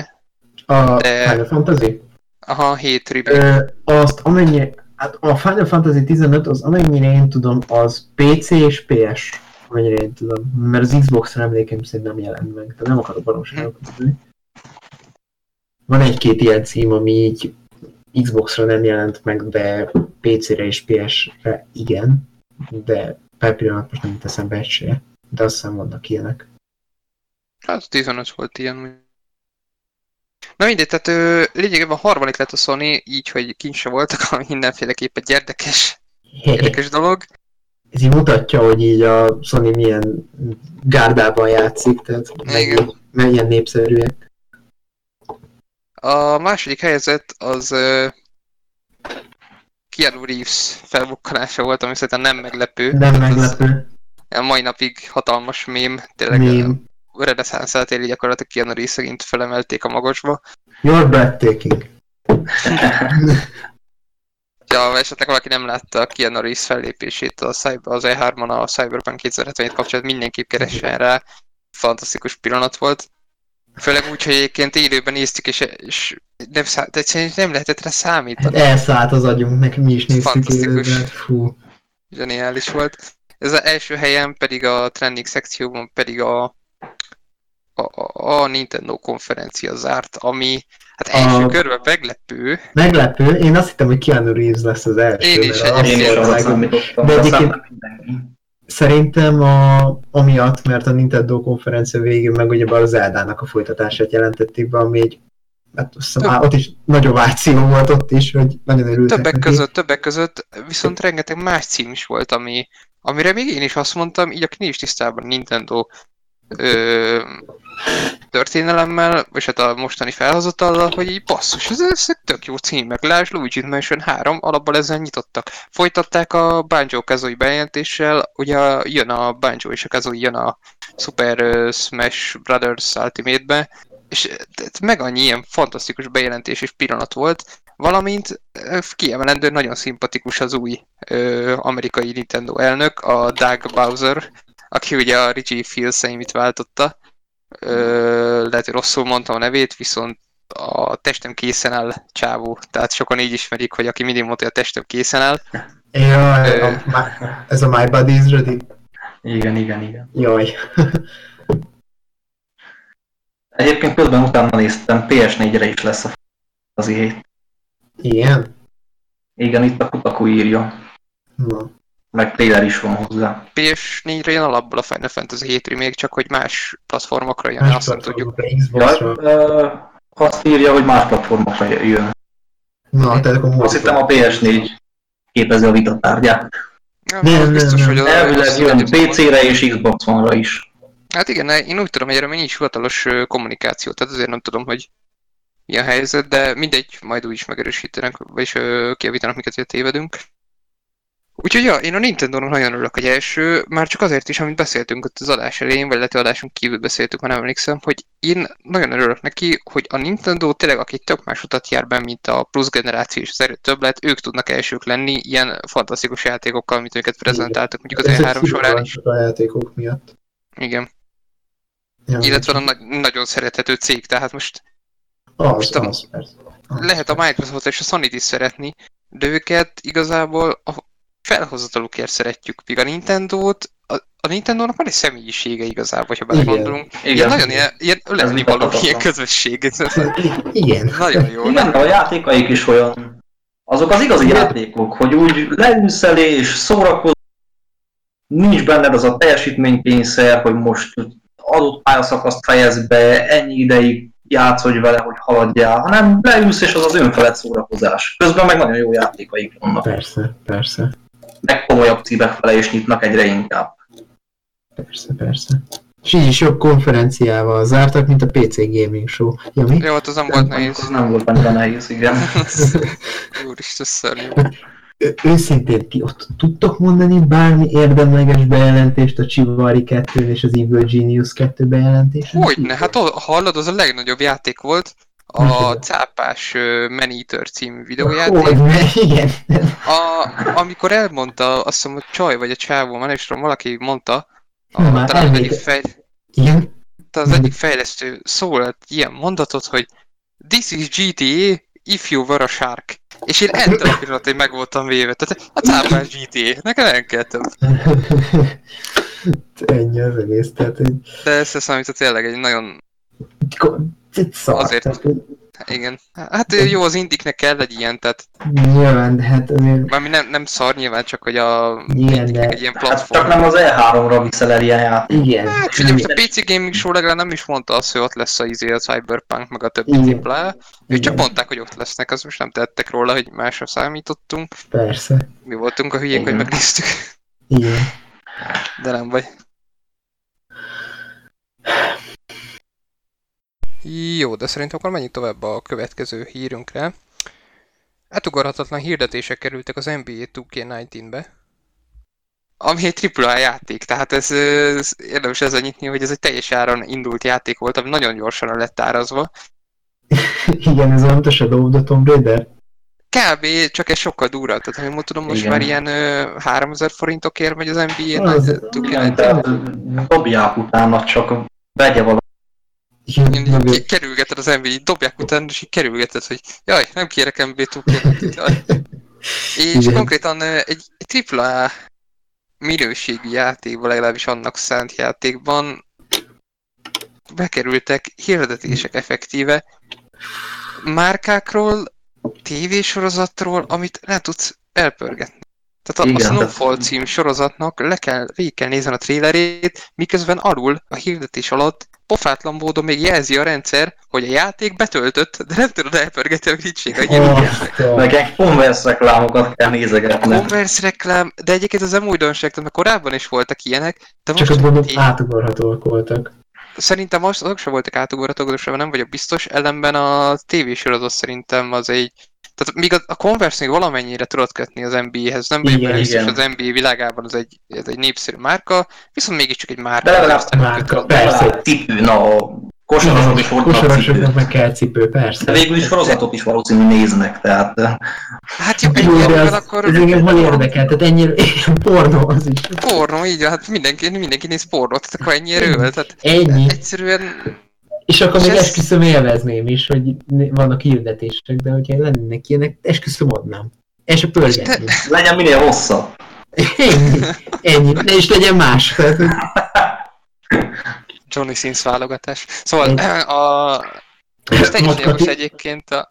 A de- Final Fantasy? Aha, 7 remake. Ö, azt amennyi, hát a Final Fantasy 15 az amennyire én tudom, az PC és PS, amennyire én tudom, mert az Xbox-ra emlékeim szerint nem jelent meg, tehát nem akarok baromságokat mondani. Van egy-két ilyen cím, ami így Xbox-ra nem jelent meg, de PC-re és PS-re igen, de per pillanat most nem jut eszembe egy se, de azt hiszem vannak ilyenek. Hát 15 volt ilyen. Na mindegy, tehát ö, lényegében harmadik lett a Sony, így, hogy kincse voltak, ami mindenféleképp egy érdekes, érdekes dolog. Ez így mutatja, hogy így a Sony milyen gárdában játszik, tehát Igen. milyen népszerűek. A második helyzet az ö, Keanu Reeves felbukkanása volt, ami szerintem nem meglepő. Nem Tehát meglepő. A mai napig hatalmas mém, tényleg Mém. a reneszánszát éli gyakorlatilag Keanu Reeves szegényt felemelték a magasba. You're breathtaking. Ja, esetleg valaki nem látta a Keanu Reeves fellépését a Cyber, az E3-on a Cyberpunk 2077 kapcsolatban, mindenképp keressen rá. Fantasztikus pillanat volt. Főleg úgy, hogy egyébként élőben néztük, és, és nem, szá- de nem lehetett rá Hát számítani. elszállt az agyunk, neki mi is néztük Fantasztikus. élőben. Fú. Zseniális volt. Ez az első helyen pedig a trending szekcióban pedig a, a- a Nintendo konferencia zárt, ami hát első A- körben meglepő. Meglepő, én azt hittem, hogy Keanu Reeves lesz az első. Én is egyébként. De egyébként-. Szerintem a, amiatt, mert a Nintendo konferencia végén meg ugye a Zeldának a folytatását jelentették be, ami egy hát azt hiszem, á, ott is nagyobb áció volt ott is, hogy nagyon örültek Többek neki. között, többek között viszont rengeteg más cím is volt, ami, amire még én is azt mondtam, így aki nincs tisztában Nintendo ö, történelemmel, vagy hát a mostani felhozatallal, hogy így basszus, ez, ezek tök jó címek. Lásd, Luigi Mansion 3, alapból ezzel nyitottak. Folytatták a Banjo Kazooie bejelentéssel, ugye jön a Banjo és a Kazooie jön a Super Smash Brothers Ultimate-be, és meg annyi ilyen fantasztikus bejelentés és pillanat volt, valamint kiemelendő, nagyon szimpatikus az új ö, amerikai Nintendo elnök, a Doug Bowser, aki ugye a Reggie Fils-Aimit váltotta. Ö, lehet, hogy rosszul mondtam a nevét, viszont a testem készen áll csávó, tehát sokan így ismerik, hogy aki mindig mondta, hogy a testem készen áll. Jaj, Ö. a, my- ez a My Body is Ready? Igen, igen, igen. Jaj. Egyébként közben utána néztem, PS4-re is lesz a az 7. Igen? Igen, itt a Kutaku írja. Na. Meg trailer is van hozzá. PS4-re jön alapból a Final Fantasy 7 remake, csak hogy más platformokra jön, Más azt nem tudjuk. Ja, ö, azt írja, hogy más platformokra jön. Na, tehát akkor Azt hittem a PS4 képezi a vitatárgyát. Nem, Nem, nem, biztos, nem. hogy az Elvileg jön PC-re és Xbox One-ra is. Hát igen, én úgy tudom, hogy erre még nincs hivatalos kommunikáció, tehát azért nem tudom, hogy mi a helyzet, de mindegy, majd úgy is megerősítenek, vagyis kiavítanak minket, hogy tévedünk. Úgyhogy ja, én a Nintendo-nak nagyon örülök, hogy első, már csak azért is, amit beszéltünk ott az adás elején, vagy lehet, adásunk kívül beszéltük, ha nem emlékszem, hogy én nagyon örülök neki, hogy a Nintendo tényleg, aki tök más utat jár be, mint a plusz generáció és az erő többlet, ők tudnak elsők lenni ilyen fantasztikus játékokkal, amit őket prezentáltak, mondjuk az Ezek E3 során is. a játékok miatt. Igen. Ja, Illetve a nagy, nagyon szerethető cég, tehát most Az, most a- az, persze. Az, lehet a. Microsoft és a sony is szeretni, de őket igazából a felhozatalukért szeretjük, míg a Nintendo-t, a, a Nintendo-nak van egy személyisége igazából, ha Igen. belegondolunk. Ilyen Igen. nagyon ilyen, ilyen ölelni való ilyen közösség. Igen. nagyon jó. Igen, de a játékaik is olyan. Azok az igazi játékok, hogy úgy leülsz elé és szórakozol, nincs benned az a teljesítménykényszer, hogy most adott pályaszakaszt fejezd be, ennyi ideig játszodj vele, hogy haladjál, hanem leülsz és az az önfelett szórakozás. Közben meg nagyon jó játékaik vannak. Persze, persze, Meg komolyabb címek fele is nyitnak egyre inkább. persze, persze. És így is jobb konferenciával zártak, mint a PC Gaming Show. Ja, mi? Jó, hát az nem volt Az nehéz. nem volt benne nehéz, igen. Úristen, szörnyű. Őszintén, ti ott tudtok mondani bármi érdemleges bejelentést a Chivalry 2 és az Evil Genius 2 bejelentésen? Hogyne, hát hallod, az a legnagyobb játék volt. A cápás Man Eater című videójáték. Igen. A, amikor elmondta, azt hiszem, hogy Csaj vagy a csávó, már tudom, valaki mondta, A, Na, talán az egyik, fej, Igen? az egyik fejlesztő szólalt ilyen mondatot, hogy This is GTA if you were a shark. És én ettől a pillanatig meg voltam véve. Tehát a cápás GTA, nekem nem kell több. Ennyi az egész, tehát hogy... De ez számít tényleg egy nagyon, Egy szar, Azért. tehát, hogy igen. Hát jó, az indiknek kell egy ilyen, tehát Nyilván, de hát azért... Mármint nem, nem szar nyilván, csak hogy a Igen, Indiknek de- egy ilyen Hát csak platform. nem az E3-ra viszel el ilyen játék. Igen. Hát figyelj, most a PC Gaming Show legalább nem is mondta azt, hogy ott lesz a, izé, a Cyberpunk, meg a többi Igen. tripla. Ők csak mondták, hogy ott lesznek, az most nem tettek róla, hogy másra számítottunk. Persze. Mi voltunk a hülyék, hogy Igen. megnéztük, Igen. de nem vagy. Jó, de szerintem akkor menjünk tovább a következő hírünkre. Átugorhatatlan hirdetések kerültek az NBA 2K19-be. Ami egy AAA játék, tehát ez, ez érdemes ezzel nyitni, hogy ez egy teljes áron indult játék volt, ami nagyon gyorsan lett árazva. Igen, ez olyan, a of the Tomb Raider. Kb. csak ez sokkal durvább, tehát ha jól tudom, most Igen. már ilyen ö, 3000 forintokért megy az NBA Az- nagy Igen, 2K19. tehát dobják utána, csak vegye valami. Így kerülgeted az NBA, így dobják utána, és így kerülgeted, hogy jaj, nem kérek NBA 2 jaj. És Igen. konkrétan egy, egy AAA minőségű játékban, legalábbis annak szánt játékban bekerültek hirdetések effektíve márkákról, tévésorozatról, amit nem tudsz elpörgetni. Tehát a, a Igen, Snowfall de- cím sorozatnak le kell, végig kell nézni a trailerét, miközben alul a hirdetés alatt pofátlan módon még jelzi a rendszer, hogy a játék betöltött, de nem tudod elpörgetni a glitchség a. Oh, Meg Converse reklámokat kell nézegetni. Converse reklám, de egyébként az nem újdonság, mert korábban is voltak ilyenek, de Csak most azt mondom, így- átugorhatóak voltak. Szerintem most azok sem voltak átugorhatók, de nem vagyok biztos, ellenben a tévésorozat szerintem az egy... Tehát még a, a Converse még valamennyire tudod kötni az NBA-hez, nem vagyok Igen, benne biztos, az NBA világában az egy, ez egy népszerű márka, viszont mégiscsak egy márka. De legalább márka, persze. Persze. Cipő, na a kosarasok is voltak Kosarasoknak cipő. meg kell cipő, persze. De végül is sorozatot is valószínű néznek, tehát eh, Hát jó, Jó, de az, akkor... ez engem hol érdekel, tehát ennyire pornó az is. Pornó, így hát mindenki, mindenki néz pornót, tehát akkor ennyire öl, tehát Ennyi. egyszerűen És akkor És még ez- esküszöm élvezném is, hogy vannak hirdetések, de hogyha lennének ilyenek, esküszöm adnám. El se pörgetni. legyen minél hosszabb. Ennyi. Ennyi. De is legyen más. Tehát, hogy Johnny Sins válogatás. Szóval Egy- a... És teljesen jogos egyébként a...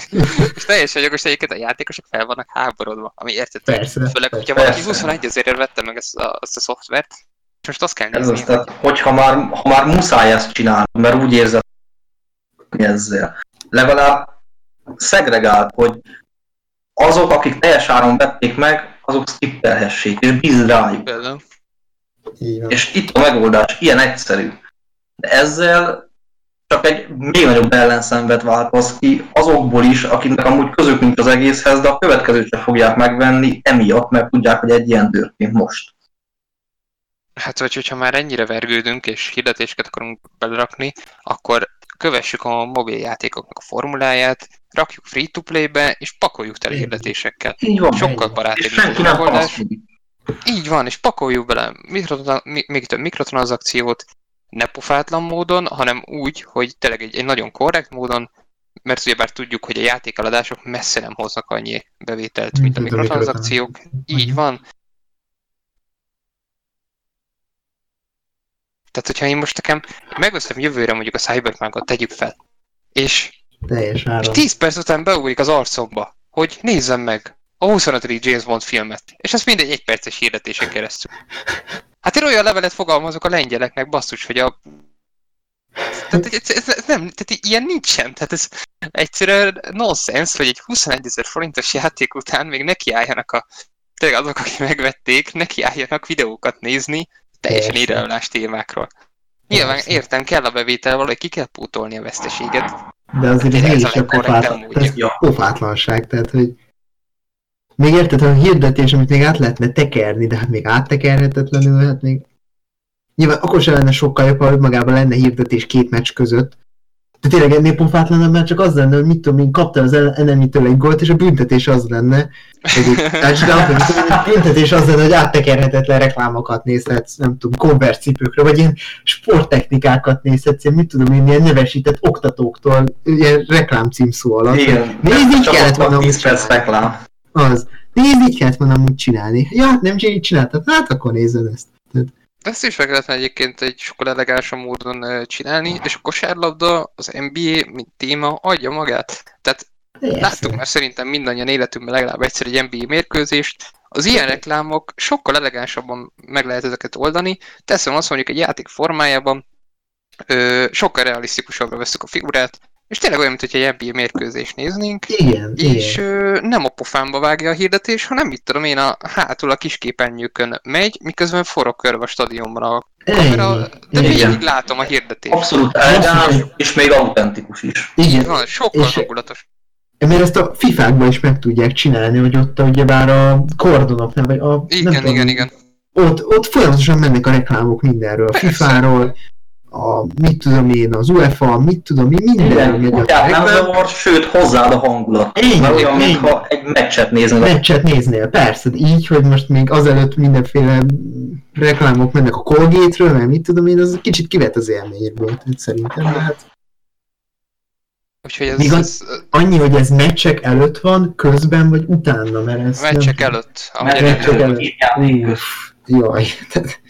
és teljesen jogos egyébként a játékosok fel vannak háborodva, ami érted? Persze, Főleg, persze. hogyha valaki Persze. 21 ezerért vette meg ezt a, ezt a szoftvert, és most azt kell Ez nézni, az, hogy tehát, hogyha már, ha már muszáj ezt csinálni, mert úgy érzed hogy ezzel, legalább szegregált, hogy azok, akik teljes áron vették meg, azok skippelhessék, és bíz rájuk. És itt a megoldás, ilyen egyszerű. De ezzel csak egy még nagyobb ellenszenvet változ ki azokból is, akiknek amúgy közük nincs az egészhez, de a következőt sem fogják megvenni emiatt, mert tudják, hogy egy ilyen történt most. Hát, vagy hogyha már ennyire vergődünk, és hirdetéseket akarunk belerakni, akkor kövessük a mobiljátékoknak a formuláját, rakjuk free-to-play-be, és pakoljuk tele hirdetésekkel. Így van. Sokkal barátabb megoldás. Így van, és pakoljuk bele még több mikrotranszakciót, ne pofátlan módon, hanem úgy, hogy tényleg egy, egy nagyon korrekt módon, mert ugyebár tudjuk, hogy a játékeladások messze nem hoznak annyi bevételt, mint a Mint a mikrotranszakciók. Így van. Tehát, hogyha én most nekem megveszem jövőre mondjuk a Cyberpunkot, tegyük fel, és, Teljes és áron. 10 perc után beugrik az arcomba, hogy nézzem meg a 25. James Bond filmet, és ez mindegy egy perces hirdetésen keresztül. Hát én olyan levelet fogalmazok a lengyeleknek, basszus, hogy a... Tehát ez, ez, ez nem, tehát ilyen nincsen, tehát ez egyszerűen nonsense, hogy egy 21 ezer forintos játék után még nekiálljanak a tényleg azok, akik megvették, nekiálljanak videókat nézni teljesen irreleváns témákról. Nyilván Persze. értem, kell a bevétel, valahogy ki kell pótolni a veszteséget. De azért ez Ez a a módja. ez Ja. pofátlanság, tehát hogy még érted, a hirdetés, amit még át lehetne tekerni, de hát még áttekerhetetlenül, hát még nyilván akkor sem lenne sokkal jobb, ha magában lenne hirdetés két meccs között, De tényleg ennél pofátlanabb, mert csak az lenne, hogy mit tudom én, kapta az enemitől egy gólt, és a büntetés az lenne, hogy én, a büntetés az lenne, hogy áttekerhetetlen reklámokat nézhetsz, nem tudom, Converse cipőkről, vagy ilyen sporttechnikákat nézhetsz, ilyen, mit tudom én, ilyen nevesített oktatóktól, ilyen reklám címszó alatt. Igen. Nézd, így kellett volna van úgy 10 perc reklám. Az. Nézd, így kellett volna úgy csinálni. Ja, nem csak így csináltad, hát akkor nézed ezt. Ezt is meg lehetne egyébként egy sokkal elegánsabb módon csinálni, és a kosárlabda, az NBA, mint téma, adja magát. Tehát persze. láttuk már szerintem mindannyian életünkben legalább egyszer egy NBA mérkőzést, az ilyen reklámok sokkal elegánsabban meg lehet ezeket oldani. Teszem azt mondjuk egy játék formájában, ö, sokkal realisztikusabbra veszük a figurát, és tényleg olyan, mint hogy egy NBA mérkőzést néznénk, Igen, és igen. ö, nem a pofámba vágja a hirdetés, hanem mit tudom én, a hátul a kisképernyőkön megy, miközben forog körbe a stadionban a kamera, de Igen. végig látom a hirdetést. Abszolút elegáns, és még autentikus is. Igen. Van, sokkal És- hangulatos. Mert ezt a FIFA-kban is meg tudják csinálni, hogy ott ugyebár a kordonoknál, vagy a... nem Igen, tudom, igen, igen. Ott, ott folyamatosan mennek a reklámok mindenről. A Persze. FIFA-ról, a, mit tudom én, az UEFA, mit tudom én, mindenről Igen, megy a nem zavar, sőt hozzáad a hangulat. Ennyi, Mert olyan, mintha egy meccset néznél. Meccset néznél, persze, így, hogy most még azelőtt mindenféle reklámok mennek a Colgate-ről, mert mit tudom én, az kicsit kivet az élményből, tehát szerintem, de hát Úgyhogy ez, Míg a- ez annyi, hogy ez meccsek előtt van, közben vagy utána, mert ez nem meccsek tudom. előtt. Meccsek előtt. közt. Jaj, tehát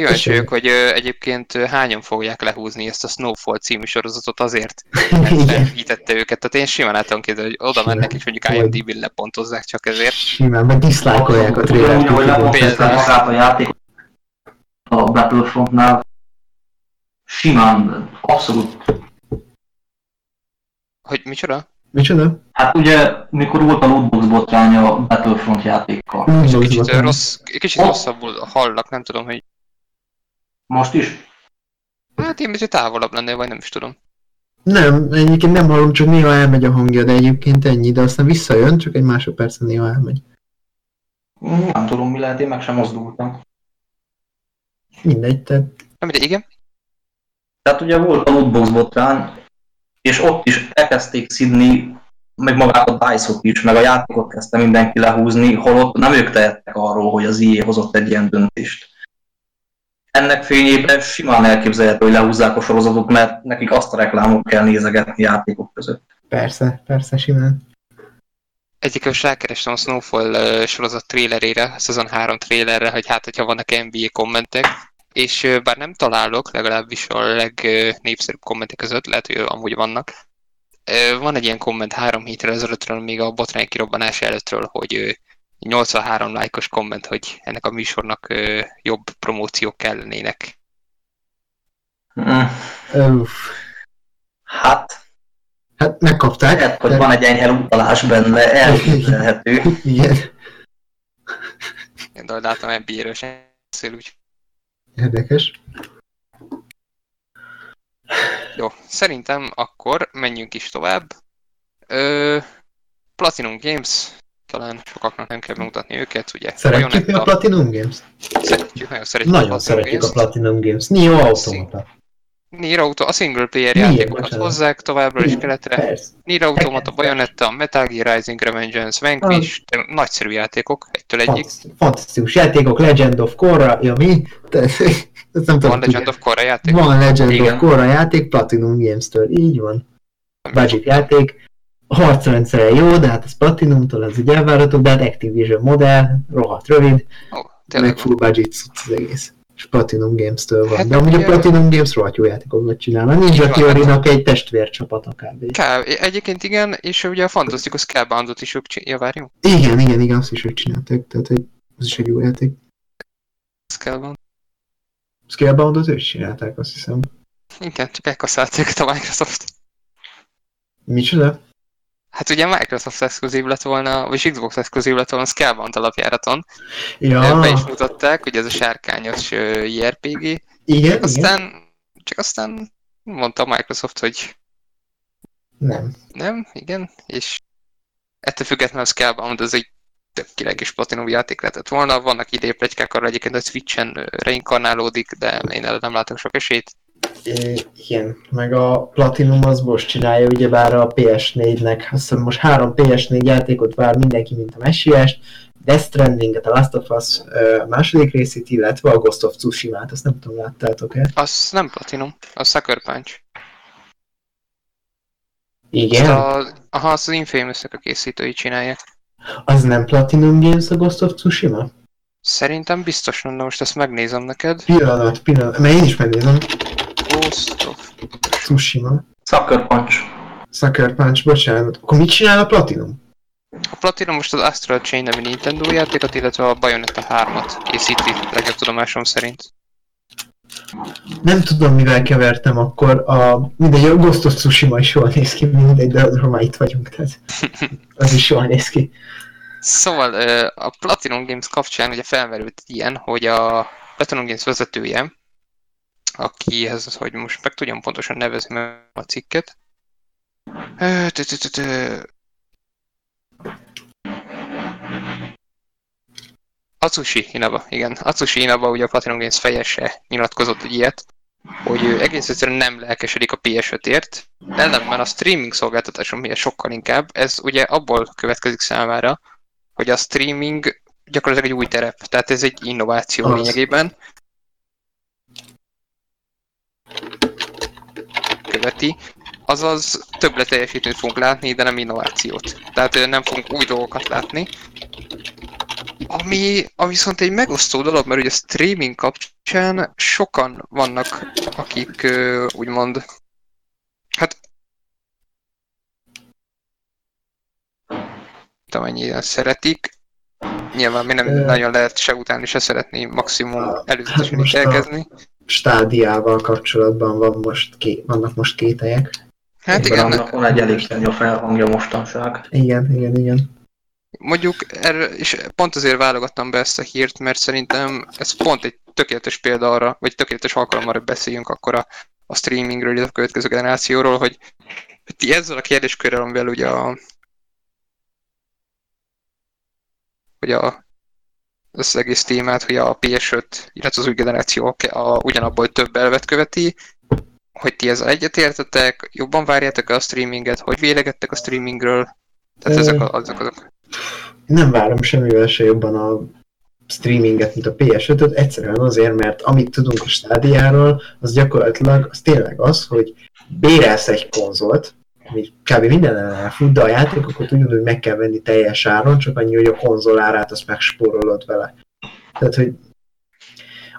Kíváncsi vagyok, hogy ö, egyébként ö, hányan fogják lehúzni ezt a Snowfall című sorozatot azért, mert felhítette őket. Tehát én simán el tudom képzelni, hogy oda Simán. mennek és mondjuk IMDb-n lepontozzák csak ezért. simán, vagy diszlájkolják a Ugyanúgy, trélert. lepontják Például. magát a játék a Battlefrontnál, simán, abszolút. Hogy micsoda? Micsoda? Hát ugye, mikor volt a lootbox botrány a Battlefront játékkal. És volt kicsit, rossz, kicsit rosszabbul hallak, nem tudom, hogy Most is? hát én hogy távolabb lennél, vagy nem is tudom. Nem, egyébként nem hallom, csak néha elmegy a hangja, de egyébként ennyi, de aztán visszajön, csak egy másodpercen néha elmegy. Nem tudom mi lehet, én meg sem mozdultam. Mindegy, tehát Nem, de igen? Tehát ugye volt a lootbox botrány, és ott is elkezdték szidni, meg magát a DICE-ot is, meg a játékot kezdte mindenki lehúzni, holott nem ők tehettek arról, hogy az IE hozott egy ilyen döntést. Ennek fényében simán elképzelhető, hogy lehúzzák a sorozatot, mert nekik azt a reklámot kell nézegetni játékok között. persze, persze, simán. Egyébként rákerestem a Snowfall sorozat trailerére, a szezon 3 trailerre, hogy hát, hogyha vannak NBA kommentek, és bár nem találok, legalábbis a legnépszerűbb kommentek között, lehet, hogy amúgy vannak, van egy ilyen komment három héttel ezelőttről, még a botrány kirobbanás előttről, hogy 83 lájkos komment, hogy ennek a műsornak ö, jobb promóciók kellenének. Mm. Hát, Hát megkapták. lehet, hogy de- van egy enyhe utalás benne, elképzelhető. Igen, Én de látom, NBA-ről sem beszél, úgy. érdekes. Jó, szerintem akkor menjünk is tovább. Ö, Platinum Games, talán sokaknak nem kell bemutatni őket, ugye? Szeretjük mi a Platinum Games? szeretjük, nagyon szeretjük Nagyon a Platinum szeretjük a Games-t. Platinum Games. Neo Automata. Nier Auto, a single player Nier, játékokat bocsánat. hozzák továbbra is keletre. Persze. Nier Automata, Bayonetta, Metal Gear Rising Revengeance, Vanquish, Ah. nagyszerű játékok, egytől egyik. Fantasztikus, játékok, Legend of Korra, ja mi? Ezt nem tudom, Van Legend of Korra játék? Van Legend Igen. of Korra játék Platinum Games-től, így van. Budget játék. A harcrendszere jó, de hát ez Platinumtól, ez így elvárható, de hát Activision modell, rohadt rövid, Ó, meg full budget az egész. És Platinum Games-től van. Hát de amúgy a ugye- Platinum Games rohadt jó játékokat csinál. A Így Ninja van, Theory-nak egy testvércsapata kb. Ká, egyébként igen, és ugye a Fantasztikus Scaleboundot is ők csinálják, Igen, igen, igen, azt is ők csináltak, tehát hogy az is egy jó játék. Scalebound. Scaleboundot ők csinálták, azt hiszem. Igen, csak elkaszálták a Microsoft. Micsoda? Hát ugye Microsoft exkluzív lett volna, vagy Xbox exkluzív lett volna Scalebound alapjáraton. Ja, Be is mutatták, hogy ez a sárkányos JRPG. igen, igen. Aztán, csak aztán mondta Microsoft, hogy Nem. nem, igen, és ettől függetlenül a Scalebound az egy tök királyos platinum játék lehetett volna. Vannak idei plegykák arra egyébként, hogy Switchen reinkarnálódik, de én erre nem látok sok esélyt. Igen, meg a Platinum az most csinálja, ugyebár a PS4-nek, azt hiszem most három PS4 játékot vár mindenki, mint a messiást, Death Stranding-et, a Last of Us második részét, illetve a Ghost of Tsushima-t, azt nem tudom, láttátok-e? Az nem Platinum, az Sucker Punch. Igen? Azt a, aha, azt az infamous a készítői csinálják. Az nem Platinum Games a Ghost of Tsushima? Szerintem biztos de most ezt megnézem neked. Pillanat, pillanat, mert én is megnézem. Ghost of... Tsushima. Sucker Punch. Sucker Punch, bocsánat. Akkor mit csinál a Platinum? A Platinum most az Astral Chain nevű Nintendo játékot, illetve a Bayonetta 3-at készíti, legjobb tudomásom szerint. Nem tudom, mivel kevertem akkor. A, mindegy, a Ghost of Tsushima is jól néz ki, mindegy, de ha már itt vagyunk, tehát az is jól néz ki. Szóval a Platinum Games kapcsán ugye felmerült ilyen, hogy a Platinum Games vezetője, akihez, hogy most meg tudjam pontosan nevezni meg a cikket, Atsushi Inaba, igen. Atsushi Inaba, ugye a Platinum Games fejese nyilatkozott egy ilyet, hogy ő egész egyszerűen nem lelkesedik a PS5-ért, ellenben a streaming szolgáltatáson miért sokkal inkább. Ez ugye abból következik számára, hogy a streaming gyakorlatilag egy új terep, tehát ez egy innováció Az. lényegében. Követi. Azaz többlet teljesítményt fogunk látni, de nem innovációt. Tehát nem fogunk új dolgokat látni. Ami, ami viszont egy megosztó dolog, mert ugye a streaming kapcsán sokan vannak, akik úgymond, hát tudom, ennyien szeretik. Nyilván mi nem Ö. nagyon lehet se utálni, se szeretni, maximum előzetesen Hát most a- elkezdeni. Stádiával kapcsolatban van most ké, vannak most kételyek. Hát Igen, igen, annak van egy elég a felhangja mostanság. Igen, igen, igen. Mondjuk, erre, és pont azért válogattam be ezt a hírt, mert szerintem ez pont egy tökéletes példa arra, vagy tökéletes alkalom arra, hogy beszéljünk akkor a, a streamingről, illetve a következő generációról, hogy, hogy ti ezzel a kérdéskörrel, amivel ugye a hogy a az egész témát, hogy a PS5, illetve az új generáció a, a, ugyanabból több elvet követi, hogy ti ezzel egyetértetek, jobban várjátok a streaminget, hogy vélegettek a streamingről, tehát Ö. ezek a- azok, azok. Nem várom semmivel se jobban a streaminget, mint a PS5-öt, egyszerűen azért, mert amit tudunk a stádiáról, az gyakorlatilag az tényleg az, hogy bérelsz egy konzolt, ami kb. minden elfut, de a játékokat ugyanúgy meg kell venni teljes áron, csak annyi, hogy a konzol árát azt megspórolod vele. Tehát, hogy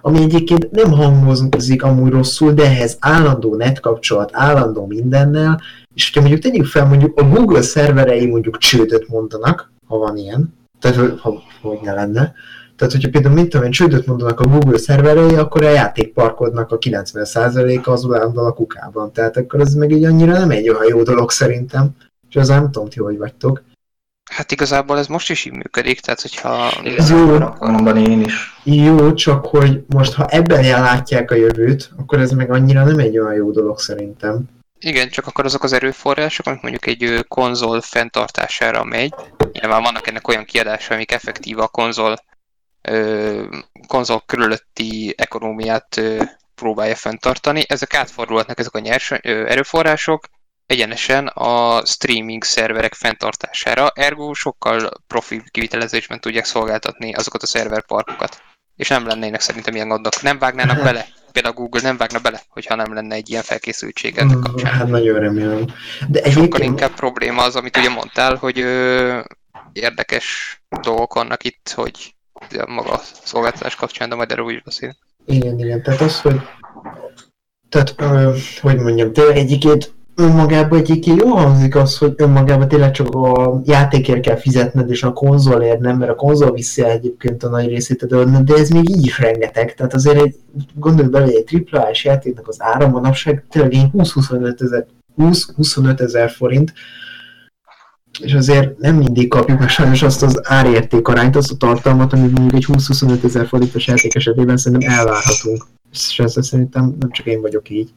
ami egyébként nem hangozik amúgy rosszul, de ehhez állandó net kapcsolat, állandó mindennel, és hogyha mondjuk tegyük fel, mondjuk a Google szerverei mondjuk csődöt mondanak, ha van ilyen, tehát hogy- ha, hogy ne lenne, tehát, hogyha például tudom én, csődöt mondanak a Google szerverei, akkor a játékparkodnak a 90%-a az állandóan a kukában. Tehát akkor ez meg így annyira nem egy olyan jó dolog szerintem. És az nem tudom, ti hogy vagytok. Hát igazából ez most is így működik, tehát hogyha... Ez jó. Akarom mondani én is. Jó, csak hogy most ha ebben látják a jövőt, akkor ez meg annyira nem egy olyan jó dolog szerintem. Igen, csak akkor azok az erőforrások, amik mondjuk egy konzol fenntartására megy, nyilván vannak ennek olyan kiadásai, amik effektív a konzol, konzol körülötti ekonómiát próbálja fenntartani. Ezek átfordulhatnak ezek a nyers erőforrások egyenesen a streaming szerverek fenntartására, ergo sokkal profi kivitelezésben tudják szolgáltatni azokat a szerverparkokat. És nem lennének szerintem ilyen gondok. Nem vágnának bele. Például Google nem vágna bele, hogyha nem lenne egy ilyen felkészültség ennek Mm, kapcsán. Hát nagyon remélem. De Sokkal egyébként inkább probléma az, amit ugye mondtál, hogy ö, érdekes dolgok vannak itt, hogy maga szolgáltatás kapcsán, de majd erről úgy beszélünk. Igen, igen, tehát az, hogy tehát, ö, hogy mondjam, tényleg egyébként önmagában egyébként jó hangzik az, hogy önmagában tényleg csak a játékért kell fizetned, és a konzolért nem, mert a konzol viszi egyébként a nagy részét a dolognak, de ez még így is rengeteg, tehát azért egy, gondolj bele, hogy egy AAA-s játéknak az ára manapság tényleg ilyen 20-25 ezer 20-25 ezer forint, és azért nem mindig kapjuk meg sajnos azt az árérték arányt, azt a tartalmat, amit mondjuk egy 20-25 ezer forintos játék esetében szerintem elvárhatunk. És ezzel szerintem nem csak én vagyok így.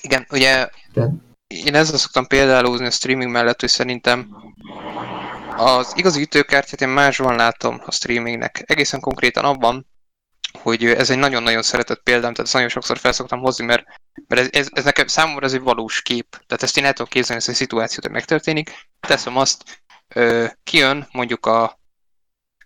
Igen, ugye De- én ezzel szoktam példálózni a streaming mellett, hogy szerintem az igazi ütőkártyát én másban látom a streamingnek. Egészen konkrétan abban, hogy ez egy nagyon-nagyon szeretett példám, tehát ezt nagyon sokszor felszoktam hozni, mert, mert ez, ez, ez nekem számomra ez egy valós kép. Tehát ezt én el tudom képzelni, ezt a szituációt, hogy megtörténik. Teszem azt, ö, kijön mondjuk a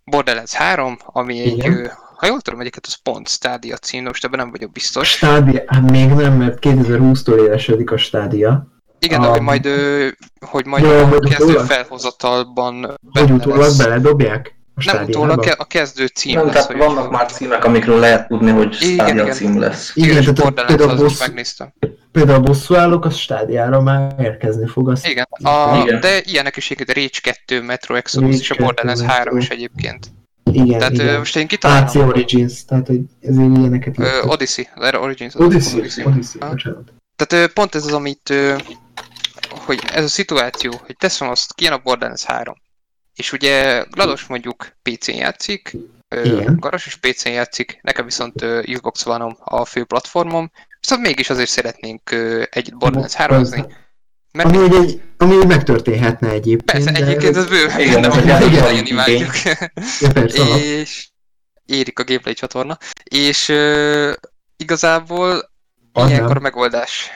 Borderlands 3, ami egy, Igen. ö, ha jól tudom, egyiket az pont Stadia cím, most ebben nem vagyok biztos. Stádia, hát még nem, mert 2020-tól élesedik a stádia. Igen, de A- hogy majd, hogy majd Ja, a majd kezdő felhozatalban Hogy utólag beledobják a Nem utólag, a kezdő cím Nem, lesz. tehát hogy vannak már címek, amikről lehet tudni, hogy igen. cím lesz. Igen, Igen, tehát például az is bosszú- megnéztem. Például a bosszúállók, az stádiára már érkezni fog. Azt Igen, a, Igen. de ilyenek is egyébként a Rage 2, Metro Exodus Rage és a 2, Borderlands Metro. 3 is egyébként. igen, Tehát igen. most én AC kitalálom. Origins, tehát hogy ezért ilyeneket Ö. Odyssey, Origins. Odyssey, Odyssey. Odyssey, bocsánat. Tehát ö, pont ez az, amit, ö, hogy ez a szituáció, hogy teszem azt, kijön a Borderlands 3, és ugye Glados mondjuk PC-n játszik, Igen. Garas is PC-n játszik, nekem viszont Xbox van a fő platformom, viszont mégis azért szeretnénk együtt Borderlands 3-ozni, mert Ami, ugye egy, ami úgy megtörténhetne egyébként. persze de- egyébként ez bőven, Igen, de egy hogy elég nagyon imádjuk. Ja, persze, alap. és érik a gameplay csatorna, és igazából Az ilyenkor megoldás.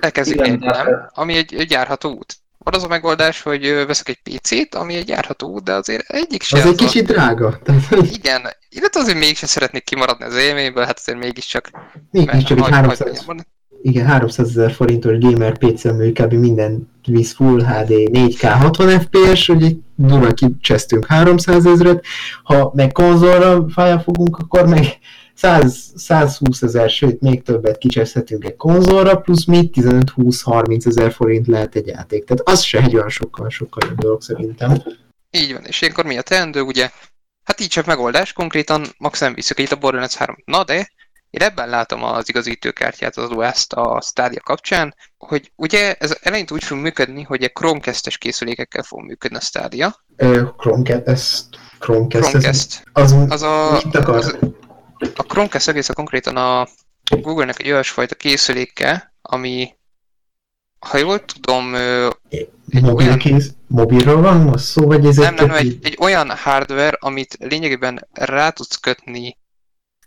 Egy tehát- nem, ami egy, egy járható út. Van az a megoldás, hogy veszek egy PC-t, ami egy járható út, de azért egyik se Az egy az a- kicsit drága. Igen, illetve azért mégsem szeretnék kimaradni az élményből, hát azért mégiscsak... mégis csak egy hagy- 300, hagy mondjam. igen, 300 ezer forintos gamer PC, ami kb. minden visz Full HD 4K 60 FPS, hogy egy durva kicsesztünk 300 ezeret, ha meg konzolra fogunk, akkor meg 100, 120 ezer, sőt még többet kicseszhetünk egy konzolra, plusz még 15-20-30 ezer forint lehet egy játék. Tehát az se egy olyan sokkal-sokkal jobb dolog szerintem. Így van, és ilyenkor mi a teendő, ugye? Hát így csak megoldás, konkrétan max nem visszük itt a Borderlands 3 Na de, én ebben látom az igazítőkártyát, az OS-t a Stadia kapcsán, hogy ugye ez eleint úgy fog működni, hogy egy Chromecast-es készülékekkel fog működni a Stadia. Chromecast, Chromecast, Chromecast. az, Az a, mit akar? az, a Chromecast egészen konkrétan a Google-nek egy olyasfajta készüléke, ami, ha jól tudom, egy mobil olyan- kész, mobilról van most szó, vagy ez nem, nem, nem, egy, egy olyan hardware, amit lényegében rá tudsz kötni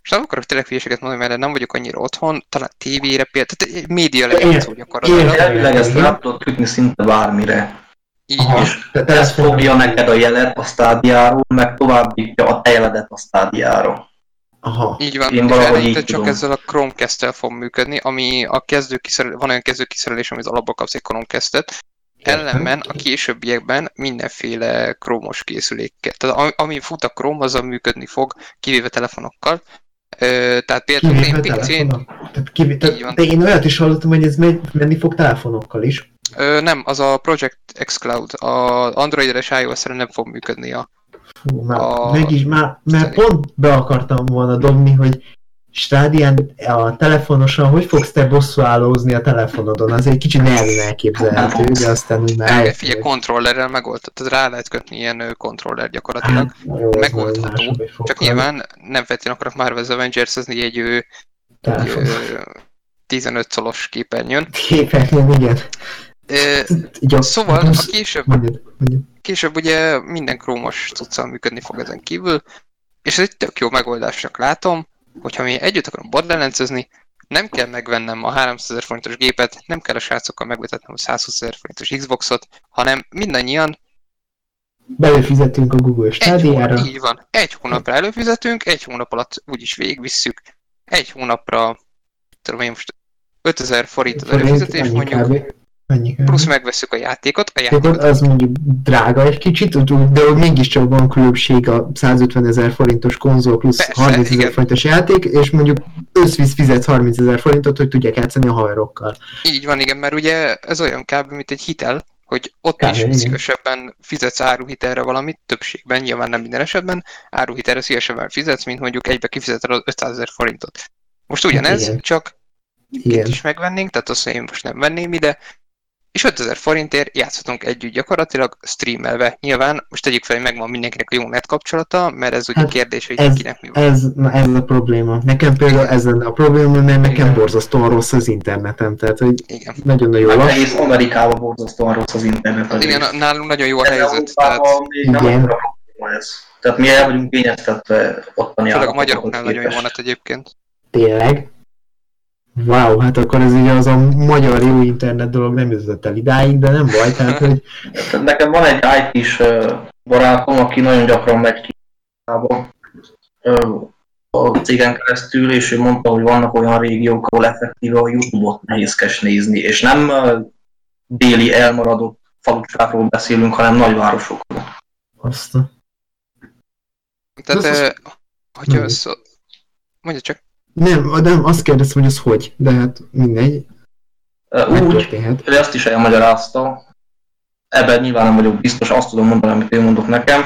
és nem akarok tényleg hülyeséget mondani, mert nem vagyok annyira otthon, talán tévére például, tehát egy média lejátszó gyakorlatilag. Értem. Elvileg ezt rá tudod kötni szinte bármire. Így Aha, van. te Ez fogja neked a jelet a stádiáról, meg továbbítja a te jeledet a stádiára. Aha. Így van, Én valahogy így csak tudom. ezzel a Chromecast-tel fog működni, ami a kezdő kiszerelés, van olyan kezdő kiszerelés, amit alapból kapsz egy Chromecast-et, ellenben a későbbiekben mindenféle Chrome-os készülékkel. Tehát ami, fut a Chrome, azzal működni fog, kivéve telefonokkal. Ö, tehát például Kivéve én PC-n. Tehát kivé, tehát, én olyat is hallottam, hogy ez menni fog telefonokkal is. ö, nem, az a Project xCloud, a Android-re és iOS-re nem fog működni a Fú, már, A- meg is, már, mert pont be akartam volna dobni, hogy stádián a telefonosan, hogy fogsz te bosszúállózni a telefonodon? Az egy kicsit nehezen elképzelhető, de aztán úgy már Figyelj, eljöttél. kontrollerrel megoldhatod, rá lehet kötni ilyen kontroller gyakorlatilag. Hát, jó, megoldható, Csak nyilván nem feltétlenül akarok már az avengers egy, egy ö, 15 szolos képernyőn. Képernyőn, igen. Ö, Szóval a később, Mondjad, mondjad. Később ugye minden krómos cuccal működni fog ezen kívül, és ez egy tök jó megoldásnak látom, hogyha mi együtt akarunk borderlands nem kell megvennem a 300 ezer forintos gépet, nem kell a srácokkal megvetetnem a 120 ezer forintos Xboxot, hanem mindannyian Belőfizettünk a Google stádiára. így van. Egy hónapra előfizetünk, egy hónap alatt úgyis végigvisszük. Egy hónapra, tudom én most 5000 forint az előfizetés mondjuk, kb. Kb. plusz megveszük a játékot, a játékot az mondjuk drága egy kicsit, de mégiscsak van különbség a 150 ezer forintos konzol plusz Persze, 30 ezer forintos játék, és mondjuk összvisz fizetsz 30 ezer forintot, hogy tudják játszani a haverokkal. így van, igen, mert ugye ez olyan kb. mint egy hitel, hogy ott Kb. is igen. szívesebben fizetsz áruhitelre valamit, többségben, nyilván nem minden esetben, áruhitelre szívesebben fizetsz, mint mondjuk egybe kifizeted az 500 ezer forintot. Most ugyanez, Igen. csak Igen. itt is megvennénk, tehát azt én most nem venném ide, és 5000 forintért játszhatunk együtt gyakorlatilag streamelve. Nyilván most tegyük fel, hogy megvan mindenkinek a jó net kapcsolata, mert ez ugye Hát kérdés, hogy ez- kinek mi van. Ez, na ez a probléma. Nekem például ez lenne a probléma, mert nekem Igen. borzasztóan rossz az internetem, tehát hogy Igen. nagyon-nagyon Hát lassú. egész Amerikában borzasztóan rossz az internet. azért. Igen, nálunk nagyon jó a helyzet, tehát még nem Igen. ez. Tehát mi el vagyunk kényeztetve ottani Főleg a magyaroknál nagyon jó hát egyébként. Tényleg? Wow, hát akkor ez ugye az a magyar jó internet dolog nem jutott el idáig, de nem baj, tehát hogy Nekem van egy IT-s barátom, aki nagyon gyakran megy ki Kínába, a cégen keresztül, és ő mondta, hogy vannak olyan régiók, ahol effektíve a Youtube-ot nehézkes nézni, és nem déli elmaradott falucsákról beszélünk, hanem nagyvárosokról. azt. Tehát, eh, hogyha Mhm. össze... Mondja csak. Nem, nem, azt kérdeztem, hogy az hogy, de hát mindegy, Úgy, ő ezt is elmagyarázta, ebben nyilván nem vagyok biztos, azt tudom mondani, amit ő mondott nekem,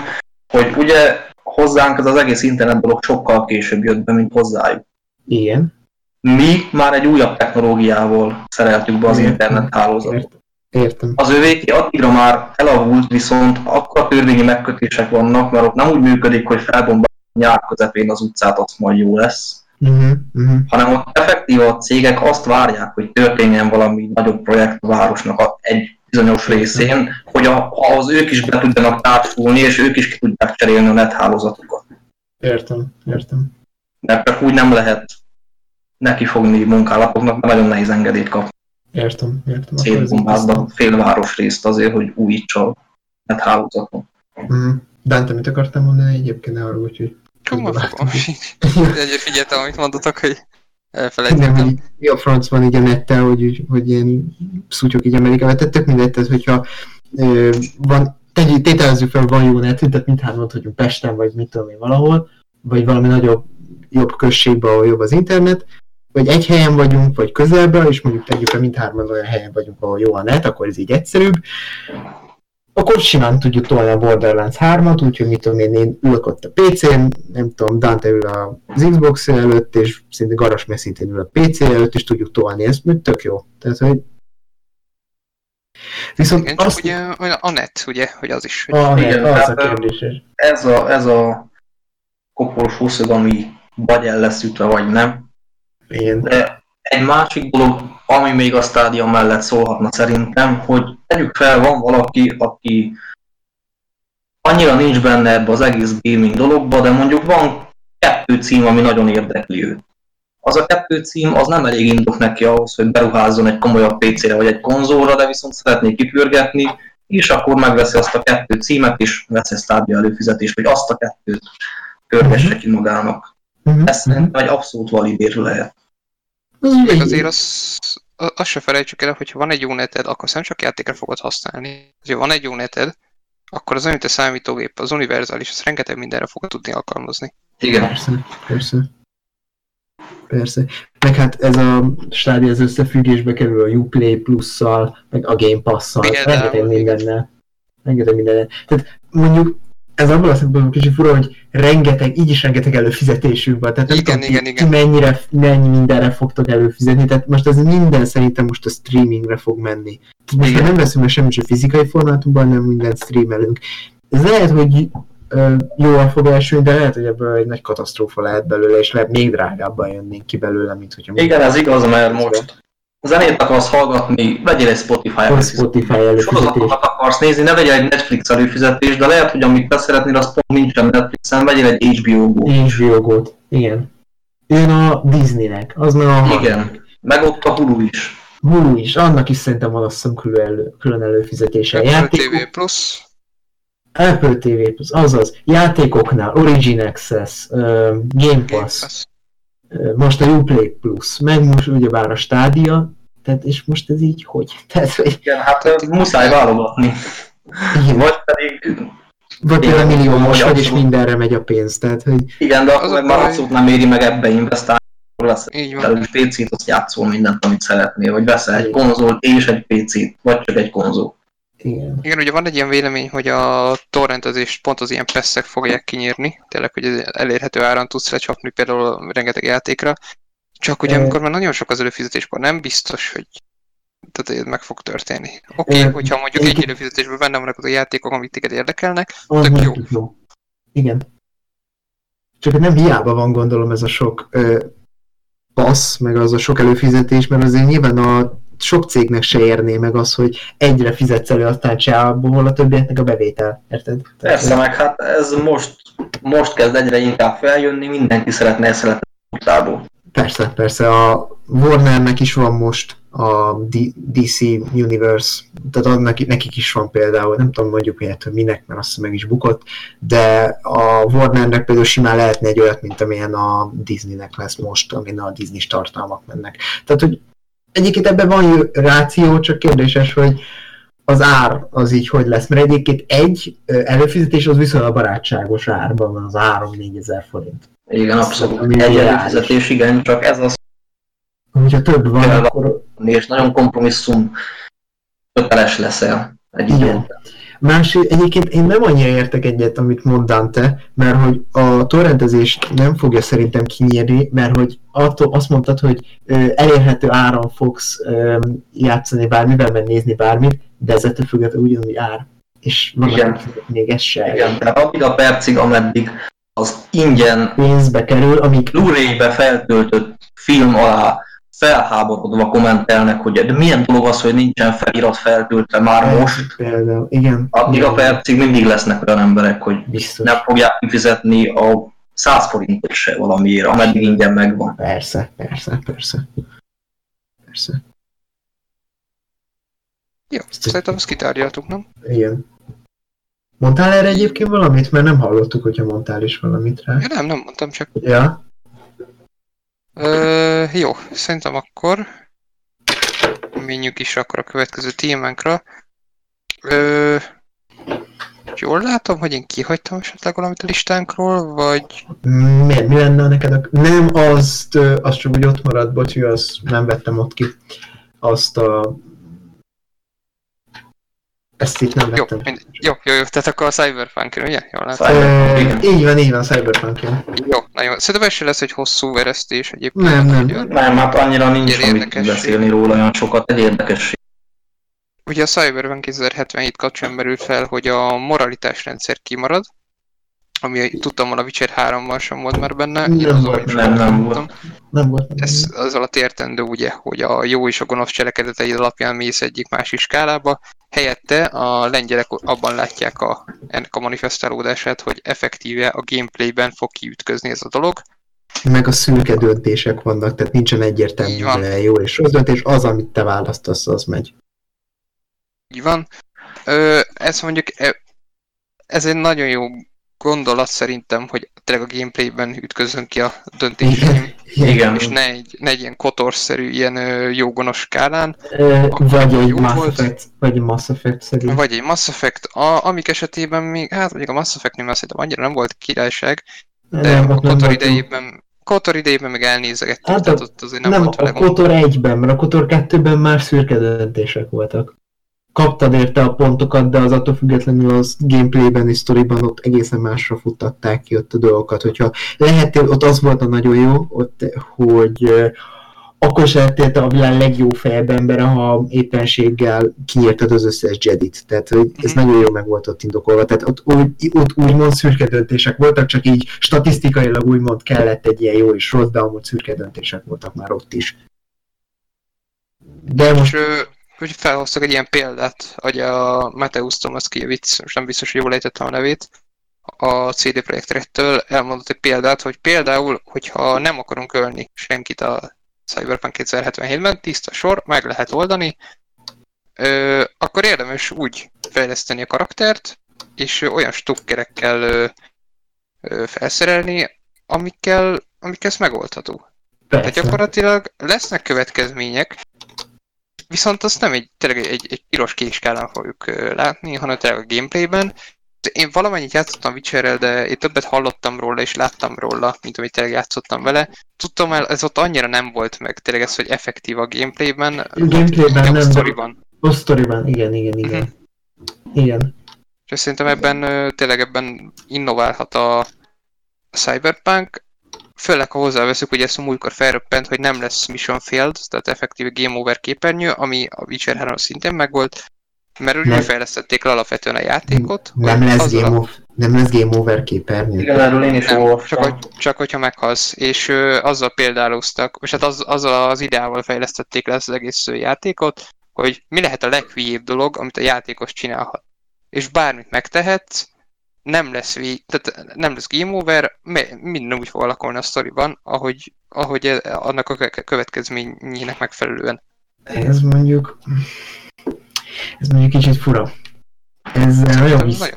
hogy ugye hozzánk ez az egész internet dolog sokkal később jött be, mint hozzájuk. Igen. Mi már egy újabb technológiával szereltük be az internet hálózatot. Ért, értem. Az övéké addigra már elavult, viszont akkor törvényi megkötések vannak, mert ott nem úgy működik, hogy felbombál nyár közepén az utcát, az majd jó lesz, Uh-huh, uh-huh. hanem ott effektív a cégek azt várják, hogy történjen valami nagyobb projekt a városnak a- egy bizonyos részén, hogy a, ahhoz ők is be tudjanak társulni, és ők is ki tudják cserélni a nethálózatukat. Értem, értem. Mert csak úgy nem lehet nekifogni munkálatoknak, mert nagyon nehéz engedélyt kapni. Értem, értem. Szétbombázza félváros részt azért, hogy újítsa a nethálózatot. Mhm. Dante, mit akartam mondani egyébként ne arra, úgyhogy... Csomó fogom. Egyre figyeltem, amit mondtatok, hogy Nem, elfelejtettem. hogy mi a franc van így a nettel, hogy, úgy- hogy ilyen szutyok így Amerikában, tehát tök mindegy, tehát hogyha ö, van, tegy, tételezzük fel, van jó net, tehát mindhárman ott vagyunk Pesten, vagy mit tudom én valahol, vagy valami nagyobb, jobb községben, ahol jobb az internet, vagy egy helyen vagyunk, vagy közelben, és mondjuk tegyük fel, mindhárman olyan helyen vagyunk, ahol jó a net, akkor ez így egyszerűbb, akkor simán tudjuk tolni a Borderlands 3-at, úgyhogy mit tudom én, én ülök ott a PC-n, nem tudom, Dante ül az Xbox előtt, és szinte garas szintén ül a PC előtt, és tudjuk tolni, ez még tök jó. Tehát, hogy Viszont Igen, csak azt, ugye a net, ugye, hogy az is, hogy a, Igen, az a tehát, kérdéses. Ez a, ez a kopolfószög, ami vagy el lesz ütve, vagy nem. Igen. De egy másik dolog, ami még a stádia mellett szólhatna szerintem, hogy tegyük fel, van valaki, aki annyira nincs benne ebbe az egész gaming dologba, de mondjuk van kettő cím, ami nagyon érdekli őt. Az a kettő cím az nem elég indok neki ahhoz, hogy beruházzon egy komolyabb PC-re vagy egy konzolra, de viszont szeretné kipürgetni, és akkor megveszi azt a kettő címet, és vesz egy stádia előfizetést, hogy azt a kettőt pörgesse ki magának. Mhm. Ez szerintem egy abszolút valid érv lehet. Egy- azért az, azt se felejtsük el, hogyha van egy jó neted, akkor nem csak játékra fogod használni. Ha van egy jó neted, akkor az mint a számítógép, az univerzális, az rengeteg mindenre fogod tudni alkalmazni. Igen. Persze, persze. Persze. Meg hát ez a stádia az összefüggésbe kerül a Uplay plusszal, meg a Game Pass-szal, rengeteg mindennel. Rengeteg mindennel. Tehát mondjuk ez abban a szempontból kicsit fura, hogy rengeteg, így is rengeteg előfizetésünk van. Tehát nem Igen, tudom, igen, ki, igen. ki mennyire, mennyi mindenre fogtok előfizetni. Tehát most ez minden szerintem most a streamingre fog menni. Tehát most Igen. nem veszünk meg semmit sem fizikai formátumban, nem mindent streamelünk. Ez lehet, hogy ö, jól fog elsülni, de lehet, hogy ebből egy nagy katasztrófa lehet belőle, és lehet még drágábban jönnénk ki belőle, mint hogyha Igen, ez igaz, mert most zenét akarsz hallgatni, vegyél egy Spotify előfizetést. Spotify előfizetés. Sorozatokat akarsz nézni, ne vegyél egy Netflix előfizetést, de lehet, hogy amit te szeretnél, az pont nincsen Netflixen, vegyél egy HBO Go. HBO Go-t. Igen. Jön a Disneynek, az meg a Igen. Meg ott a Hulu is. Hulu is, annak is szerintem van azt külön, elő, külön előfizetése. Apple Játék, TV Plus, Apple TV, azaz, játékoknál, Origin Access, uh, Game Game Pass, Pass. ö, most a Uplay Plus, meg most ugyebár a stádia, tehát és most ez így hogy? Tehát, hogy Igen, hát muszáj válogatni. igen, Vagy pedig, vagy például milliómos vagy vagy, és abszolút. mindenre megy a pénz, tehát hogy igen, de Az meg már abszolút nem éri meg ebbe investálni, akkor lesz egy PC-t, azt játszol mindent, amit szeretnél, vagy veszel egy konzolt és egy PC-t, vagy csak egy konzol. Igen. Igen, ugye van egy ilyen vélemény, hogy a torrentezést pont az ilyen pesszek fogják kinyírni, tényleg, hogy elérhető áron tudsz lecsapni például rengeteg játékra, csak ugye amikor már nagyon sok az előfizetés, akkor nem biztos, hogy tehát ez meg fog történni. Oké, okay, hogyha mondjuk egy előfizetésben benne vannak az a játékok, amik téged érdekelnek, Tök jó. jó. Igen. Csak nem hiába van gondolom ez a sok ö, passz, meg az a sok előfizetés, mert azért nyilván a sok cégnek se érné meg az, hogy egyre fizetsz elő, aztán csából, a többieknek a bevétel. Érted? Tehát, Persze, meg hát ez most most kezd egyre inkább feljönni, mindenki szeretne ezt szeretni utcából. Persze, persze. A Warnernek is van most a D- DC Universe, tehát annak, nekik is van például, nem tudom mondjuk miért, hogy minek, mert azt meg is bukott, de a Warnernek például simán lehetne egy olyat, mint amilyen a Disneynek lesz most, amin a Disney tartalmak mennek. Tehát, hogy egyébként ebben van ráció, csak kérdéses, hogy az ár az így hogy lesz, mert egyébként egy előfizetés az viszonylag barátságos árban van, az 3-4 ezer forint. Igen, abszolút. Ami Egy előfizetés, igen, csak ez az, Hogyha több van, Például- akkor és nagyon kompromisszum köteles leszel egy Igen. idő. Más, egyébként én nem annyira értek egyet, amit mond Dante, mert hogy a torrentezést nem fogja szerintem kinyírni, mert hogy attól azt mondtad, hogy elérhető áron fogsz játszani bármivel, meg nézni bármit, de ez ettől függetlenül ugyanúgy ár. És Igen. még ez se Igen, tehát addig a percig, ameddig az ingyen pénzbe kerül, amíg Blu-ray-be feltöltött film alá felháborodva kommentelnek, hogy de milyen dolog az, hogy nincsen felirat feltöltve már most. Például, igen. Addig a percig mindig lesznek olyan emberek, hogy Biztos. nem fogják kifizetni a 100 forintot se valamiért, ameddig ingyen megvan. Persze, persze, persze. Persze. Jó, szerintem azt kitárgyaltuk, nem? Igen. Mondtál erre egyébként valamit? Mert nem hallottuk, hogyha mondtál is valamit rá. Ja, nem, nem mondtam csak. Ja, Jó, szerintem akkor menjünk is akkor a következő témánkra. Ö, jól látom, hogy én kihagytam esetleg valamit a listánkról, vagy... miért? Mi lenne neked? A... Nem, azt, ö, azt csak úgy ott maradt, bocsi, azt nem vettem ott ki. Azt a... Ezt itt nem Jó, vettem. mind... jó, jó, jó, tehát akkor a cyberpunk ugye? Jól látom. Cyberpunk, igen. így van, így van, Cyberpunk jön. Jó, na jó. Szerintem ez se lesz egy hosszú veresztés egyébként. Nem, nem. Ugye, Nem, hát annyira nincs Ilyen amit beszélni róla olyan sokat, egy érdekesség. ugye a Cyberpunk 2077 kapcsán merült fel, hogy a moralitásrendszer kimarad, ami tudtam, a Witcher 3-ban sem volt már benne. Nem az volt, nem, nem tudtam. Nem volt. Ez az alatt értendő ugye, hogy a jó és a gonosz cselekedetei alapján mész egyik másik skálába. Helyette a lengyelek abban látják a, ennek a manifestálódását, hogy effektíve a gameplayben fog kiütközni ez a dolog. Meg a szürke döntések vannak, tehát nincsen egyértelmű van. jó és rossz döntés, az, amit te választasz, az megy. Így van. Ö, ez mondjuk, e- ez egy nagyon jó gondolat szerintem, hogy tényleg a gameplayben ütközön ki a döntéseim, Igen. és ne egy, ne egy ilyen kotorszerű, ilyen ö, jó-gonosz skálán, Ö, Vagy egy Mass volt. Effect, vagy egy Mass Effect szerű. vagy egy Mass Effect, a, amik esetében még, hát mondjuk a Mass Effect-nél szerintem annyira nem volt királyság, de Nem, a Kotor idejében, Kotor idejében meg elnézegettük, Hát tehát ott azért nem, Nem, volt a. Kotor 1-ben, mert a Kotor 2-ben már szürke döntések voltak. Kaptad érte a pontokat, de az attól függetlenül az gameplayben és sztoriban ott egészen másra futtatták ki ott a dolgokat. Hogyha lehettél, ott az volt a nagyon jó, ott, hogy akkor se lettél a világ legjobb fejebb embere, ha éppenséggel kinyírtad az összes Jedit. Tehát hogy ez Mhm. nagyon jó meg volt ott indokolva. Tehát ott, úgy, ott úgymond szürke döntések voltak, csak így statisztikailag úgymond kellett egy ilyen jó és rossz, de amúgy szürke döntések voltak már ott is. De És most ö, hogy felhoztak egy ilyen példát, hogy a Mateusz Tomaszkiewicz, most nem biztos, hogy jól ejtettem a nevét, a CD Projekt Red-től elmondott egy példát, hogy például, hogyha nem akarunk ölni senkit a Cyberpunk 2077-ben, tiszta sor, meg lehet oldani, ö, akkor érdemes úgy fejleszteni a karaktert, és olyan stukkerekkel ö, ö, felszerelni, amikkel, amikkel ez megoldható. Tehát persze. gyakorlatilag lesznek következmények, viszont azt nem egy, tényleg egy, egy piros késkálán fogjuk látni, hanem tényleg a gameplayben. Én valamennyit játszottam Witcherrel, de én többet hallottam róla és láttam róla, mint amit tényleg játszottam vele. Tudtam el, ez ott annyira nem volt meg, tényleg ez, hogy effektív a gameplayben, Gameplayben a nem, de sztoriban. a sztoriban, igen, igen, igen. Igen. És szerintem ebben tényleg ebben innoválhat a, a Cyberpunk, főleg ha hozzáveszünk, hogy ezt a múltkor felröppent, hogy nem lesz Mission Failed, tehát effektív Game Over képernyő, ami a Witcher 3 szintén megvolt, mert úgy Nem. fejlesztették le alapvetően a játékot. Nem lesz, azzal a- game, of, nem lesz game over képernyő. Igen, erről én is Nem, csak, hogy, csak hogyha meghalsz, és ö, azzal példáloztak, és hát az, azzal az ideával fejlesztették le ezt az egész játékot, hogy mi lehet a leghülyébb dolog, amit a játékos csinálhat. És bármit megtehetsz, nem lesz vég, tehát nem lesz game over, minden úgy fog alakulni a sztoriban, ahogy, ahogy e- annak a kö- következményének megfelelően. Ez mondjuk... Ez mondjuk kicsit fura. Ez nagyon visz...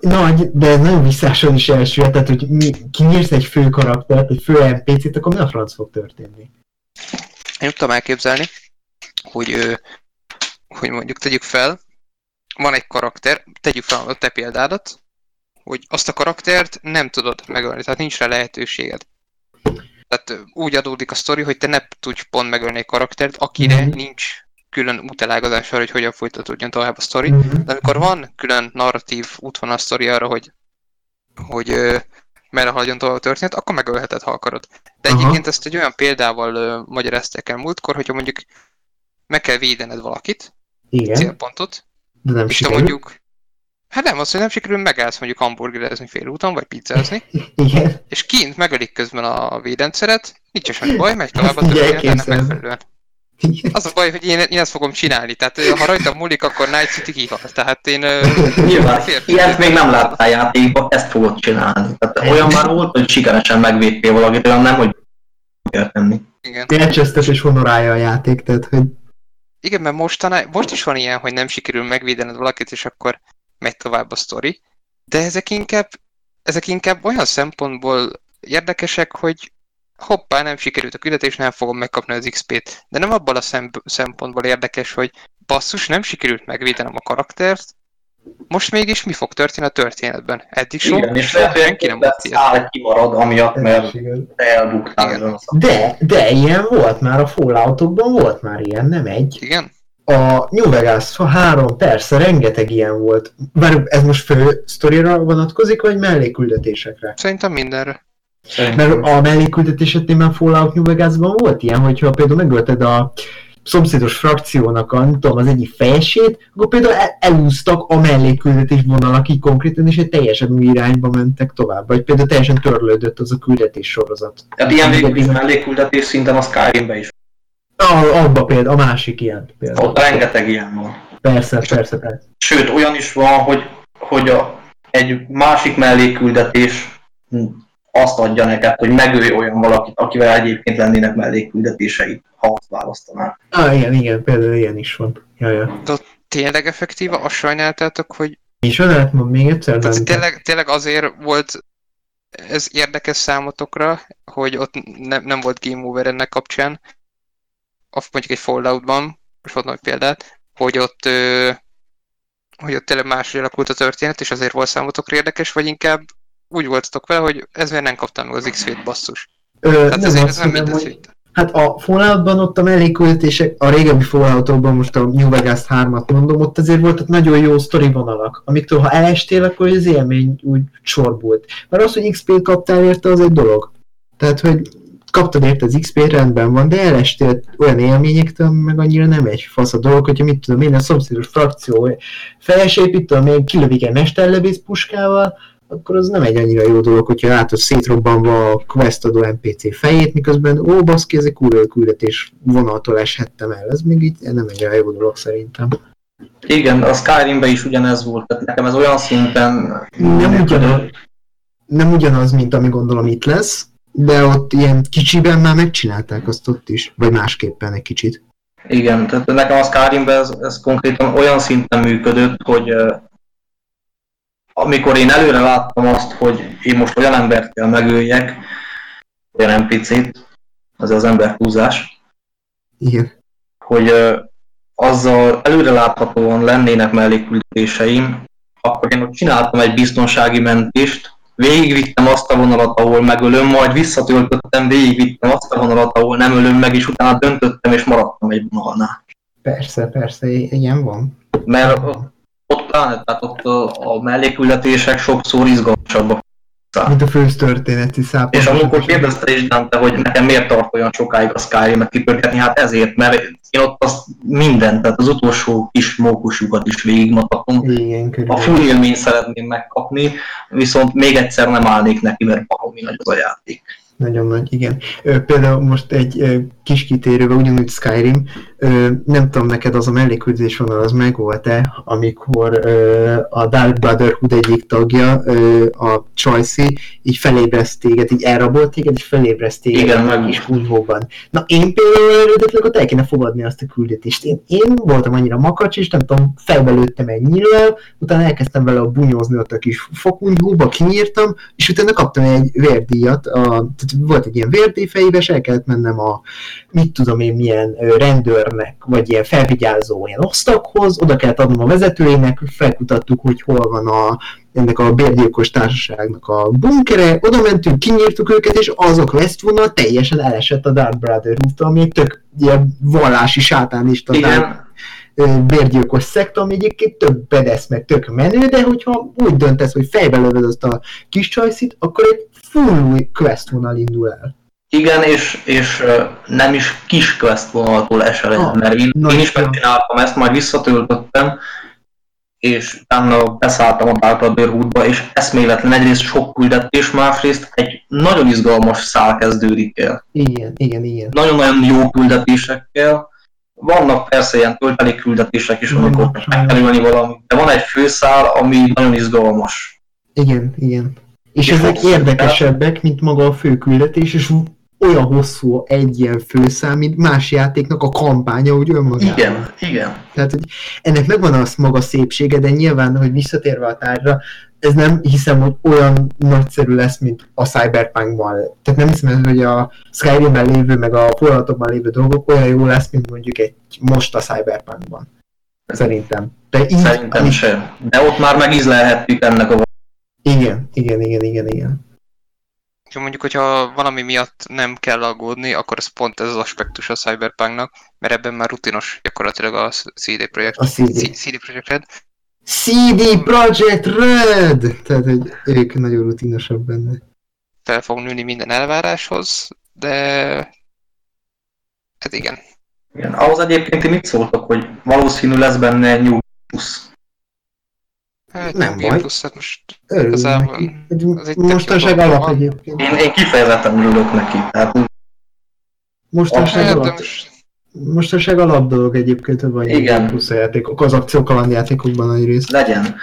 Nagyon nagy, de ez nagyon visszáson is elsüllyed, tehát hogy mi, kinyírsz egy fő karaktert, egy fő NPC-t, akkor mi a franc fog történni? Én tudtam elképzelni, hogy, hogy mondjuk tegyük fel, van egy karakter, tegyük fel a te példádat, hogy azt a karaktert nem tudod megölni, tehát nincs rá lehetőséged. Tehát úgy adódik a sztori, hogy te ne tudj pont megölni egy karaktert, akire Mhm. nincs külön útelágazás arra, hogy hogyan folytatódjon tovább a sztori. Mhm. De amikor van külön narratív útvonal sztori arra, hogy, hogy ö, merre haladjon tovább a történet, akkor megölheted, ha akarod. De Aha. egyébként ezt egy olyan példával ö, magyarázták el múltkor, hogyha mondjuk meg kell védened valakit, Igen, célpontot, de nem és sikerül. mondjuk, hát nem, az, hogy nem sikerül, megállsz mondjuk hamburgerezni félúton, vagy pizzázni, Igen. és kint megölik közben a védendszeret, nincs semmi baj, megy tovább a történet, megfelelően. Igen. Az a baj, hogy én, én ezt fogom csinálni, tehát ha rajtam múlik, akkor Night City kihal. Tehát én... Nyilván, ilyet még nem láttál játékban, ezt fogod csinálni. Tehát olyan már volt, hogy sikeresen megvédtél valakit, olyan nem, hogy kell tenni. Igen. Elcsesztes és honorálja a játék, tehát hogy Igen, mert mostaná, most is van ilyen, hogy nem sikerül megvédened valakit, és akkor megy tovább a sztori. De ezek inkább, ezek inkább olyan szempontból érdekesek, hogy hoppá, nem sikerült a küldetés, nem fogom megkapni az XP-t. De nem abban a szemp- szempontból érdekes, hogy basszus, nem sikerült megvédenem a karaktert, most mégis mi fog történni a történetben? Eddig sok, Igen, és lehet, hogy senki nem mondta ilyet. kimarad, amiatt, mert elbuktál. De, de ilyen volt már, a Falloutokban volt már ilyen, nem egy. Igen? A New Vegas 3, persze, rengeteg ilyen volt. Bár ez most fő sztorira vonatkozik, vagy melléküldetésekre? Szerintem mindenre. Mert a melléküldetésetnél már Fallout New Vegasban volt ilyen, hogyha például megölted a szomszédos frakciónak a, nem tudom, az egyik fejesét, akkor például el, elúztak a vonalak így konkrétan, és egy teljesen új irányba mentek tovább. Vagy például teljesen törlődött az a küldetés sorozat. Tehát ilyen végül is mellékküldetés szinten a Skyrimbe is. A, abba például, a másik ilyen például. Ott rengeteg ilyen van. Persze, persze, persze. Sőt, olyan is van, hogy, hogy a, egy másik mellékküldetés hm, azt adja neked, hogy megölj olyan valakit, akivel egyébként lennének mellékküldetéseid, ha azt választanál. Ah, igen, igen, például ilyen is van. Ja, ja. Tényleg effektíva, azt sajnáltátok, hogy És lehet mond még egyszer? Tehát tényleg, tényleg azért volt ez érdekes számotokra, hogy ott ne, nem volt game over ennek kapcsán, a, mondjuk egy Falloutban, most mondom egy példát, hogy ott, ö, hogy ott tényleg máshogy alakult a történet, és azért volt számotokra érdekes, vagy inkább úgy voltatok vele, hogy ez miért nem kaptam meg az XP-t basszus. Ö, Tehát nem ezért ez azt nem hogy hogy... Hát a Falloutban ott a mellékküldetések, a régebbi Falloutokban most a New Vegas 3-at mondom, ott azért voltak nagyon jó sztori vonalak, amiktől ha elestél, akkor az élmény úgy csorbult. Mert az, hogy XP-t kaptál érte, az egy dolog. Tehát, hogy kaptad érte az XP-t, rendben van, de elestél olyan élményektől, meg annyira nem egy fasz a dolog, hogyha mit tudom én, a szomszédos frakció felesépít, még kilövik egy mesterlövész puskával, akkor az nem egy annyira jó dolog, hogyha látod szétrobbanva a quest adó NPC fejét, miközben ó, baszki, ez egy kurva küldetés vonaltól eshettem el. Ez még így nem egy olyan jó dolog szerintem. Igen, a Skyrimben is ugyanez volt, tehát nekem ez olyan szinten... Nem ugyanaz, nem ugyanaz, mint ami gondolom itt lesz, de ott ilyen kicsiben már megcsinálták azt ott is, vagy másképpen egy kicsit. Igen, tehát nekem a Skyrimben ez, ez konkrétan olyan szinten működött, hogy amikor én előre láttam azt, hogy én most olyan embert kell megöljek, olyan NPC-t, az az ember húzás, Igen. hogy uh, azzal előre láthatóan lennének mellékküldetéseim, akkor én ott csináltam egy biztonsági mentést, végigvittem azt a vonalat, ahol megölöm, majd visszatöltöttem, végigvittem azt a vonalat, ahol nem ölöm meg, és utána döntöttem, és maradtam egy vonalnál. Persze, persze, ilyen van. Mert pláne, tehát ott a, mellékküldetések sokszor izgalmasabbak. Mint a fős történeti szál. És amikor kérdezte is Dante, hogy nekem miért tart olyan sokáig a Skyrim-et kipörgetni, hát ezért, mert én ott azt mindent, tehát az utolsó kis mókusukat is végigmatatom. A full élményt szeretném megkapni, viszont még egyszer nem állnék neki, mert baromi nagy az a játék. Nagyon nagy, igen. Például most egy kis kitérővel, ugyanúgy Skyrim, Ö, nem tudom, neked az a melléküldés vonal az megvolt-e, amikor ö, a Dark Brotherhood egyik tagja, ö, a Choicy, így felébreszt téged, így elrabolt téged, és felébreszt téged Igen, a meg- kis kunyhóban. Na én például eredetileg ott el kéne fogadni azt a küldetést. Én, én voltam annyira makacs, és nem tudom, fejbe lőttem egy nyíllal, utána elkezdtem vele a bunyózni ott a kis fokunyhóba, kinyírtam, és utána kaptam egy vérdíjat, a, tehát volt egy ilyen vérdíj fejébe, és el kellett mennem a, mit tudom én, milyen ö, rendőrnek, vagy ilyen felvigyázó ilyen osztaghoz, oda kellett adnom a vezetőjének, felkutattuk, hogy hol van a, ennek a bérgyilkos társaságnak a bunkere, oda mentünk, kinyírtuk őket, és azok Westvonal teljesen elesett a Dark Brotherhood-tól, ami tök ilyen vallási sátánista Igen, bérgyilkos szekta, ami egyébként tök bedesz, meg tök menő, de hogyha úgy döntesz, hogy fejbe lövöd azt a kis csajszit, akkor egy full új quest vonal indul el. Igen, és, és nem is kis quest vonaltól esel el, Ah, mert én, na én is megcsináltam ezt, majd visszatöltöttem, és utána beszálltam a Dark Brotherhoodba, és eszméletlen egyrészt sok küldetés, másrészt egy nagyon izgalmas szál kezdődik el. Igen, igen, igen. Nagyon-nagyon jó küldetésekkel. Vannak persze ilyen töltelék küldetések is, amikor meg kell ölni valamit, de van egy főszál, ami nagyon izgalmas. Igen, igen. És És ezek érdekesebbek, mint maga a főküldetés, és olyan hosszú egy ilyen főszám, mint más játéknak a kampánya, úgy önmagában. Igen, igen. Tehát, hogy ennek megvan az maga szépsége, de nyilván, hogy visszatérve a tárgyra, ez nem hiszem, hogy olyan nagyszerű lesz, mint a Cyberpunkban. Tehát nem hiszem, hogy a Skyrimben lévő, meg a forradalomban lévő dolgok olyan jó lesz, mint mondjuk egy most a Cyberpunkban. Szerintem. De így, Szerintem így- sem. De ott már megízlelhettük ennek a Igen, igen, igen, igen, igen. Úgyhogy mondjuk, hogyha valami miatt nem kell aggódni, akkor ez pont ez az aspektus a Cyberpunknak, mert ebben már rutinos gyakorlatilag a CD Projekt. A CD. CD Projekt Red. CD Projekt Red! Tehát, hogy ők nagyon rutinosabb benne. fel fog nőni minden elváráshoz, de hát igen. Igen, ahhoz egyébként ti mit szóltak, hogy valószínű lesz benne New Plus. Hát Nem baj. plusz, hát most Igazából mostanság alap egyébként. Én, én kifejezetten örülök neki. Tehát Mostanság hát, alap. most Mostanság alap dolog egyébként, hogy van Igen. plusz a játékok, az játékokban nagy rész. legyen.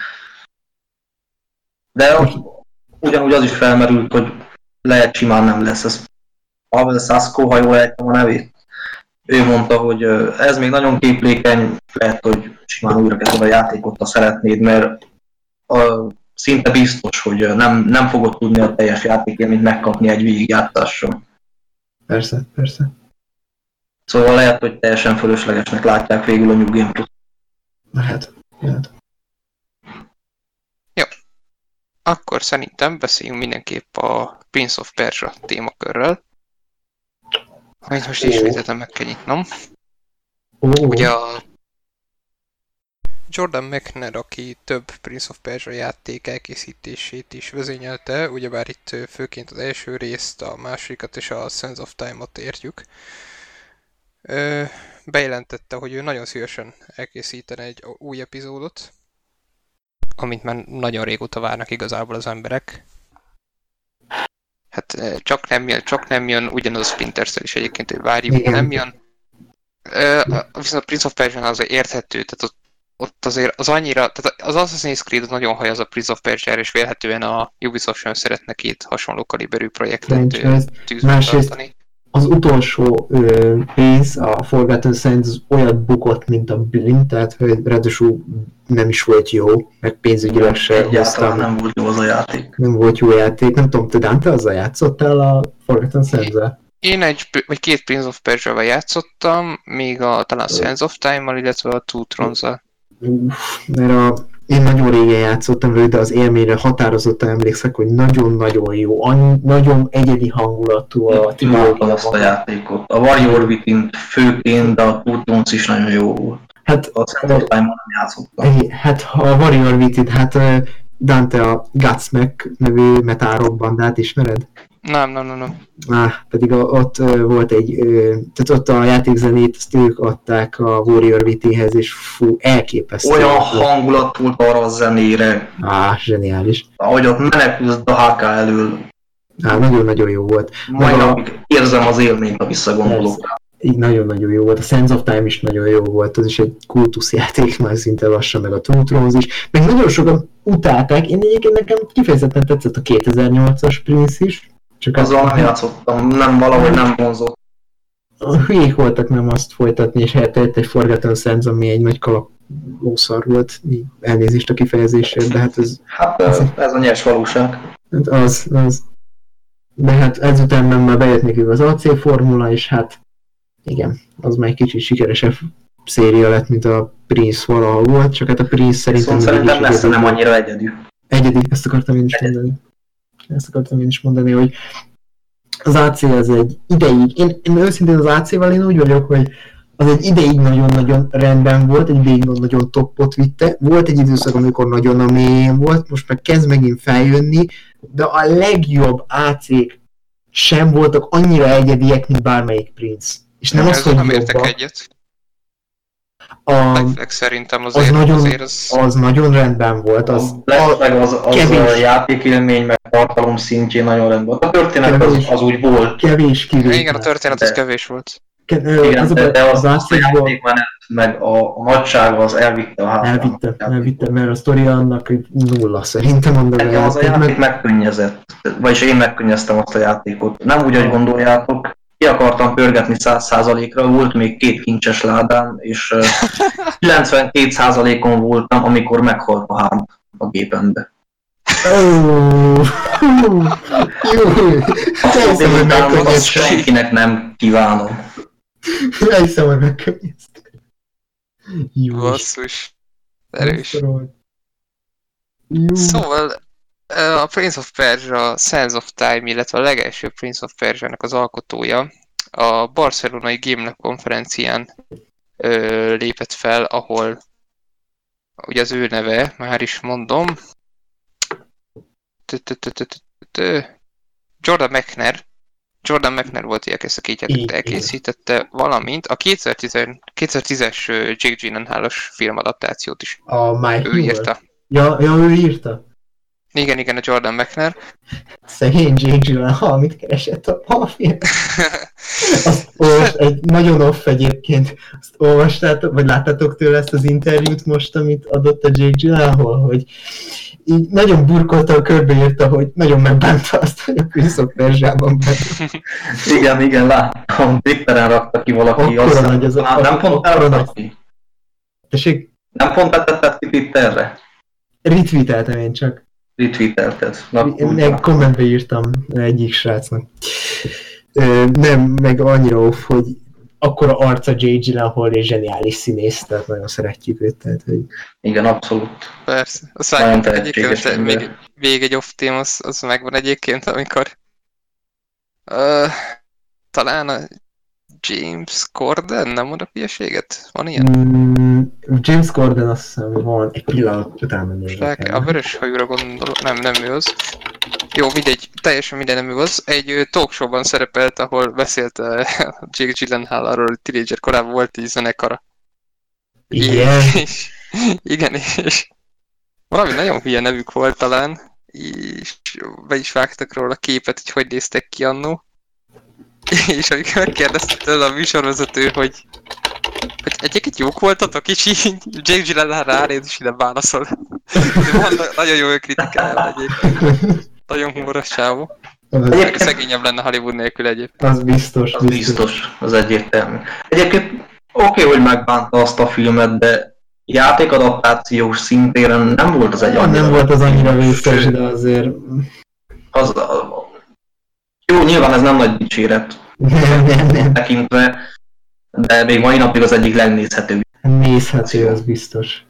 De ugyanúgy az is felmerült, hogy lehet simán nem lesz. Ez Pavel Sasko, ha jól ejtem a nevét, ő mondta, hogy ez még nagyon képlékeny, lehet, hogy simán újra kezded a játékot, ha szeretnéd, mert a, szinte biztos, hogy nem, nem fogod tudni a teljes játékélményt megkapni egy végigjátszással. Persze, persze. Szóval lehet, hogy teljesen fölöslegesnek látják végül a New Game Plus. Lehet. lehet. akkor szerintem beszéljünk mindenképp a Prince of Persia témakörről. Amit most Ó. ismételten meg kell nyitnom. Ó, Ugye a Jordan McNair, aki több Prince of Persia játék elkészítését is vezényelte, ugyebár itt főként az első részt, a másodikat és a Sense of Time-ot értjük. Bejelentette, hogy ő nagyon szívesen elkészítene egy új epizódot, amit már nagyon régóta várnak igazából az emberek. Hát csak nem jön, csak nem jön, ugyanaz a Splinter is egyébként, hogy várjuk, Igen. nem jön. Viszont a Prince of Persia az érthető, tehát ott, ott azért az annyira, tehát az Assassin's Creed az nagyon haj az a Prince of persia és vélhetően a Ubisoft sem szeretne két hasonló kaliberű projektet tűzbe Másrészt- tartani. Az utolsó ö, rész, a Forgotten Sands, az olyat bukott, mint a Blink, tehát hogy ráadásul nem is volt jó, meg pénzügyileg se Egyáltalán hoztam. nem volt jó az a játék. nem volt jó játék. Nem tudom, te Dante azzal játszottál a Forgotten sands Én egy, vagy két Prince of Persia-val játszottam, még a talán Sands of Time-mal, illetve a Two Thrones-al. Uff, mert a, én nagyon régen játszottam vele, de az élményre határozottan emlékszek, hogy nagyon-nagyon jó, annyi, nagyon egyedi hangulatú a Imádtam azt a játékot. A Warrior Within főként, de a Thrones is nagyon jó volt. Hát, A Time-on nem játszottam. hát ha a Warrior Within, hát Dante a Gutsmack nevű metárok bandát ismered? Nem, nem, nem, nem. Á, pedig a, ott ö, volt egy, ö, tehát ott a játékzenét azt ők adták a Warrior Withinhez, és fú, elképesztő. Olyan hangulat volt arra a zenére, Á, zseniális. ahogy ott menekülsz a HK elől. Á, nagyon-nagyon jó volt. Maga- napig érzem az élményt, ha visszagondolok rá. így nagyon-nagyon jó volt. A Sands of Time is nagyon jó volt, az is egy kultuszjáték már szinte lassan, meg a Two Thrones is. Meg nagyon sokan utálták, én egyébként nekem kifejezetten tetszett a 2008-as Prince is. Csak Azzal nem játszottam, nem valahogy nem vonzott. A hülyék voltak nem azt folytatni, és helyette egy Forgotten Sands, ami egy nagy kalap lószar volt, elnézést a kifejezésért, de hát ez... Hát ez, ez a nyers valóság. Hát az, az. De hát ezután nem már bejött nekünk az AC formula, és hát igen, az már egy kicsit sikeresebb széria lett, mint a Prince valaha volt, csak hát a Prince szerintem... Szóval szerintem messze nem annyira egyedű. Egyedi, ezt akartam én is mondani. Ezt akartam én is mondani, hogy az AC az egy ideig, én, én őszintén az AC-val én úgy vagyok, hogy az egy ideig nagyon-nagyon rendben volt, egy ideig nagyon toppot vitte. Volt egy időszak, amikor nagyon a mélyén volt, most meg kezd megint feljönni, de a legjobb ac sem voltak annyira egyediek, mint bármelyik Prince. És nem az, hogy nem értek egyet. A, szerintem azért, az, nagyon, azért az... az nagyon rendben volt. Az, a, meg az, az kevés. a játékélmény, meg tartalom szintjén nagyon rendben volt. A történet kevés, az, az úgy volt. Kevés kivés. Igen, a történet de, az kevés volt. Igen, az de, de az, az, a játékmenet, meg a, a nagysága az elvitte a hátra. Elvitte, elvitte, mert a sztori annak nulla szerintem mondom. Engem az a játék meg... megkönnyezett, vagyis én megkönnyeztem azt a játékot. Nem úgy, hogy gondoljátok, ki akartam pörgetni 100%-ra, volt még két kincses ládám, és 92%-on voltam, amikor meghalt a hám a gépembe. Oh, jó, azt senkinek nem kívánom. Elhiszem, hogy megkönnyeztem. Basszus. Erős. Szóval a Prince of Persia Sense of Time, illetve a legelső Prince of Persia-nek az alkotója a barcelonai Game konferencián ö, lépett fel, ahol ugye az ő neve, már is mondom, Jordan McNair, Jordan McNair volt, aki ezt a két játékot elkészítette, valamint a 2010-es Jake Gyllenhaal-os filmadaptációt is. A Mike ő írta. Ja, ja, ő írta. Igen, igen, a Jordan McNair. Szegény Jake Gyllenhaal, mit keresett a, a film? Azt olvas, egy nagyon off egyébként, azt olvastátok, vagy láttátok tőle ezt az interjút most, amit adott a Jake Gyllenhaal, hogy így nagyon burkolta, körbeírta, hogy nagyon megbánta azt, hogy a Prince of Persia-ban Igen, igen, láttam. Twitteren rakta ki valaki. Akkora nagy az a... Nem pont elrakta ki? Tessék? Nem pont tetted ki Twitterre? Retweeteltem én csak. Retweetelted. Meg kommentbe írtam egyik srácnak. Nem, meg annyira off, hogy akkora arca J. Gyllenhaal és zseniális színész, tehát nagyon szeretjük őt. Tehát, hogy... Igen, abszolút. Persze. A Szájont egyébként még, még egy off team az, az megvan egyébként, amikor uh, talán a James Corden, nem mond a hülyeséget? Van ilyen? Mm, James Corden azt hiszem van, egy pillanat utána nézek. A vörös hajúra gondolok, nem, nem ő az. Jó, mindegy, teljesen minden nem ő az. Egy talkshowban szerepelt, ahol beszélt uh, Jake Gyllenhaal arról, hogy teenager korában volt egy zenekara. Igen? És, igen, és valami nagyon hülye nevük volt talán, és be is vágtak róla a képet, hogy hogy néztek ki annó. És amikor megkérdezte tőle a műsorvezető, hogy, hogy egyébként jók voltatok, és így Jake Gyllenhaal ránéz, és ide válaszol. nagyon jó kritikája egyébként. Nagyon humoros csávó. Egyébként szegényebb lenne Hollywood nélkül egyébként. Az biztos. Az biztos, biztos az egyértelmű. Egyébként oké, okay, hogy megbánta azt a filmet, de játékadaptációs szintéren nem volt az egy annyira... Nem volt az annyira vészes, de azért... Az, jó, nyilván ez nem nagy dicséret. Nem, nem, nem. Tekintve, de még mai napig az egyik legnézhetőbb. Nézhető, az biztos.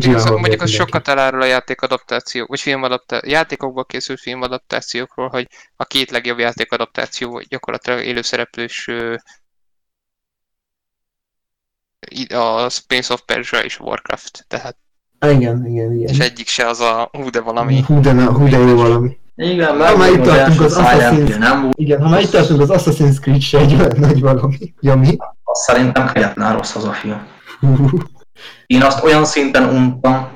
Szóval mondjuk az sokat elárul a játékadaptáció, vagy filmadaptáció, játékokból készült filmadaptációkról, hogy a két legjobb játékadaptáció gyakorlatilag élőszereplős a Space of Persia és Warcraft, tehát igen, igen, igen. És egyik se az a hú de valami. Hú de, hú de jó valami. Igen, ha már itt tartunk az Assassin's... Nem Igen, ha már itt tartunk az Assassin's Creed se egy olyan nagy valami. Ja, mi? Azt szerintem kegyetlen rossz az a film. Én azt olyan szinten untam,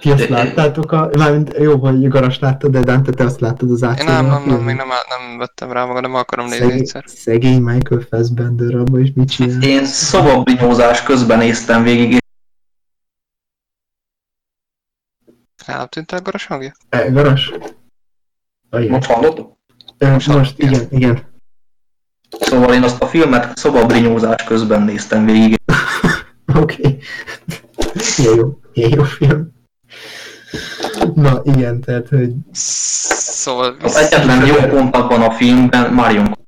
Ti azt láttátok a... Mármint jó, hogy Garas láttad, de Dante, te azt láttad az átszóban nem, a nem, nem, még nem, nem vettem rá magam, nem akarom nézni Szegény, egyszer. szegény Michael Fassbender abban is mit csinál? Én szobabrinyózás közben néztem végig, és nem tűnt el Garas hangja? E, Garas? Igen. most hallottuk? Ö, most Most, hallom, igen, igen. Szóval én azt a filmet szobabrinyózás közben néztem végig. Oké. Okay. Jó, ilyen jó film. Na igen, tehát, hogy Szóval Az egyetlen jó pont abban a filmben Marion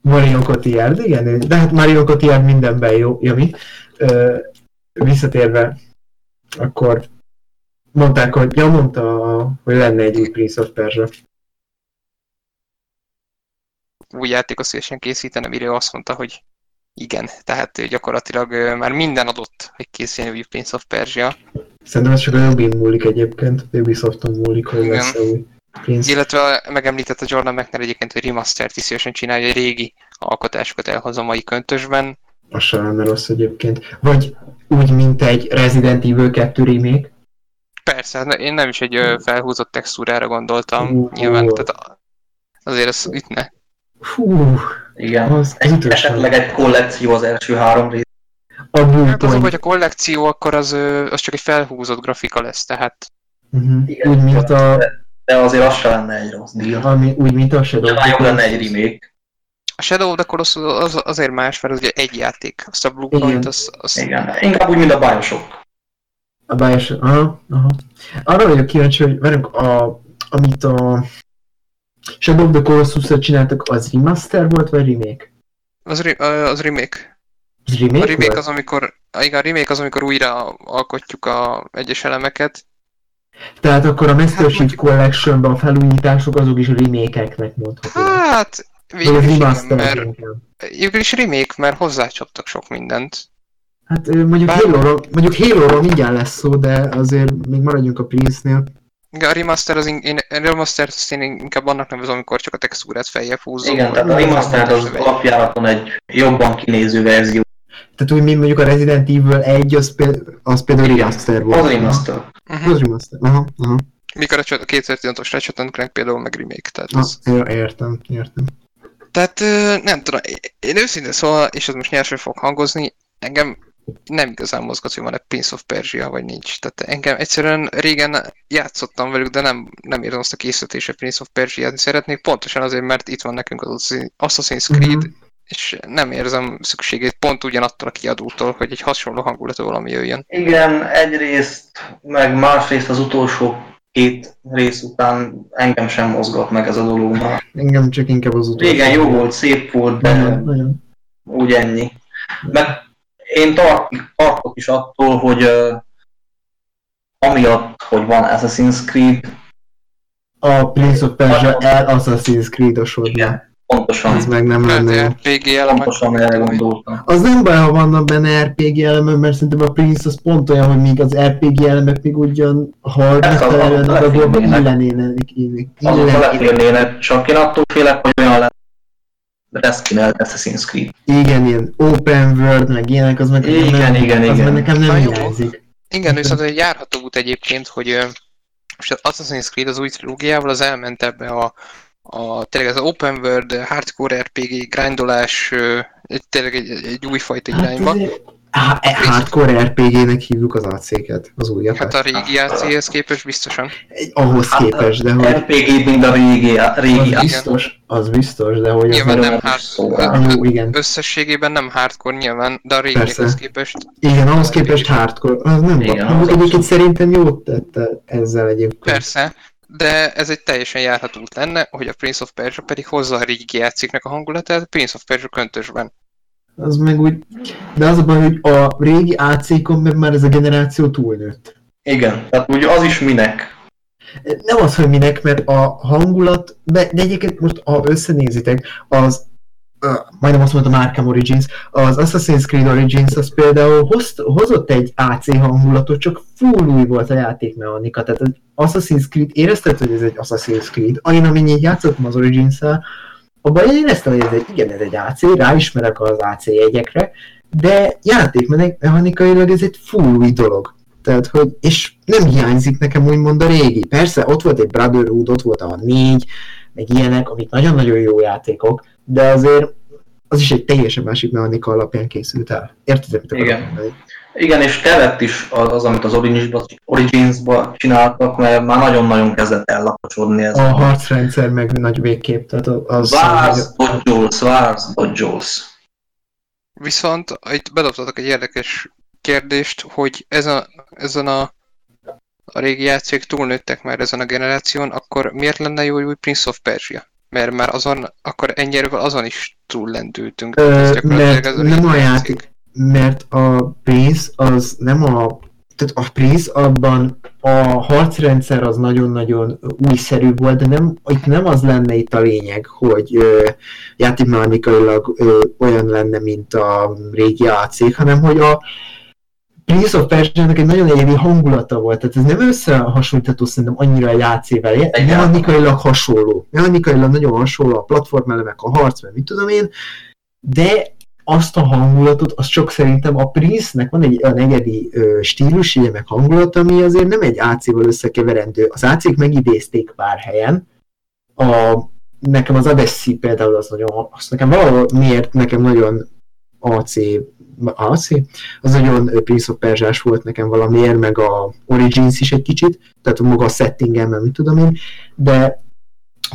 Marion Cotillard, igen, de hát Marion Cotillard mindenben jó, Jami. Ö, visszatérve, akkor mondták, hogy, ja mondta, hogy lenne egy új Prince of Persia. Új játékot szívesen készítene, mire azt mondta, hogy igen, tehát gyakorlatilag már minden adott, hogy készüljön új Prince of Persia, Szerintem ez csak a Jobin múlik egyébként, Ubisofton múlik, hogy Igen. lesz új Prince. illetve megemlített a Jordan McNair egyébként, hogy remastert is szívesen csinálja, hogy régi alkotásokat elhoz a mai köntösben. Az sem lenne rossz egyébként. Vagy úgy, mint egy Resident Evil 2 remake. Persze, ne- én nem is egy felhúzott textúrára gondoltam, Ú. nyilván, tehát azért ez ütne. Fú, Igen. az, Egy, ütős. esetleg egy kollekció az első három rész. A Hát az, hogy a kollekció, akkor az, az csak egy felhúzott grafika lesz, tehát Uh-huh. Igen. Úgy, mint a, De azért az se lenne egy rossz deal. ami, úgy, mint a Shadow. Talán jobb lenne egy remake. a Shadow of the Colossus az azért más, mert az ugye egy játék, azt a Blue Igen. Point, az, az Igen. Inkább úgy, mint a Bioshock. A Bioshock, aha, aha. Arra vagyok kíváncsi, hogy velünk a, amit a Shadow of the colossus csináltak, az remaster volt, vagy remake? Az, re- az remake. Ez A remake, remake volt? az, amikor, a, igen, a remake az, amikor újra alkotjuk a egyes elemeket. Tehát akkor a Master Hát Chief Collectionben a felújítások azok is remake-eknek mondhatók. Hát, végül az is, igen, mert, végül is remake, mert hozzácsaptak sok mindent. Hát mondjuk Bár- Halo-ról, mondjuk Halo-ról mindjárt lesz szó, de azért még maradjunk a Prince-nél. Igen, a remaster, az én, a remaster én inkább annak nevezem, amikor csak a textúrát feljebb húzom. Igen, tehát a remaster az alapjáraton egy jobban kinéző verzió. Tehát úgy, mint mondjuk a Resident Evil 1, az, pé- az például Igen, remaster volt. Az remaster. Uh-huh. Az remaster, aha, aha. Mikor a csat- a 2016-os Ratchet például meg remake, tehát Ah, az... ja, értem, értem. Tehát nem tudom, én- én őszintén szóval, és ez most nyersen fog hangozni, engem nem igazán mozgat, hogy van-e Prince of Persia, vagy nincs. Tehát engem egyszerűen régen játszottam velük, de nem, nem érzem azt a készítésre Prince of Persia-t szeretnék, pontosan azért, mert itt van nekünk az Assassin's Creed, Mhm. és nem érzem szükségét pont ugyanattól a kiadótól, hogy egy hasonló hangulatú valami jöjjön. Igen, egyrészt, meg másrészt az utolsó két rész után engem sem mozgat meg ez a dolog már. Engem csak inkább az utolsó. Régen jó volt, szép volt, de Nagyon, nagyon. úgy ennyi. Meg én tart, tartok is attól, hogy uh, amiatt, hogy van Assassin's Creed, A Prince of Persia el Assassin's Creed igen, pontosan, Ez meg nem lenne. RPG elemek. pontosan erre gondoltam. Az nem baj, ha vannak benne RPG elemek, mert szerintem a Prince az pont olyan, hogy még az RPG elemek még ugyan ha megfelelően a dolgok illik. Azok leférnének, csak én attól félek, hogy olyan lesz, Reskinnel Assassin's Creed. Igen, ilyen open world, meg ilyenek, az meg Igen, nem, igen, az igen. meg nekem nem jó. hiányzik. Igen, viszont egy járható út egyébként, hogy most az Assassin's Creed az új trilógiával az elment ebbe a, a tényleg az open world, hardcore RPG, grindolás, tényleg egy, egy újfajta Hát irányba. azért, há- e- hardcore RPG-nek hívjuk az acéket, az újat. Hát a régi AC-hez képest biztosan. Egy- ahhoz Hát, képest, de hogy RPG, mint a régi, régi az biztos, az biztos, de hogy Nyilván nem nagyon hard, szól. Jó, igen. összességében nem hardcore nyilván, de a Persze. képest. Igen, ahhoz képest hardcore, az nem Igen, van. egyébként szerintem jót tette ezzel egyébként. Persze, de ez egy teljesen járható út lenne, hogy a Prince of Persia pedig hozza a régi játéknak a hangulatát, a Prince of Persia köntösben. Az meg úgy, de az a baj, hogy a régi AC-kon meg már ez a generáció túlnőtt. Igen, tehát ugye az is minek. Nem az, hogy minek, mert a hangulat, de, de egyébként most, ha összenézitek, az uh, majdnem azt mondtam Arkham Origins, az Assassin's Creed Origins az például hozt, hozott egy AC hangulatot, csak full új volt a játékmechanika, tehát az Assassin's Creed érezted, hogy ez egy Assassin's Creed. Én amennyit játszottam az Origins-szel, abban én éreztem, hogy ez egy, igen, ez egy AC, ráismerek az AC jegyekre, de játékmechanikailag ez egy full új dolog. Tehát, hogy, és nem hiányzik nekem úgymond a régi. Persze, ott volt egy Brotherhood, ott volt a négy, meg ilyenek, amik nagyon-nagyon jó játékok, de azért az is egy teljesen másik mechanika alapján készült el. Érted, mit Igen. Mondani? Igen, és kellett is az, amit az Origins-ba csináltak, mert már nagyon-nagyon kezdett ellapocsodni ez. A, harcrendszer meg nagy végkép, tehát az... Vársz, Dodgeolsz, vársz, Dodgeolsz. Viszont itt bedobtatok egy érdekes kérdést, hogy ezen, ezen a, a régi játszik túlnőttek már ezen a generáción, akkor miért lenne jó új Prince of Persia? Mert már azon, akkor ennyire azon is túl lendültünk. Ö, mert ez a nem a játék, mert a Prince az nem a tehát a Prince abban a harcrendszer az nagyon-nagyon újszerű volt, de nem, itt nem az lenne itt a lényeg, hogy ö, játékmechanikailag ö, olyan lenne, mint a régi AC, hanem hogy a Prince of persia egy nagyon egyedi hangulata volt, tehát ez nem összehasonlítható szerintem annyira a játszével, mechanikailag hasonló, mechanikailag nagyon hasonló a platformelemek, a harc, mert mit tudom én, de azt a hangulatot, az csak szerintem a Prince-nek van egy olyan egyedi stílus, meg hangulat, ami azért nem egy AC-val összekeverendő. Az AC-k megidézték pár helyen. A, nekem az Adessi például az nagyon, azt nekem valahol miért nekem nagyon AC, AC, az nagyon Prince of persia volt nekem valamiért, meg a Origins is egy kicsit, tehát maga a settingem, mit tudom én, de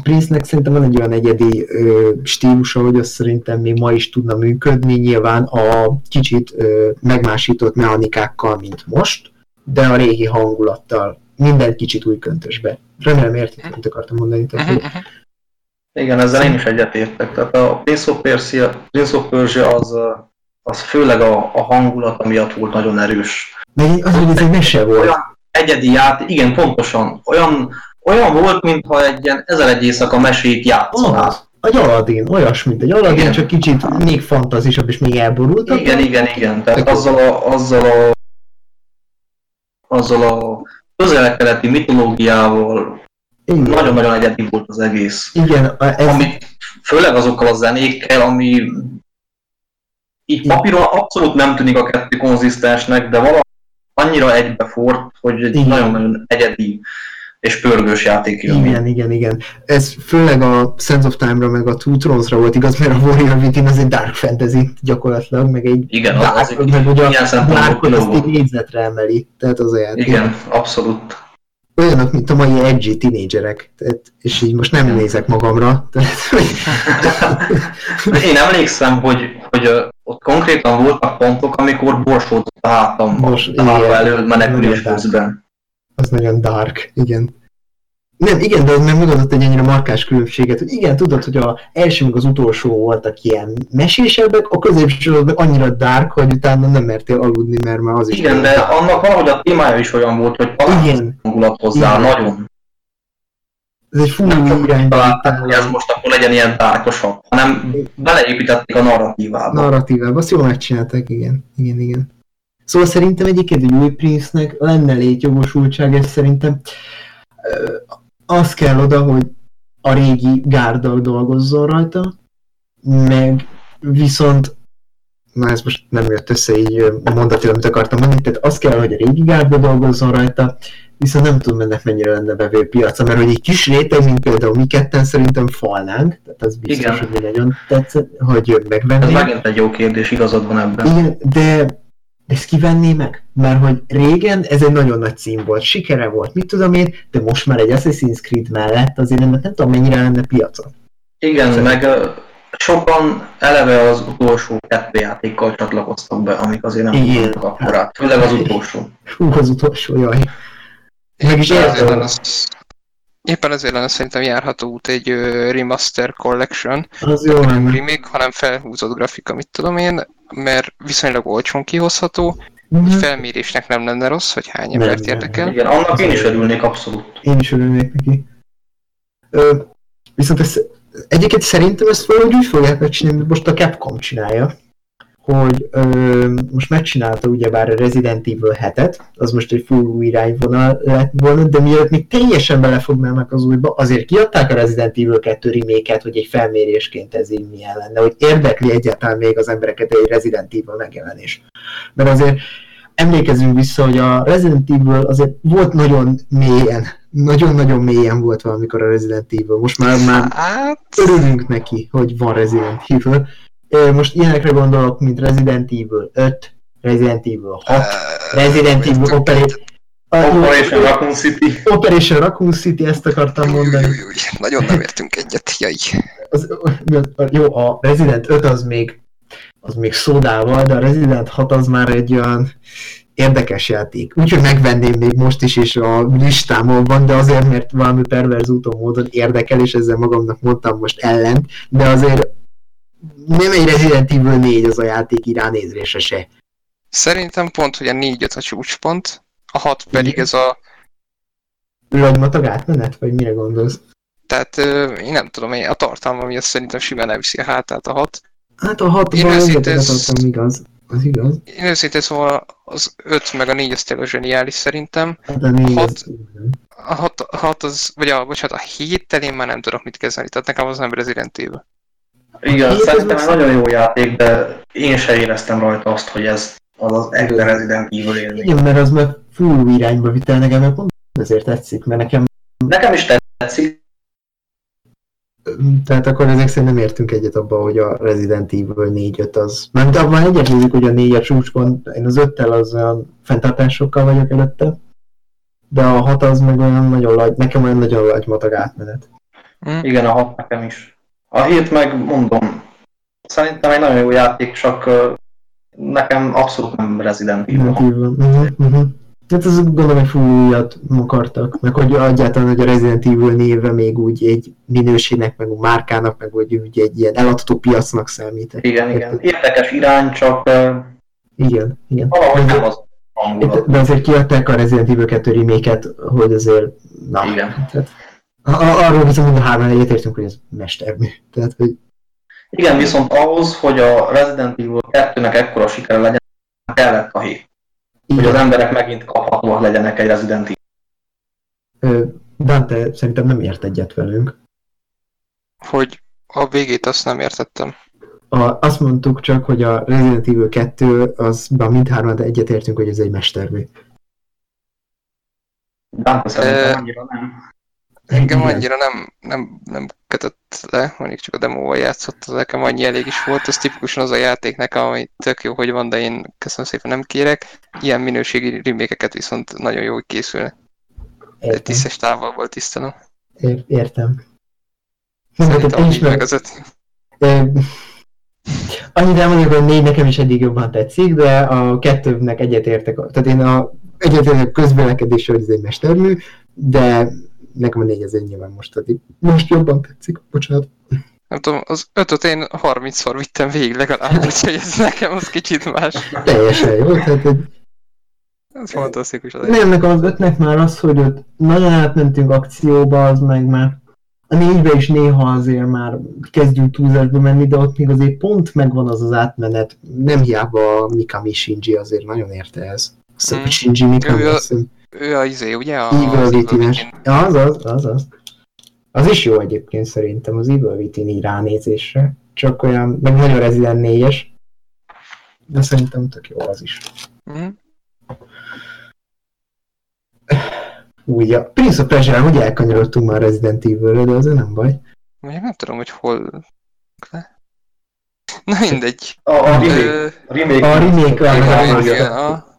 Prince-nek szerintem van egy olyan egyedi ö, stílusa, hogy az szerintem még ma is tudna működni, nyilván a kicsit ö, megmásított mechanikákkal, mint most, de a régi hangulattal, minden kicsit új köntösbe. Remélem értik, amit akartam mondani. Tehát, hogy... Igen, ezzel én is egyetértek. Tehát a Prince of Persia, Prince of Persia az, az főleg a, a hangulat miatt volt nagyon erős. Meg az, hogy ez egy mese volt. Olyan egyedi játék, igen, pontosan. Olyan olyan volt, mintha egy ilyen ezer egy éjszaka mesét játszanál. Az, egy Aladdin, olyas, mint egy Aladdin, igen. csak kicsit még fantazisabb és még elborultabb. Igen, igen, igen. Tehát azzal a, azzal a, azzal a közel-keleti mitológiával nagyon-nagyon egyedi volt az egész. Igen, ez... Ami, főleg azokkal a zenékkel, ami így papíron abszolút nem tűnik a kettő konzisztensnek, de valami annyira egybefort, hogy egy nagyon-nagyon egyedi és pörgős játék. Igen, igen, igen. Ez főleg a Sense of Time-ra, meg a Two Thrones-ra volt igaz, mert a Warrior Within az egy dark fantasy gyakorlatilag, meg egy igen, dark, az, meg ugye a darkot azt egy négyzetre emeli, tehát az játék. Igen, abszolút. Olyanok, mint a mai edgy tínédzserek, tehát, és így most nem nézek magamra. Tehát, Én emlékszem, hogy, hogy ott konkrétan voltak pontok, amikor borsódott a hátam, Bors, a hátam elől menekülés közben az nagyon dark, igen. Nem, igen, de az nem mutatott egy ennyire markás különbséget, hogy igen, tudod, hogy a első meg az utolsó voltak ilyen mesésebbek, a középső meg annyira dark, hogy utána nem mertél aludni, mert már az is... Igen, de dark. annak valahogy a témája is olyan volt, hogy igen. hangulat hozzá, igen. nagyon. Ez egy full irányba. hogy ez most akkor legyen ilyen dárkosabb, hanem beleépítették a narratívába. Narratívába, azt jól megcsinálták, igen, igen, igen. Szóval szerintem egyébként egy új Prince-nek lenne létjogosultság, és szerintem az kell oda, hogy a régi gárdal dolgozzon rajta, meg viszont na ez most nem jött össze így a mondat, amit akartam mondani, tehát az kell, hogy a régi gárdal dolgozzon rajta, viszont nem tudom ennek mennyire lenne bevő piaca, mert hogy egy kis réteg, mint például mi ketten szerintem falnánk, tehát az biztos, Igen. hogy nagyon tetszett, hogy megvennénk. Ez megint egy jó kérdés, igazad van ebben. Igen, de ezt kivenné meg? Mert hogy régen ez egy nagyon nagy cím volt, sikere volt, mit tudom én, de most már egy Assassin's Creed mellett azért ennek nem tudom mennyire lenne piaca. Igen, Szerintem. meg sokan eleve az utolsó kettő játékkal csatlakoztak be, amik azért nem Igen. tudtak akkorát, főleg az utolsó. Hú, az utolsó, jaj. Meg is értem. Az, éppen ezért lenne szerintem járható út egy Remaster Collection. Az jó nem remake, hanem felhúzott grafika, mit tudom én, mert viszonylag olcsón kihozható, mm-hmm. felmérésnek nem lenne rossz, hogy hány embert érdekel. Igen, annak én is örülnék abszolút. Én is örülnék neki. Ö, viszont ezt, egyébként szerintem ezt valahogy úgy fogják megcsinálni, hogy most a Capcom csinálja hogy ö, most megcsinálta ugyebár a Resident Evil 7-et, az most egy full új irányvonal lett volna, de mielőtt még teljesen belefognának az újba, azért kiadták a Resident Evil 2 remake hogy egy felmérésként ez így milyen lenne, hogy érdekli egyáltalán még az embereket egy Resident Evil megjelenés. Mert azért emlékezünk vissza, hogy a Resident Evil azért volt nagyon mélyen, nagyon-nagyon mélyen volt valamikor a Resident Evil. Most már, már Hát, örülünk neki, hogy van Resident Evil. Most ilyenekre gondolok, mint Resident Evil 5, Resident Evil 6, eh, Resident Evil értünk Opera- egyet. Operation Raccoon City. Operation Raccoon City, ezt akartam mondani. új, új, új, Nagyon nem értünk egyet, jaj. Az, jó, a Resident 5 az még, az még szódával, de a Resident 6 az már egy olyan érdekes játék. Úgyhogy megvenném még most is, és a listámon van, de azért, mert valami perverz úton módon érdekel, és ezzel magamnak mondtam most ellent, de azért nem egy Resident Evil 4 az a játék így ránézésre se. Szerintem pont, hogy a 4-5 a csúcspont, a 6 pedig Igen. ez a... Lagymatag átmenet, vagy mire gondolsz? Tehát én nem tudom, a tartalma miatt szerintem simán elviszi a hátát a 6. Hát a 6 Én őszintén adtam, igaz. Az igaz. Én őszintén szóval az 5 meg a 4 az tényleg zseniális szerintem. Hát a 4 Hat. az... A 6, a 6 az, vagy a, bocsánat, a 7 én már nem tudok mit kezdeni, tehát nekem az nem Resident Evil. Igen, szerintem egy meg- nagyon jó játék, de én se éreztem rajta azt, hogy ez az az echte Resident Evil élmény. Igen, mert az meg full irányba vitt el nekem, mert pont ezért tetszik, mert nekem, Nekem is tetszik, tehát akkor ezek szerint nem értünk egyet abba, hogy a Resident Evil 4-5 az, mert abban egyetértünk, hogy a 4 a csúcspont, én az 5-tel az olyan fenntartásokkal vagyok előtte, de a 6 az meg olyan nagyon lagy, nekem olyan nagyon lagy matag átmenet. Hm? igen, a hat nekem is. A hét meg mondom, szerintem egy nagyon jó játék, csak nekem abszolút nem Resident Evil. Uh-huh, uh-huh. Hát az gondolom, hogy full újat akartak, meg hogy egyáltalán, hogy a Resident Evil néve még úgy egy minőségnek, meg a márkának, meg hogy úgy egy ilyen eladható piacnak számít. Igen, igen. Érdekes irány, csak Igen, igen. valahogy nem az hangulat. De azért kiadták a Resident Evil 2 remake hogy azért, na, Igen. tehát, arról viszont mind a hárman egyetértünk, hogy ez mestermű. Tehát, hogy Igen, viszont ahhoz, hogy a Resident Evil 2-nek ekkora sikere legyen, kellett a hét. Hogy az emberek megint kaphatóak legyenek egy Resident Evil. Dante szerintem nem ért egyet velünk. Hogy a végét azt nem értettem. A, azt mondtuk csak, hogy a Resident Evil 2, azban mindhárman egyetértünk, hogy ez egy mestermű. Dante szerintem Ö, annyira nem. Engem annyira nem, nem, nem kötött le, mondjuk csak a demóval játszott, az nekem annyi elég is volt, az tipikusan az a játék nekem, ami tök jó, hogy van, de én köszönöm szépen nem kérek. Ilyen minőségi remékeket viszont nagyon jó, hogy készülnek. Értem. tisztes távolból tisztelem. Ér, értem. Szerintem is meg, megvezetni. Ö, Annyit elmondjuk, hogy négy nekem is eddig jobban tetszik, de a kettőnek egyetértek. Tehát én a egyetértek közbelekedésre, hogy ez egy mestermű, de nekem a négy az egy nyilván most addig. Most jobban tetszik, bocsánat. Nem tudom, az ötöt én 30-szor vittem végig legalább, úgyhogy ez nekem az kicsit más. Teljesen jó, tehát egy, Ez fantasztikus. Az nem, nekem az ötnek már az, hogy ott nagyon átmentünk akcióba, az meg már a négybe is néha azért már kezdünk túlzásba menni, de ott még azért pont megvan az az átmenet. Nem hiába Mikami Shinji azért nagyon érte ez. Azt hiszem, Mm. Shinji Mikami, Ő a- Ő a izé, ugye? A, Evil. Ja, az az, az az. Az is jó egyébként szerintem, az Evil Within így ránézésre. Csak olyan, meg nagyon Resident 4-es. De szerintem tök jó az is. Mhm. Úgy, a Prince of Persia, hogy elkanyarodtunk már Resident Evil-re, de azért nem baj. Mondjuk nem tudom, hogy hol... Na mindegy. A, a remake, Ö, a remake, A remake, a- Igen, a- igen. igen, a...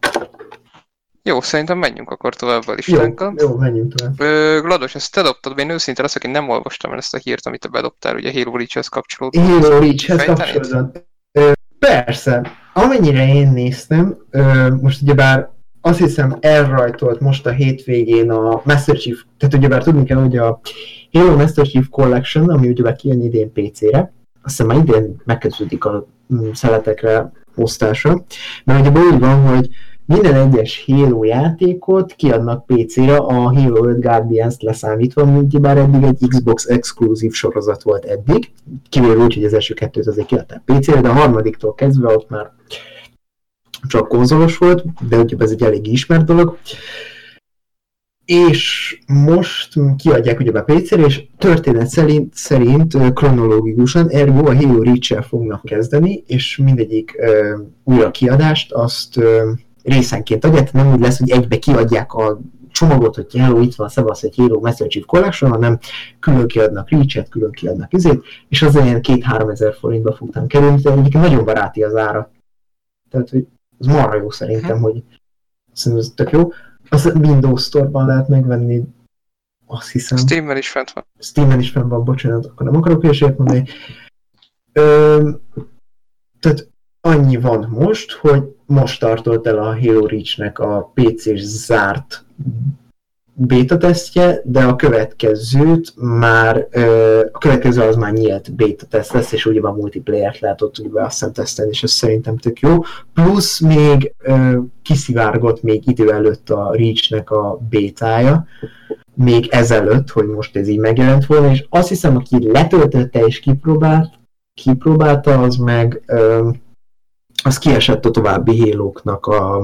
Jó, szerintem menjünk akkor tovább a Jó, listánkkal. jó, menjünk tovább. Ö, Glados, ezt te dobtad, én őszinte leszek, én nem olvastam el ezt a hírt, amit te bedobtál, ugye Halo Reach-hez kapcsolódóan. Halo Reach-hez. Ö, Persze, amennyire én néztem, ö, most ugyebár azt hiszem elrajtolt most a hétvégén a Master Chief, tehát ugyebár tudni kell, hogy a Halo Master Chief Collection, ami ugyebár kijön idén PC-re, azt hiszem már idén megkezdődik a mm, szeletekre osztása, mert ugye úgy van, hogy minden egyes Halo játékot kiadnak PC-re, a Halo 5 Guardians-t leszámítva, ami ugyebár eddig egy Xbox exkluzív sorozat volt eddig, kivéve úgy, hogy az első kettőt azért kiadták PC-re, de a harmadiktól kezdve ott már csak konzolos volt, de ugye ez egy elég ismert dolog. És most kiadják ugye a PC-re, és történet szerint, szerint kronológikusan, ergo a Halo reach fognak kezdeni, és mindegyik ö, újra kiadást azt ö, részenként adják, nem úgy lesz, hogy egybe kiadják a csomagot, hogy hello, itt van Szebasz egy Hero Master Chief Collection, hanem külön kiadnak Reach-et, külön kiadnak izét, és az ilyen két-három ezer forintba fogtam kerülni, de egyébként nagyon baráti az ára. Tehát, hogy ez marha jó szerintem, hogy szerintem ez tök jó. Az Windows Store-ban lehet megvenni, azt hiszem. Steam-en is fent van. Steam-en is fent van, bocsánat, akkor nem akarok hülyeséget mondani. Ö, tehát annyi van most, hogy most tartott el a Halo Reach-nek a PC-s zárt beta tesztje, de a következőt már, a következő az már nyílt beta teszt lesz, és ugye a multiplayer-t lehet ott ugye azt tesztelni, és ez szerintem tök jó. Plusz még kiszivárgott még idő előtt a Reach-nek a bétája, még ezelőtt, hogy most ez így megjelent volna, és azt hiszem, aki letöltötte és kipróbált, kipróbálta, az meg az kiesett a további hélóknak a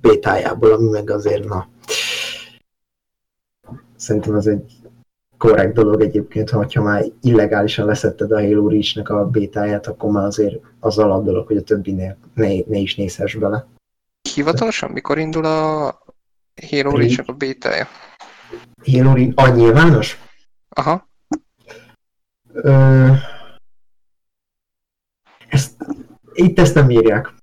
bétájából, ami meg azért, na, szerintem az egy korrekt dolog egyébként, ha már illegálisan leszetted a Halo Reach-nek a bétáját, akkor már azért az alap dolog, hogy a többinél ne, ne is nézhess bele. Hivatalosan mikor indul a Halo Reach-nek a bétája? Halo Reach, a nyilvános? Aha. Ö, ezt, itt ezt nem írják.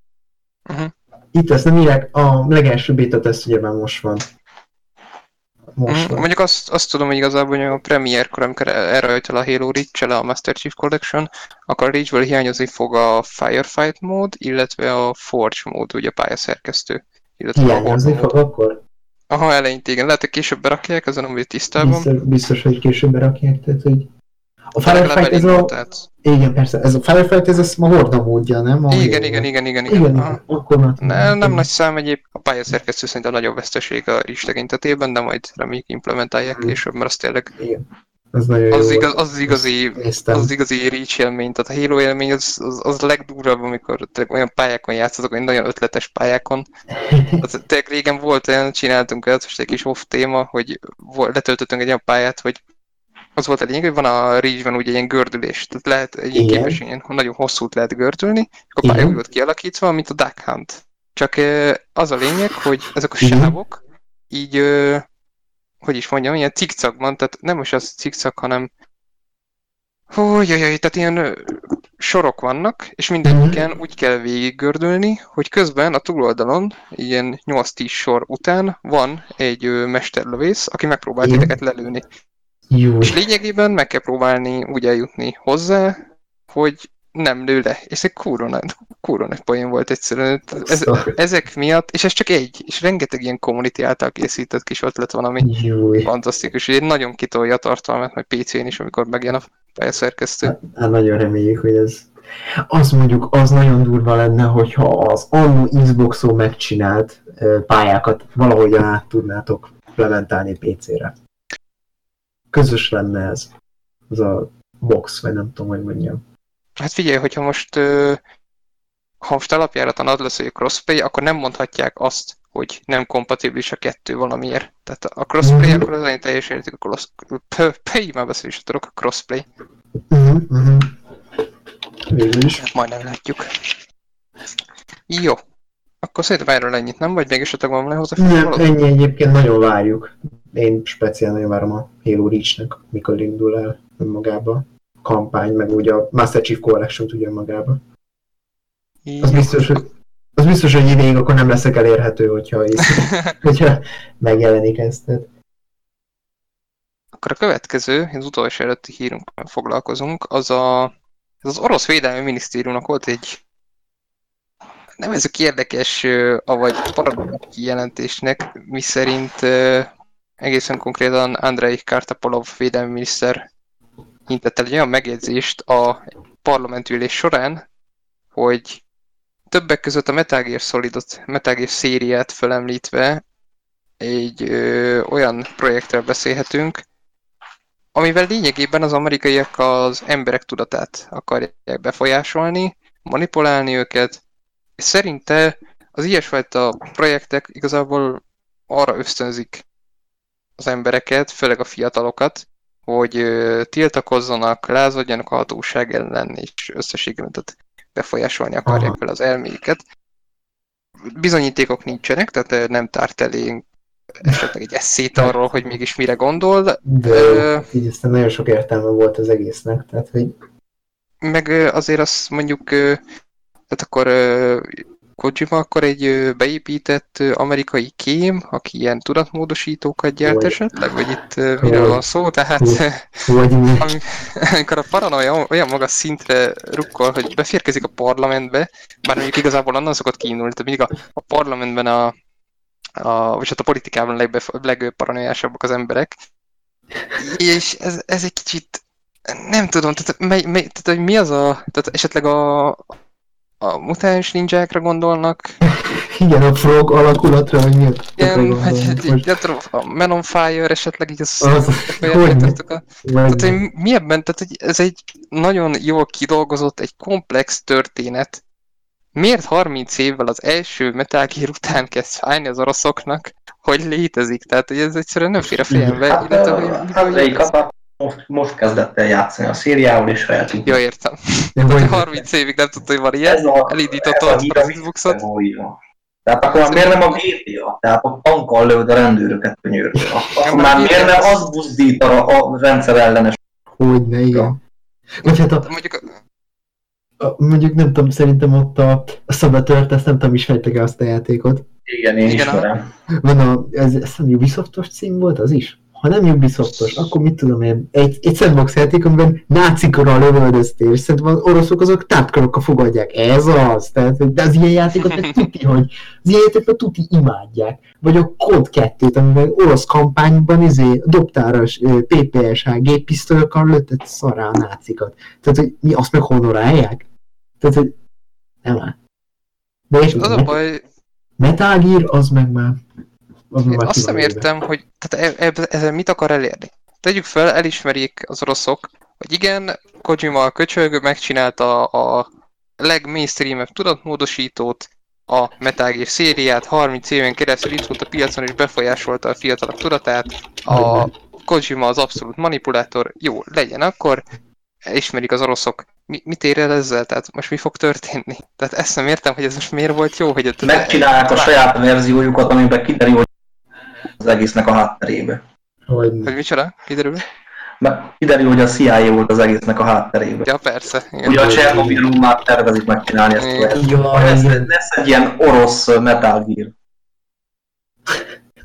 Uh-huh. Itt ezt nem írják, a legelső beta teszt ugye már most van most. Mm, mondjuk azt, azt tudom, hogy igazából hogy a premierkor, amikor elrajtol a Halo reach a Master Chief Collection, akkor a Reach-ből hiányozni fog a Firefight mód, illetve a Forge mód, ugye a pályaszerkesztő. Illetve hiányozni fog akkor? Aha, eleinte igen. Lehet, hogy később berakják, ezen nem vagy tisztában. Biztos, biztos, hogy később berakják, tehát hogy a Firefight ez a... Tehát... Igen, persze. Ez a Firefight ez a Horda módja, nem? A igen, igen, igen, igen, igen, igen. Akkor ne, nem nagy szám egyéb. A pályaszerkesztő szerintem a nagyobb veszteség a is tekintetében, de majd reméljük implementálják mm. később, mert az tényleg... Igen. Ez nagyon az, igaz, az, az igazi, az, az igazi reach élmény, tehát a Halo élmény az, az, az legdurvább, amikor olyan pályákon játszatok, olyan nagyon ötletes pályákon. Az, tényleg régen volt olyan, csináltunk olyat, most egy kis off téma, hogy letöltöttünk egy olyan pályát, hogy az volt a lényeg, hogy van a Reach-ben ugye ilyen gördülés, tehát lehet egy ilyen képes, ilyen nagyon hosszút lehet gördülni, és a pálya úgy volt kialakítva, mint a Duck Hunt. Csak az a lényeg, hogy ezek a sávok így, hogy is mondjam, ilyen cikcakban, tehát nem most az cikcak, hanem Hú, jaj, jaj, tehát ilyen sorok vannak, és mindegyiken úgy kell végiggördülni, hogy közben a túloldalon, ilyen 8-10 sor után van egy mesterlövész, aki megpróbál titeket lelőni. Jó. És lényegében meg kell próbálni úgy eljutni hozzá, hogy nem lő le. És egy kurva kurva nagy poén volt egyszerűen. Ez, ezek miatt, és ez csak egy, és rengeteg ilyen community által készített kis ötlet van, ami Júj. fantasztikus. Ugye nagyon kitolja a tartalmat, majd PC-n is, amikor megjön a pályaszerkesztő. Hát, hát nagyon reméljük, hogy ez az mondjuk az nagyon durva lenne, hogyha az annó Xbox-on megcsinált pályákat valahogyan át tudnátok implementálni PC-re közös lenne ez, az a box, vagy nem tudom, hogy mondjam. Hát figyelj, hogyha most ha most alapjáraton ad lesz, hogy crossplay, akkor nem mondhatják azt, hogy nem kompatibilis a kettő valamiért. Tehát a crossplay, mm-hmm. akkor az én teljes értik a crossplay, már beszél is tudok, a crossplay. Uh-huh, uh-huh. Végül is. Majdnem látjuk. Jó. Akkor erről ennyit, nem? Vagy még esetleg van lehozni? Nem, ennyi egyébként nagyon várjuk én speciál nagyon várom a Halo Reach-nek, mikor indul el magába a kampány, meg ugye a Master Chief Collection tudja magába. Az biztos, hogy, az biztos, hogy ideig akkor nem leszek elérhető, hogyha, hogyha megjelenik ezt. Tehát. Akkor a következő, az utolsó előtti hírunk foglalkozunk, az a, ez az orosz védelmi minisztériumnak volt egy nevezük érdekes, avagy paradigma kijelentésnek, miszerint egészen konkrétan Andrei Kartapolov védelmi miniszter hintett el egy olyan megjegyzést a parlamentülés során, hogy többek között a Metal Gear Solidot, Metal Gear szériát felemlítve egy ö, olyan projektről beszélhetünk, amivel lényegében az amerikaiak az emberek tudatát akarják befolyásolni, manipulálni őket, és szerinte az ilyesfajta projektek igazából arra ösztönzik az embereket, főleg a fiatalokat, hogy tiltakozzanak, lázadjanak a hatóság ellen, és összességében befolyásolni akarják fel az elméket. bizonyítékok nincsenek, tehát nem tárt elénk esetleg egy eszét arról, hogy mégis mire gondol, De Ö, így aztán nagyon sok értelme volt az egésznek, tehát hogy meg azért azt mondjuk, tehát akkor Kojima akkor egy beépített amerikai kém, aki ilyen tudatmódosítókat gyárt esetleg, vagy itt miről van szó, tehát vagy mi, ami- amikor a paranoia olyan magas szintre rukkol, hogy beférkezik a parlamentbe, bár mondjuk igazából onnan szokott kiindulni, tehát mindig a, a parlamentben a, a, vagy hát a politikában legbef, legparanoiásabbak az emberek, és ez, ez egy kicsit, nem tudom, tehát, mely, mely, tehát hogy mi az a, tehát esetleg a, a mutáns ninjákra gondolnak, igen, a frog alakulatra, hogy miért vagy, vagy, nem tudom, a Man on Fire esetleg így az, Az- a, vagy- Tehát, hogy mi ebben, tehát, hogy ez egy nagyon jól kidolgozott, egy komplex történet. Miért 30 évvel az első Metal Gear után kezd fájni az oroszoknak, hogy létezik? Tehát, hogy ez egyszerűen nem fér a fejembe, Hát, illetve, hogy hát most, most kezdett el játszani a szériával, és feltűnt. Ja, értem. hogy- hogy 30 évig nem tudta, hogy van ilyen, Ez a, elindította ez a a Xboxot. Tehát akkor már miért nem a GTA? Tehát a tankkal lőd a rendőröket könyörgő. Akkor már miért nem az buzdít a, a rendszer ellenes? hogy ne, igen. Vagy hát a, Mondjuk, a, mondjuk nem tudom, szerintem ott a, a Saboteur-t, ezt nem tudom, ismertek el azt a játékot. Igen, én Igen, ismerem. Van a, ez, ez nem Ubisoftos cím volt, az is? Ha nem Ubisoftos, akkor mit tudom én, egy, egy sandbox játék, amiben nácikra lövöldöztél, és szerintem az oroszok azok tápkarokkal fogadják. Ez az. Tehát, de az ilyen játékot meg tuti, hogy az ilyen játékot tuti imádják. Vagy a Code 2-t, amiben orosz kampányban izé, dobtáros PPSH géppisztolyokkal lőttet szarrá a nácikat. Tehát, hogy mi azt meg honorálják? Tehát, hogy nem áll. De és az a baj, Metal Gear, az meg már... Az Én azt nem értem, hogy tehát e- e- ezzel mit akar elérni. Tegyük fel, elismerik az oroszok, hogy igen, Kojima a köcsög megcsinálta a legmainstreamebb tudatmódosítót, a Metal Gear szériát, 30 éven keresztül itt volt a piacon és befolyásolta a fiatalok tudatát, a. Kojima az abszolút manipulátor, jó, legyen akkor, elismerik az oroszok. Mi, mit ér el ezzel? Tehát most mi fog történni? Tehát ezt nem értem, hogy ez most miért volt jó, hogy ott Megcsinálják a saját verziójukat, amiben kiderül, hogy az egésznek a hátterébe. Hogy Hogy micsoda? Kiderül? Mert kiderül, hogy a CIA volt az egésznek a hátterébe. Ja, persze. Igen. Ugye a Csernobyl már tervezik megcsinálni ezt Igen. Jaj, Lesz, egy ilyen orosz Metal Gear.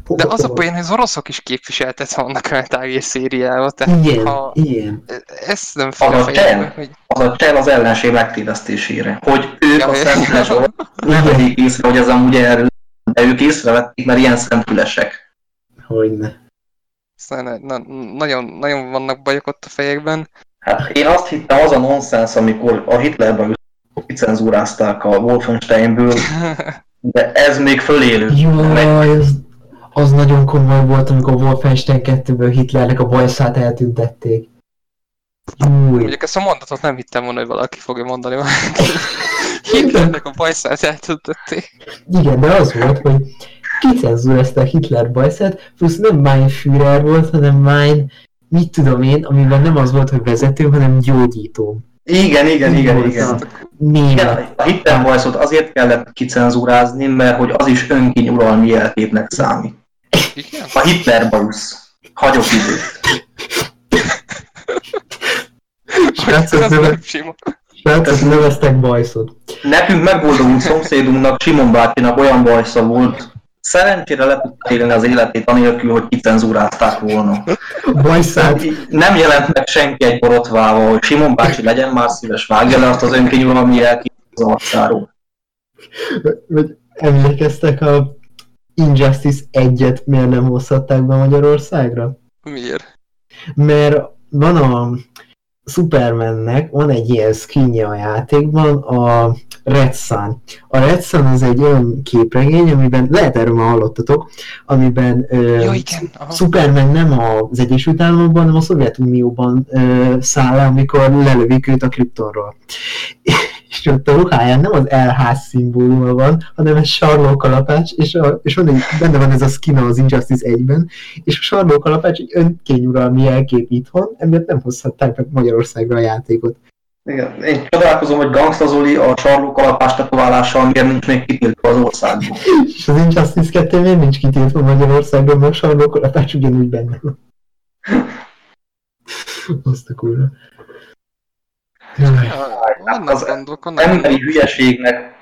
De az a poén, hogy az oroszok is képviseltet vannak a Metal Gear szériával, tehát Igen, ha igen. ezt nem fél a Az a csel. hogy Az a csel az ellenség megtévesztésére. Hogy ők Ja, a ja. szemfüles nem vegyék észre, hogy ez amúgy erről, de ők észrevették, mert ilyen Hogyne. aztán na, nagyon, nagyon vannak bajok ott a fejekben. Hát én azt hittem, az a nonsens, amikor a Hitlerben kicenzúrázták a Wolfensteinből, de ez még fölélő. Jaj, az, az nagyon komoly volt, amikor Wolfenstein 2-ből Hitlernek a bajszát eltüntették. Júj. Mondjuk ezt a mondatot nem hittem volna, hogy valaki fogja mondani valaki. Hitlernek a bajszát eltöntötték. Igen, de az volt, hogy kicenzúrázták Hitler bajszát, plusz nem Mein Führer volt, hanem Mein, mit tudom én, amiben nem az volt, hogy vezető, hanem gyógyító. Igen, igen, igen, Volt igen. a Német. Igen, a Hitler bajszot azért kellett kicenzúrázni, mert hogy az is önkényuralmi jelképnek számít. Igen? A Hitler bajusz. Hagyok időt. Srácok, neve, srácok neveztek bajszot. Nekünk megboldogult szomszédunknak, Simon bácsinak olyan bajsza volt, szerencsére le tudta élni az életét anélkül, hogy kicenzúrázták volna. Bajszát Nem jelent meg senki egy borotvával, hogy Simon bácsi legyen már szíves, vágja le azt az önkényuralmi jelképet az arcáról. Miért? Mert van a Supermannek, van egy ilyen skinje a játékban, a Red Sun. A Red Sun az egy olyan képregény, amiben, lehet erről már hallottatok, amiben ö, Jó, igen. Aha. Superman nem az Egyesült Államokban, hanem a Szovjetunióban ö, száll le, amikor lelövik őt a Kryptonról. És ott a ruháján nem az elház szimbóluma van, hanem egy sarlókalapács, és, a, és van egy, benne van ez a skin az Injustice 1-ben, és a sarlókalapács egy önkényuralmi jelkép itthon, emiatt nem hozhatták meg Magyarországra a játékot. Igen. Én csodálkozom, hogy Gangsta Zoli a sarlókalapás tetoválással miért nincs még kitiltva az országban. És az Injustice 2 miért nincs kitiltva Magyarországon, mert sarlókolatás ugyanúgy benne van. Azt a kurva. Vannak az Emberi hülyeségnek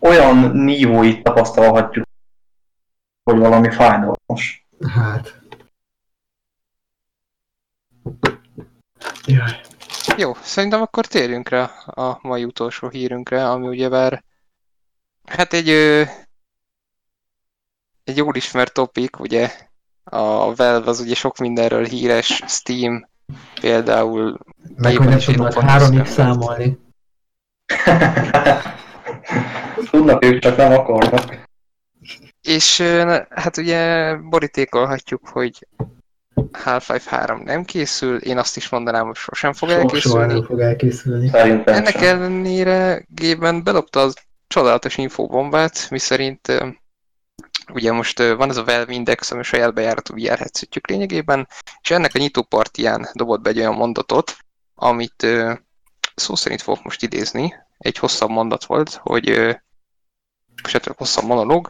olyan nívóit tapasztalhatjuk, hogy valami fájdalmas. Hát. Jaj. Jó, szerintem akkor térjünk rá a mai utolsó hírünkre, ami ugyebár hát egy egy jól ismert topik, ugye a Valve az ugye sok mindenről híres, Steam például Meg hogy nem tudnak roppant 3 összeemelt. számolni. Tudnak ők, csak nem akarnak. És hát ugye borítékolhatjuk, hogy Half-Life 3 nem készül, én azt is mondanám, hogy sosem fog Sok soha elkészülni. nem fog elkészülni. Szerintem Ennek sem. ellenére Gében bedobta az csodálatos infóbombát, miszerint ugye most van ez a Valve Index, ami saját bejáratú VR headsetjük lényegében, és ennek a nyitópartiján dobott be egy olyan mondatot, amit szó szerint fogok most idézni, egy hosszabb mondat volt, hogy esetleg hosszabb monológ,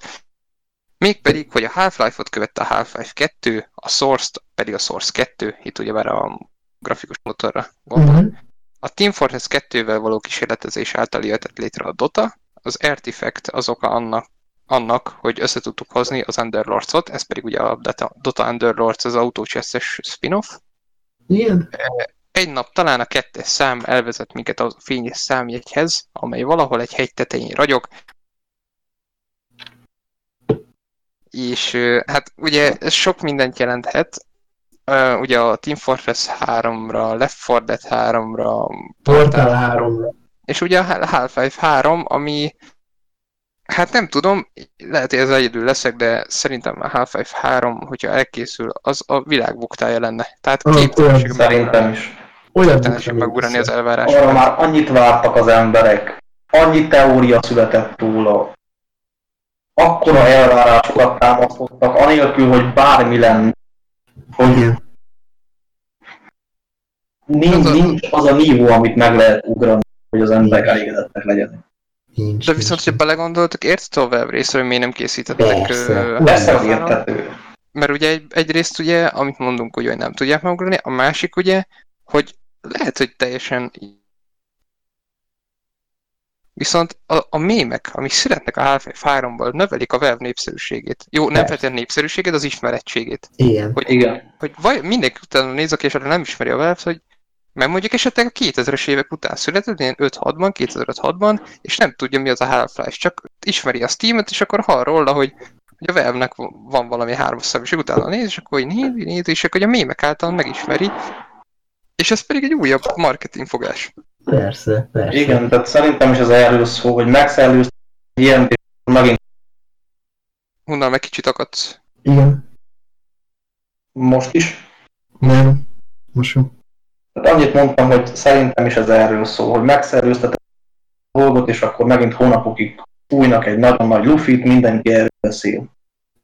mégpedig, hogy a Half-Life-ot követte a Half-Life 2, a Source-t pedig a Source 2, itt ugyebár a grafikus motorra gondolok, Mhm. a Team Fortress 2-vel való kísérletezés által jöhetett létre a Dota, az Artifact az oka annak, annak, hogy össze tudtuk hozni az Underlords-ot, ez pedig ugye a Dota, Underlords az autócseszes spin-off. Igen? Egy nap talán a kettes szám elvezet minket a fényes számjegyhez, amely valahol egy hegy tetején ragyog. És hát ugye ez sok mindent jelenthet. Ugye a Team Fortress 3-ra, Left 4 Dead 3-ra, Portál 3-ra. És ugye a Half-Life 3, ami hát nem tudom, lehet, hogy ez egyedül leszek, de szerintem a Half-Life 3, hogyha elkészül, az a világ buktája lenne. Tehát képtelenség Szerintem is. Olyan még az vissza. Arra elvárásokat. már annyit vártak az emberek. Annyi teória született róla. Akkora elvárásokat támasztottak, anélkül, hogy bármi lenne. Hogy Igen. nincs, Az a- nincs az a nívó, amit meg lehet ugrani, hogy az emberek elégedettek legyenek. Nincs, De viszont, hogyha nincs. belegondoltok, érted a web részre, hogy miért nem készítettek Persze. 3-ra? értető. Mert ugye egy, egyrészt ugye, amit mondunk, hogy nem tudják megugrani, a másik ugye, hogy lehet, hogy teljesen Viszont a, a mémek, amik születnek a Half-Life 3-ból, növelik a Valve népszerűségét. Jó, nem feltétlenül népszerűségét, az ismerettségét. Igen. Igen. Hogy vaj, mindenki utána néz, aki esetleg nem ismeri a Valve-t, hogy mert mondjuk esetleg a 2000-es évek után született, ilyen 5-6-ban, 2005-6-ban, és nem tudja, mi az a Half-Life, csak ismeri a Steam-et, és akkor hall róla, hogy, hogy a Valve-nek van valami hármas szám, és utána néz, és akkor hogy nézi, nézi, és akkor a mémek által megismeri, és ez pedig egy újabb marketingfogás. Persze, persze. Igen, tehát szerintem is ez erről szól, hogy megszellőztek ilyen, megint Hunnal meg kicsit akadsz. Igen. most is. Nem. Most jó. Tehát annyit mondtam, hogy szerintem is ez erről szól, hogy megszerőztetek a dolgot, és akkor megint hónapokig fújnak egy nagyon nagy lufit, mindenki erről beszél.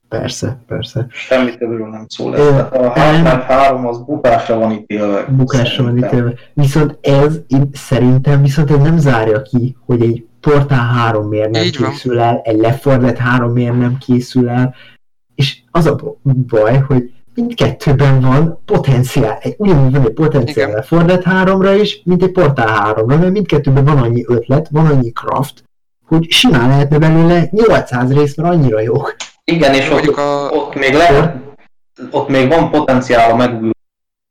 Persze, persze. Semmi többről nem szól ez. Ö, a Half-Life 3 az bukásra van ítélve. Bukásra van ítélve. Viszont ez, én szerintem viszont ez nem zárja ki, hogy egy Portál 3 miért nem Így van. készül el, egy Left 4 Dead 3 miért nem készül el, és az a baj, hogy mindkettőben van potenciál, egy- ugyanúgy van egy potenciál Igen. Left 4 Dead 3-ra is, mint egy Portál 3-ra, mert mindkettőben van annyi ötlet, van annyi craft, hogy simán lehetne belőle 800 rész, mert annyira jó. Igen, és ott, a- ott még lehet, ott még van potenciál a megújuló.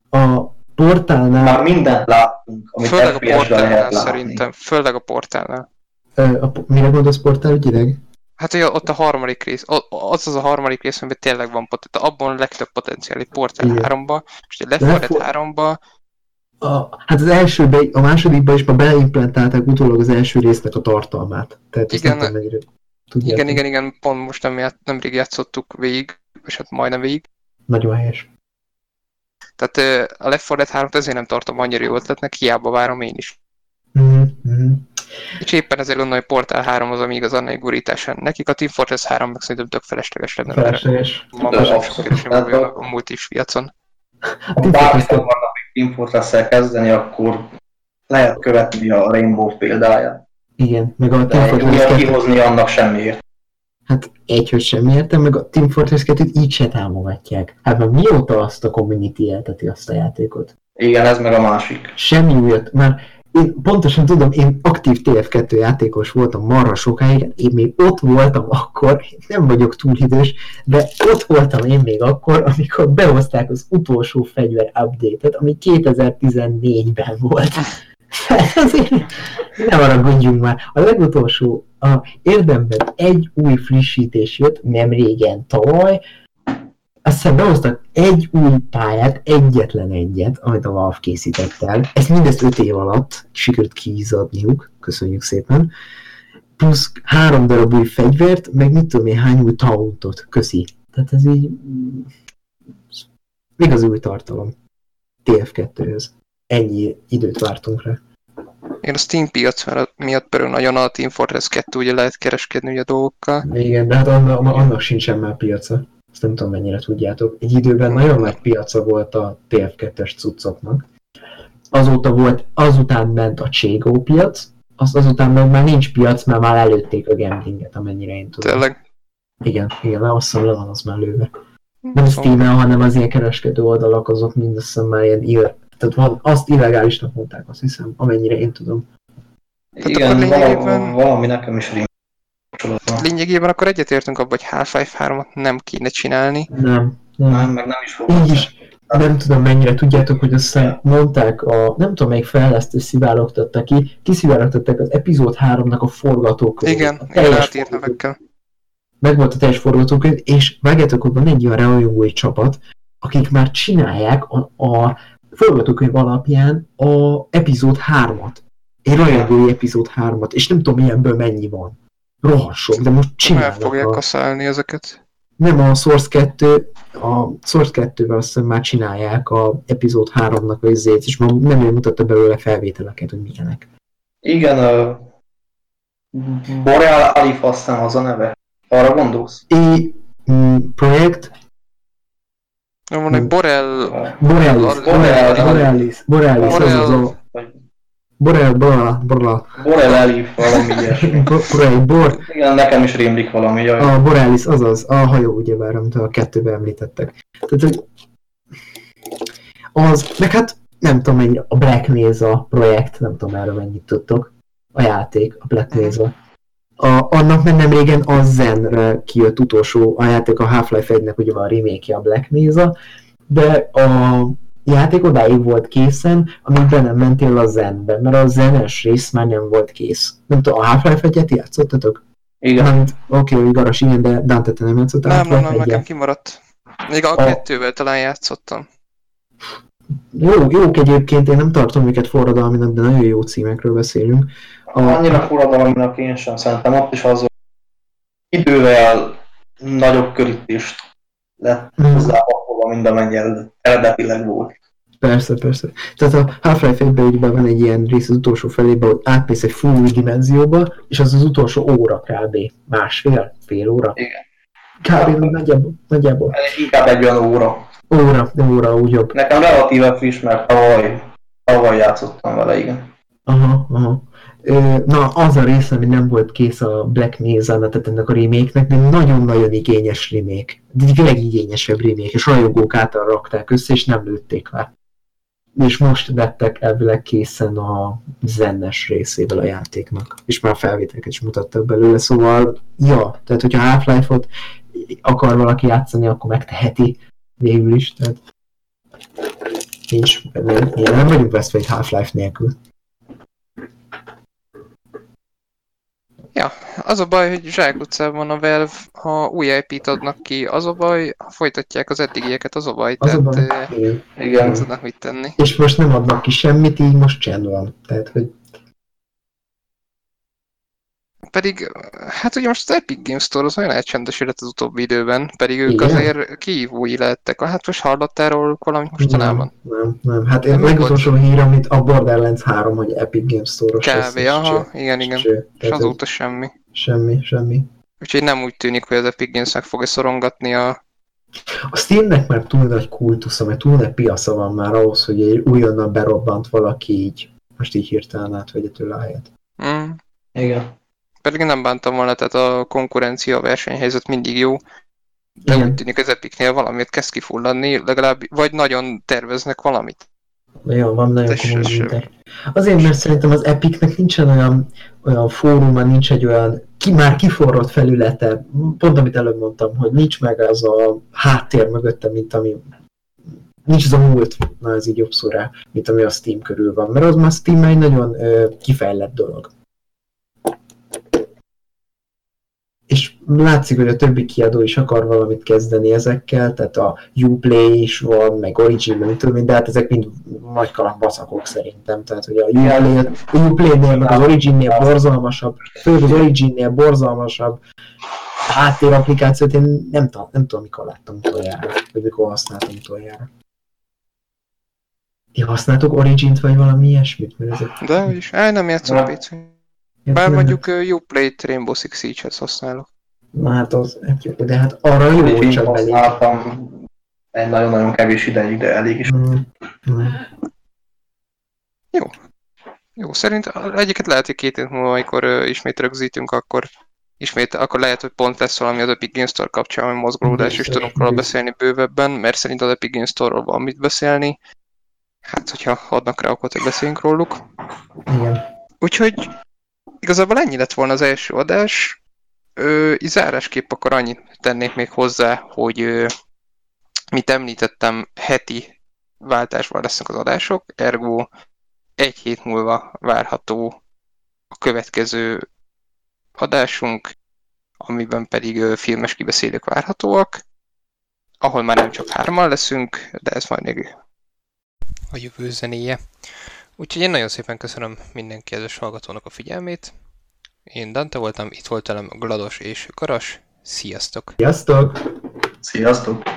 A portálnál Már mindent láttunk, amit Főleg a portálnál lehet látni. szerintem, főleg a portálnál. Ö, a, mire gondolsz portál ügyileg? Hát ugye ott a harmadik rész, az az a harmadik rész, amiben tényleg van potenciál, abban a legtöbb potenciál, egy Portal Igen. 3-ba, és egy Left 4 Left Dead 3-ba, A, hát az elsőbe, a másodikba is már beleimplementálták utólag az első résznek a tartalmát. Tehát Igen. nem tudjátok. igen, igen, igen, pont most nem, ját, nemrég játszottuk végig, és hát majdnem végig. Nagyon helyes. Tehát a Left 4 Dead 3 ezért nem tartom annyira jó ötletnek, hiába várom én is. Mm, mm. És éppen ezért gondolom, hogy Portal 3 az, ami igazán egy gurítás. Nekik a Team Fortress 3 meg szerintem tök felesleges lenne, Felesleges. ma már abszolút. sok a, a- multis piacon. A Ha Fortress- akarnak még Team Fortress-szel kezdeni, akkor lehet követni a Rainbow példáját. Igen, meg a Team Fortress ugye 2 kihozni annak semmiért. Hát egy, hogy sem értem, meg a Team Fortress 2 így se támogatják. Hát már mióta azt a community élteti azt a játékot? Igen, ez meg a másik. Semmi újat. Már én pontosan tudom, én aktív TF2 játékos voltam marra sokáig, én még ott voltam akkor, én nem vagyok túl idős, de ott voltam én még akkor, amikor behozták az utolsó fegyver update-et, ami 2014-ben volt. Nem arra gondoljunk már. A legutolsó, a érdemben egy új frissítés jött, nem régen, tavaly, aztán behoztak egy új pályát, egyetlen egyet, amit a Valve készített el. Ezt mindezt öt év alatt sikerült kiizadniuk, köszönjük szépen. Plusz három darab új fegyvert, meg mit tudom én, hány új tauntot, köszi. Tehát ez így... mm, Igaz új tartalom. TF2-höz. Ennyi időt vártunk rá. Én a Steam piac miatt pörög nagyon a Team Fortress 2, ugye lehet kereskedni ugye a dolgokkal. Igen, de hát annak, annak sincsen már piaca. Ezt nem tudom mennyire tudjátok. Egy időben nagyon nagy piaca volt a TF2-es cuccoknak. Azóta volt, azután ment a Cségó piac, az, azután meg már nincs piac, mert már előtték a gamblinget, amennyire én tudom. Tényleg. Igen, igen, mert azt hiszem le van az már lőve. Nem steam hanem az ilyen kereskedő oldalak, azok mind azt hiszem már ilyen tehát van, azt illegálisnak mondták, azt hiszem, amennyire én tudom. Tehát Igen, lényegében- valami, nekem is kapcsolatban. Lényegében akkor egyetértünk abban, hogy Half-Life 3-at nem kéne csinálni. Nem, nem. Nem, meg nem is fog. Így is, nem tudom mennyire tudjátok, hogy aztán mondták, a, nem tudom melyik fejlesztő szivárogtatta ki, kiszivárogtatták az epizód 3-nak a forgatókönyvét. Igen, a teljes forgatókönyv. nevekkel. meg volt a teljes forgatókönyv, és vágjátok, hogy van egy olyan rajongói csapat, akik már csinálják a, a forgatókönyv alapján a epizód 3-at. Egy rajongói epizód 3-at, és nem tudom ilyenből mennyi van. Rohadt sok, de most El csinálnak. fogják A, kaszálni ezeket. nem a Source 2, a Source 2-vel azt hiszem már csinálják a epizód 3-nak a izét, és ma nem ő mutatta belőle felvételeket, hogy milyenek. Igen, a Boreal Alif aztán az a neve. Arra gondolsz? I projekt Egy Hmm. Borel... Borealis, Boreal- Borealis, Borealis, az az a Borel, Borel, Borel, Borel valami ilyesmi. Borel, Bor, Igen, nekem is rémlik valami, jaj. a Borealis, azaz, a hajó ugyebár, amit a kettőben említettek. Tehát, hogy az, meg hát nem tudom mennyire, a Black Mesa projekt, nem tudom erről mennyit tudtok, a játék, a Black Mesa. A, annak meg nem régen a Zenre kijött utolsó, a játék a Half-Life 1-nek ugye van a remake a Black Mesa, de a játék odáig volt készen, amíg be nem mentél a Zenbe, mert a zenes rész már nem volt kész. Nem tudom, a Half-Life 1-et játszottatok? Igen. Oké, okay, Garas, igen, de Dante, te nem játszottál Nem, nem, nem, nekem 1-et? kimaradt. Még a A- kettővel talán játszottam. Jó, jók egyébként, én nem tartom őket forradalminak, de nagyon jó címekről beszélünk. A, Annyira forradalomnak én sem szerintem ott is az, idővel nagyobb körítést lett Mm. hozzápakolva, mint amennyi ered- eredetileg volt. Persze, persze. Tehát a Half-Life 1-ben ugye van egy ilyen rész az utolsó felében, hogy átmész egy full dimenzióba, és az az utolsó óra kb. Másfél, fél óra. Igen. Kb. nagyjából, nagyjából. Inkább egy olyan óra. Óra, de óra úgy jobb. Nekem relatíve friss, mert tavaly, tavaly játszottam vele, igen. Aha, aha. Na, az a rész, ami nem volt kész a Black Mesa-nak, tehát ennek a remake-nek, de nagyon-nagyon igényes remake. De egy legigényesebb remake, és rajongók által rakták össze, és nem lőtték le. És most vettek elvileg készen a zennes részével a játéknak, és már felvételeket is mutattak belőle, szóval, ja, tehát hogyha Half-Life-ot akar valaki játszani, akkor megteheti végül is, tehát nincs, nem, nem vagyunk veszve egy Half-Life nélkül. Ja, az a baj, hogy zsákutcában a Valve, ha új IP-t adnak ki, az a baj, ha folytatják az eddigieket, az a baj, Az a tehát baj. eh, Igen. Igen. tudnak mit tenni. És most nem adnak ki semmit, így most csend van. Tehát, hogy Pedig, hát ugye most az Epic Games Store az olyan elcsendesített az utóbbi időben, pedig ők Igen. azért kihívói lettek. Hát most hallottál róluk valamit mostanában? Nem, nem, nem. Hát én mi legutolsó hír, amit a Borderlands 3, hogy Epic Games Store-os Kb. aha, cső. igen, igen. Cső. És azóta semmi. semmi, semmi. Úgyhogy nem úgy tűnik, hogy az Epic Games meg fogja szorongatni a... A Steamnek már túl nagy kultusza, mert túl nagy piaca van már ahhoz, hogy egy újonnan berobbant valaki így Most így hirtelen átvegye tőle a helyet. Mm. Igen. Pedig nem bántam volna, tehát a konkurencia, a versenyhelyzet mindig jó. De Igen. úgy tűnik az Epicnél valamit kezd kifulladni, legalább, vagy nagyon terveznek valamit. Jó, van nagyon komoly vita. Azért, mert szerintem az Epicnek nincsen olyan, olyan fóruma, nincs egy olyan ki, már kiforrott felülete, pont amit előbb mondtam, hogy nincs meg az a háttér mögötte, mint ami nincs az a múlt, na ez így jobb szó rá, mint ami a Steam körül van, mert az már Steam egy nagyon ö, kifejlett dolog. És látszik, hogy a többi kiadó is akar valamit kezdeni ezekkel, tehát a Uplay is van, meg Origin, meg mit tudom de hát ezek mind nagy kalambaszakok szerintem. Tehát, hogy a Uplay, a Uplay-nél, meg az Origin-nél borzalmasabb, főleg az Origin-nél borzalmasabb háttérapplikációt én nem, tudom, nem tudom, mikor láttam utoljára, vagy mikor használtam utoljára. Ti használtok Origin-t, vagy valami ilyesmit? Mert ezek... De hogy is, á, nem játszom. PC. Bár mondjuk Uplay-t Rainbow Six Siege-hez használok. Na hát az, de hát arra jó, hogy Én csak belé. használtam egy nagyon-nagyon kevés ideig, de elég is. Mm, mm. Jó, szerint egyiket lehet, hogy két év múlva, amikor uh, ismét rögzítünk, akkor ismét, akkor lehet, hogy pont lesz valami az Epic Games Store kapcsán, hogy mozgolódás, és Biztos, tudunk róla beszélni bővebben, mert szerint az Epic Games Store-ról van mit beszélni. Hát, hogyha adnak rá, akkor hogy beszéljünk róluk. Igen. Úgyhogy igazából ennyi lett volna az első adás. Ö, zárásképp akkor annyit tennék még hozzá, hogy ö, mit említettem, heti váltásban lesznek az adások, ergo egy hét múlva várható a következő adásunk, amiben pedig ö, filmes kibeszélők várhatóak, ahol már nem csak hárman leszünk, de ez majd még a jövő zenéje. Úgyhogy én nagyon szépen köszönöm minden kedves hallgatónak a figyelmét. Én Dante voltam, itt volt velem Glados és Karas. Sziasztok! Sziasztok! Sziasztok!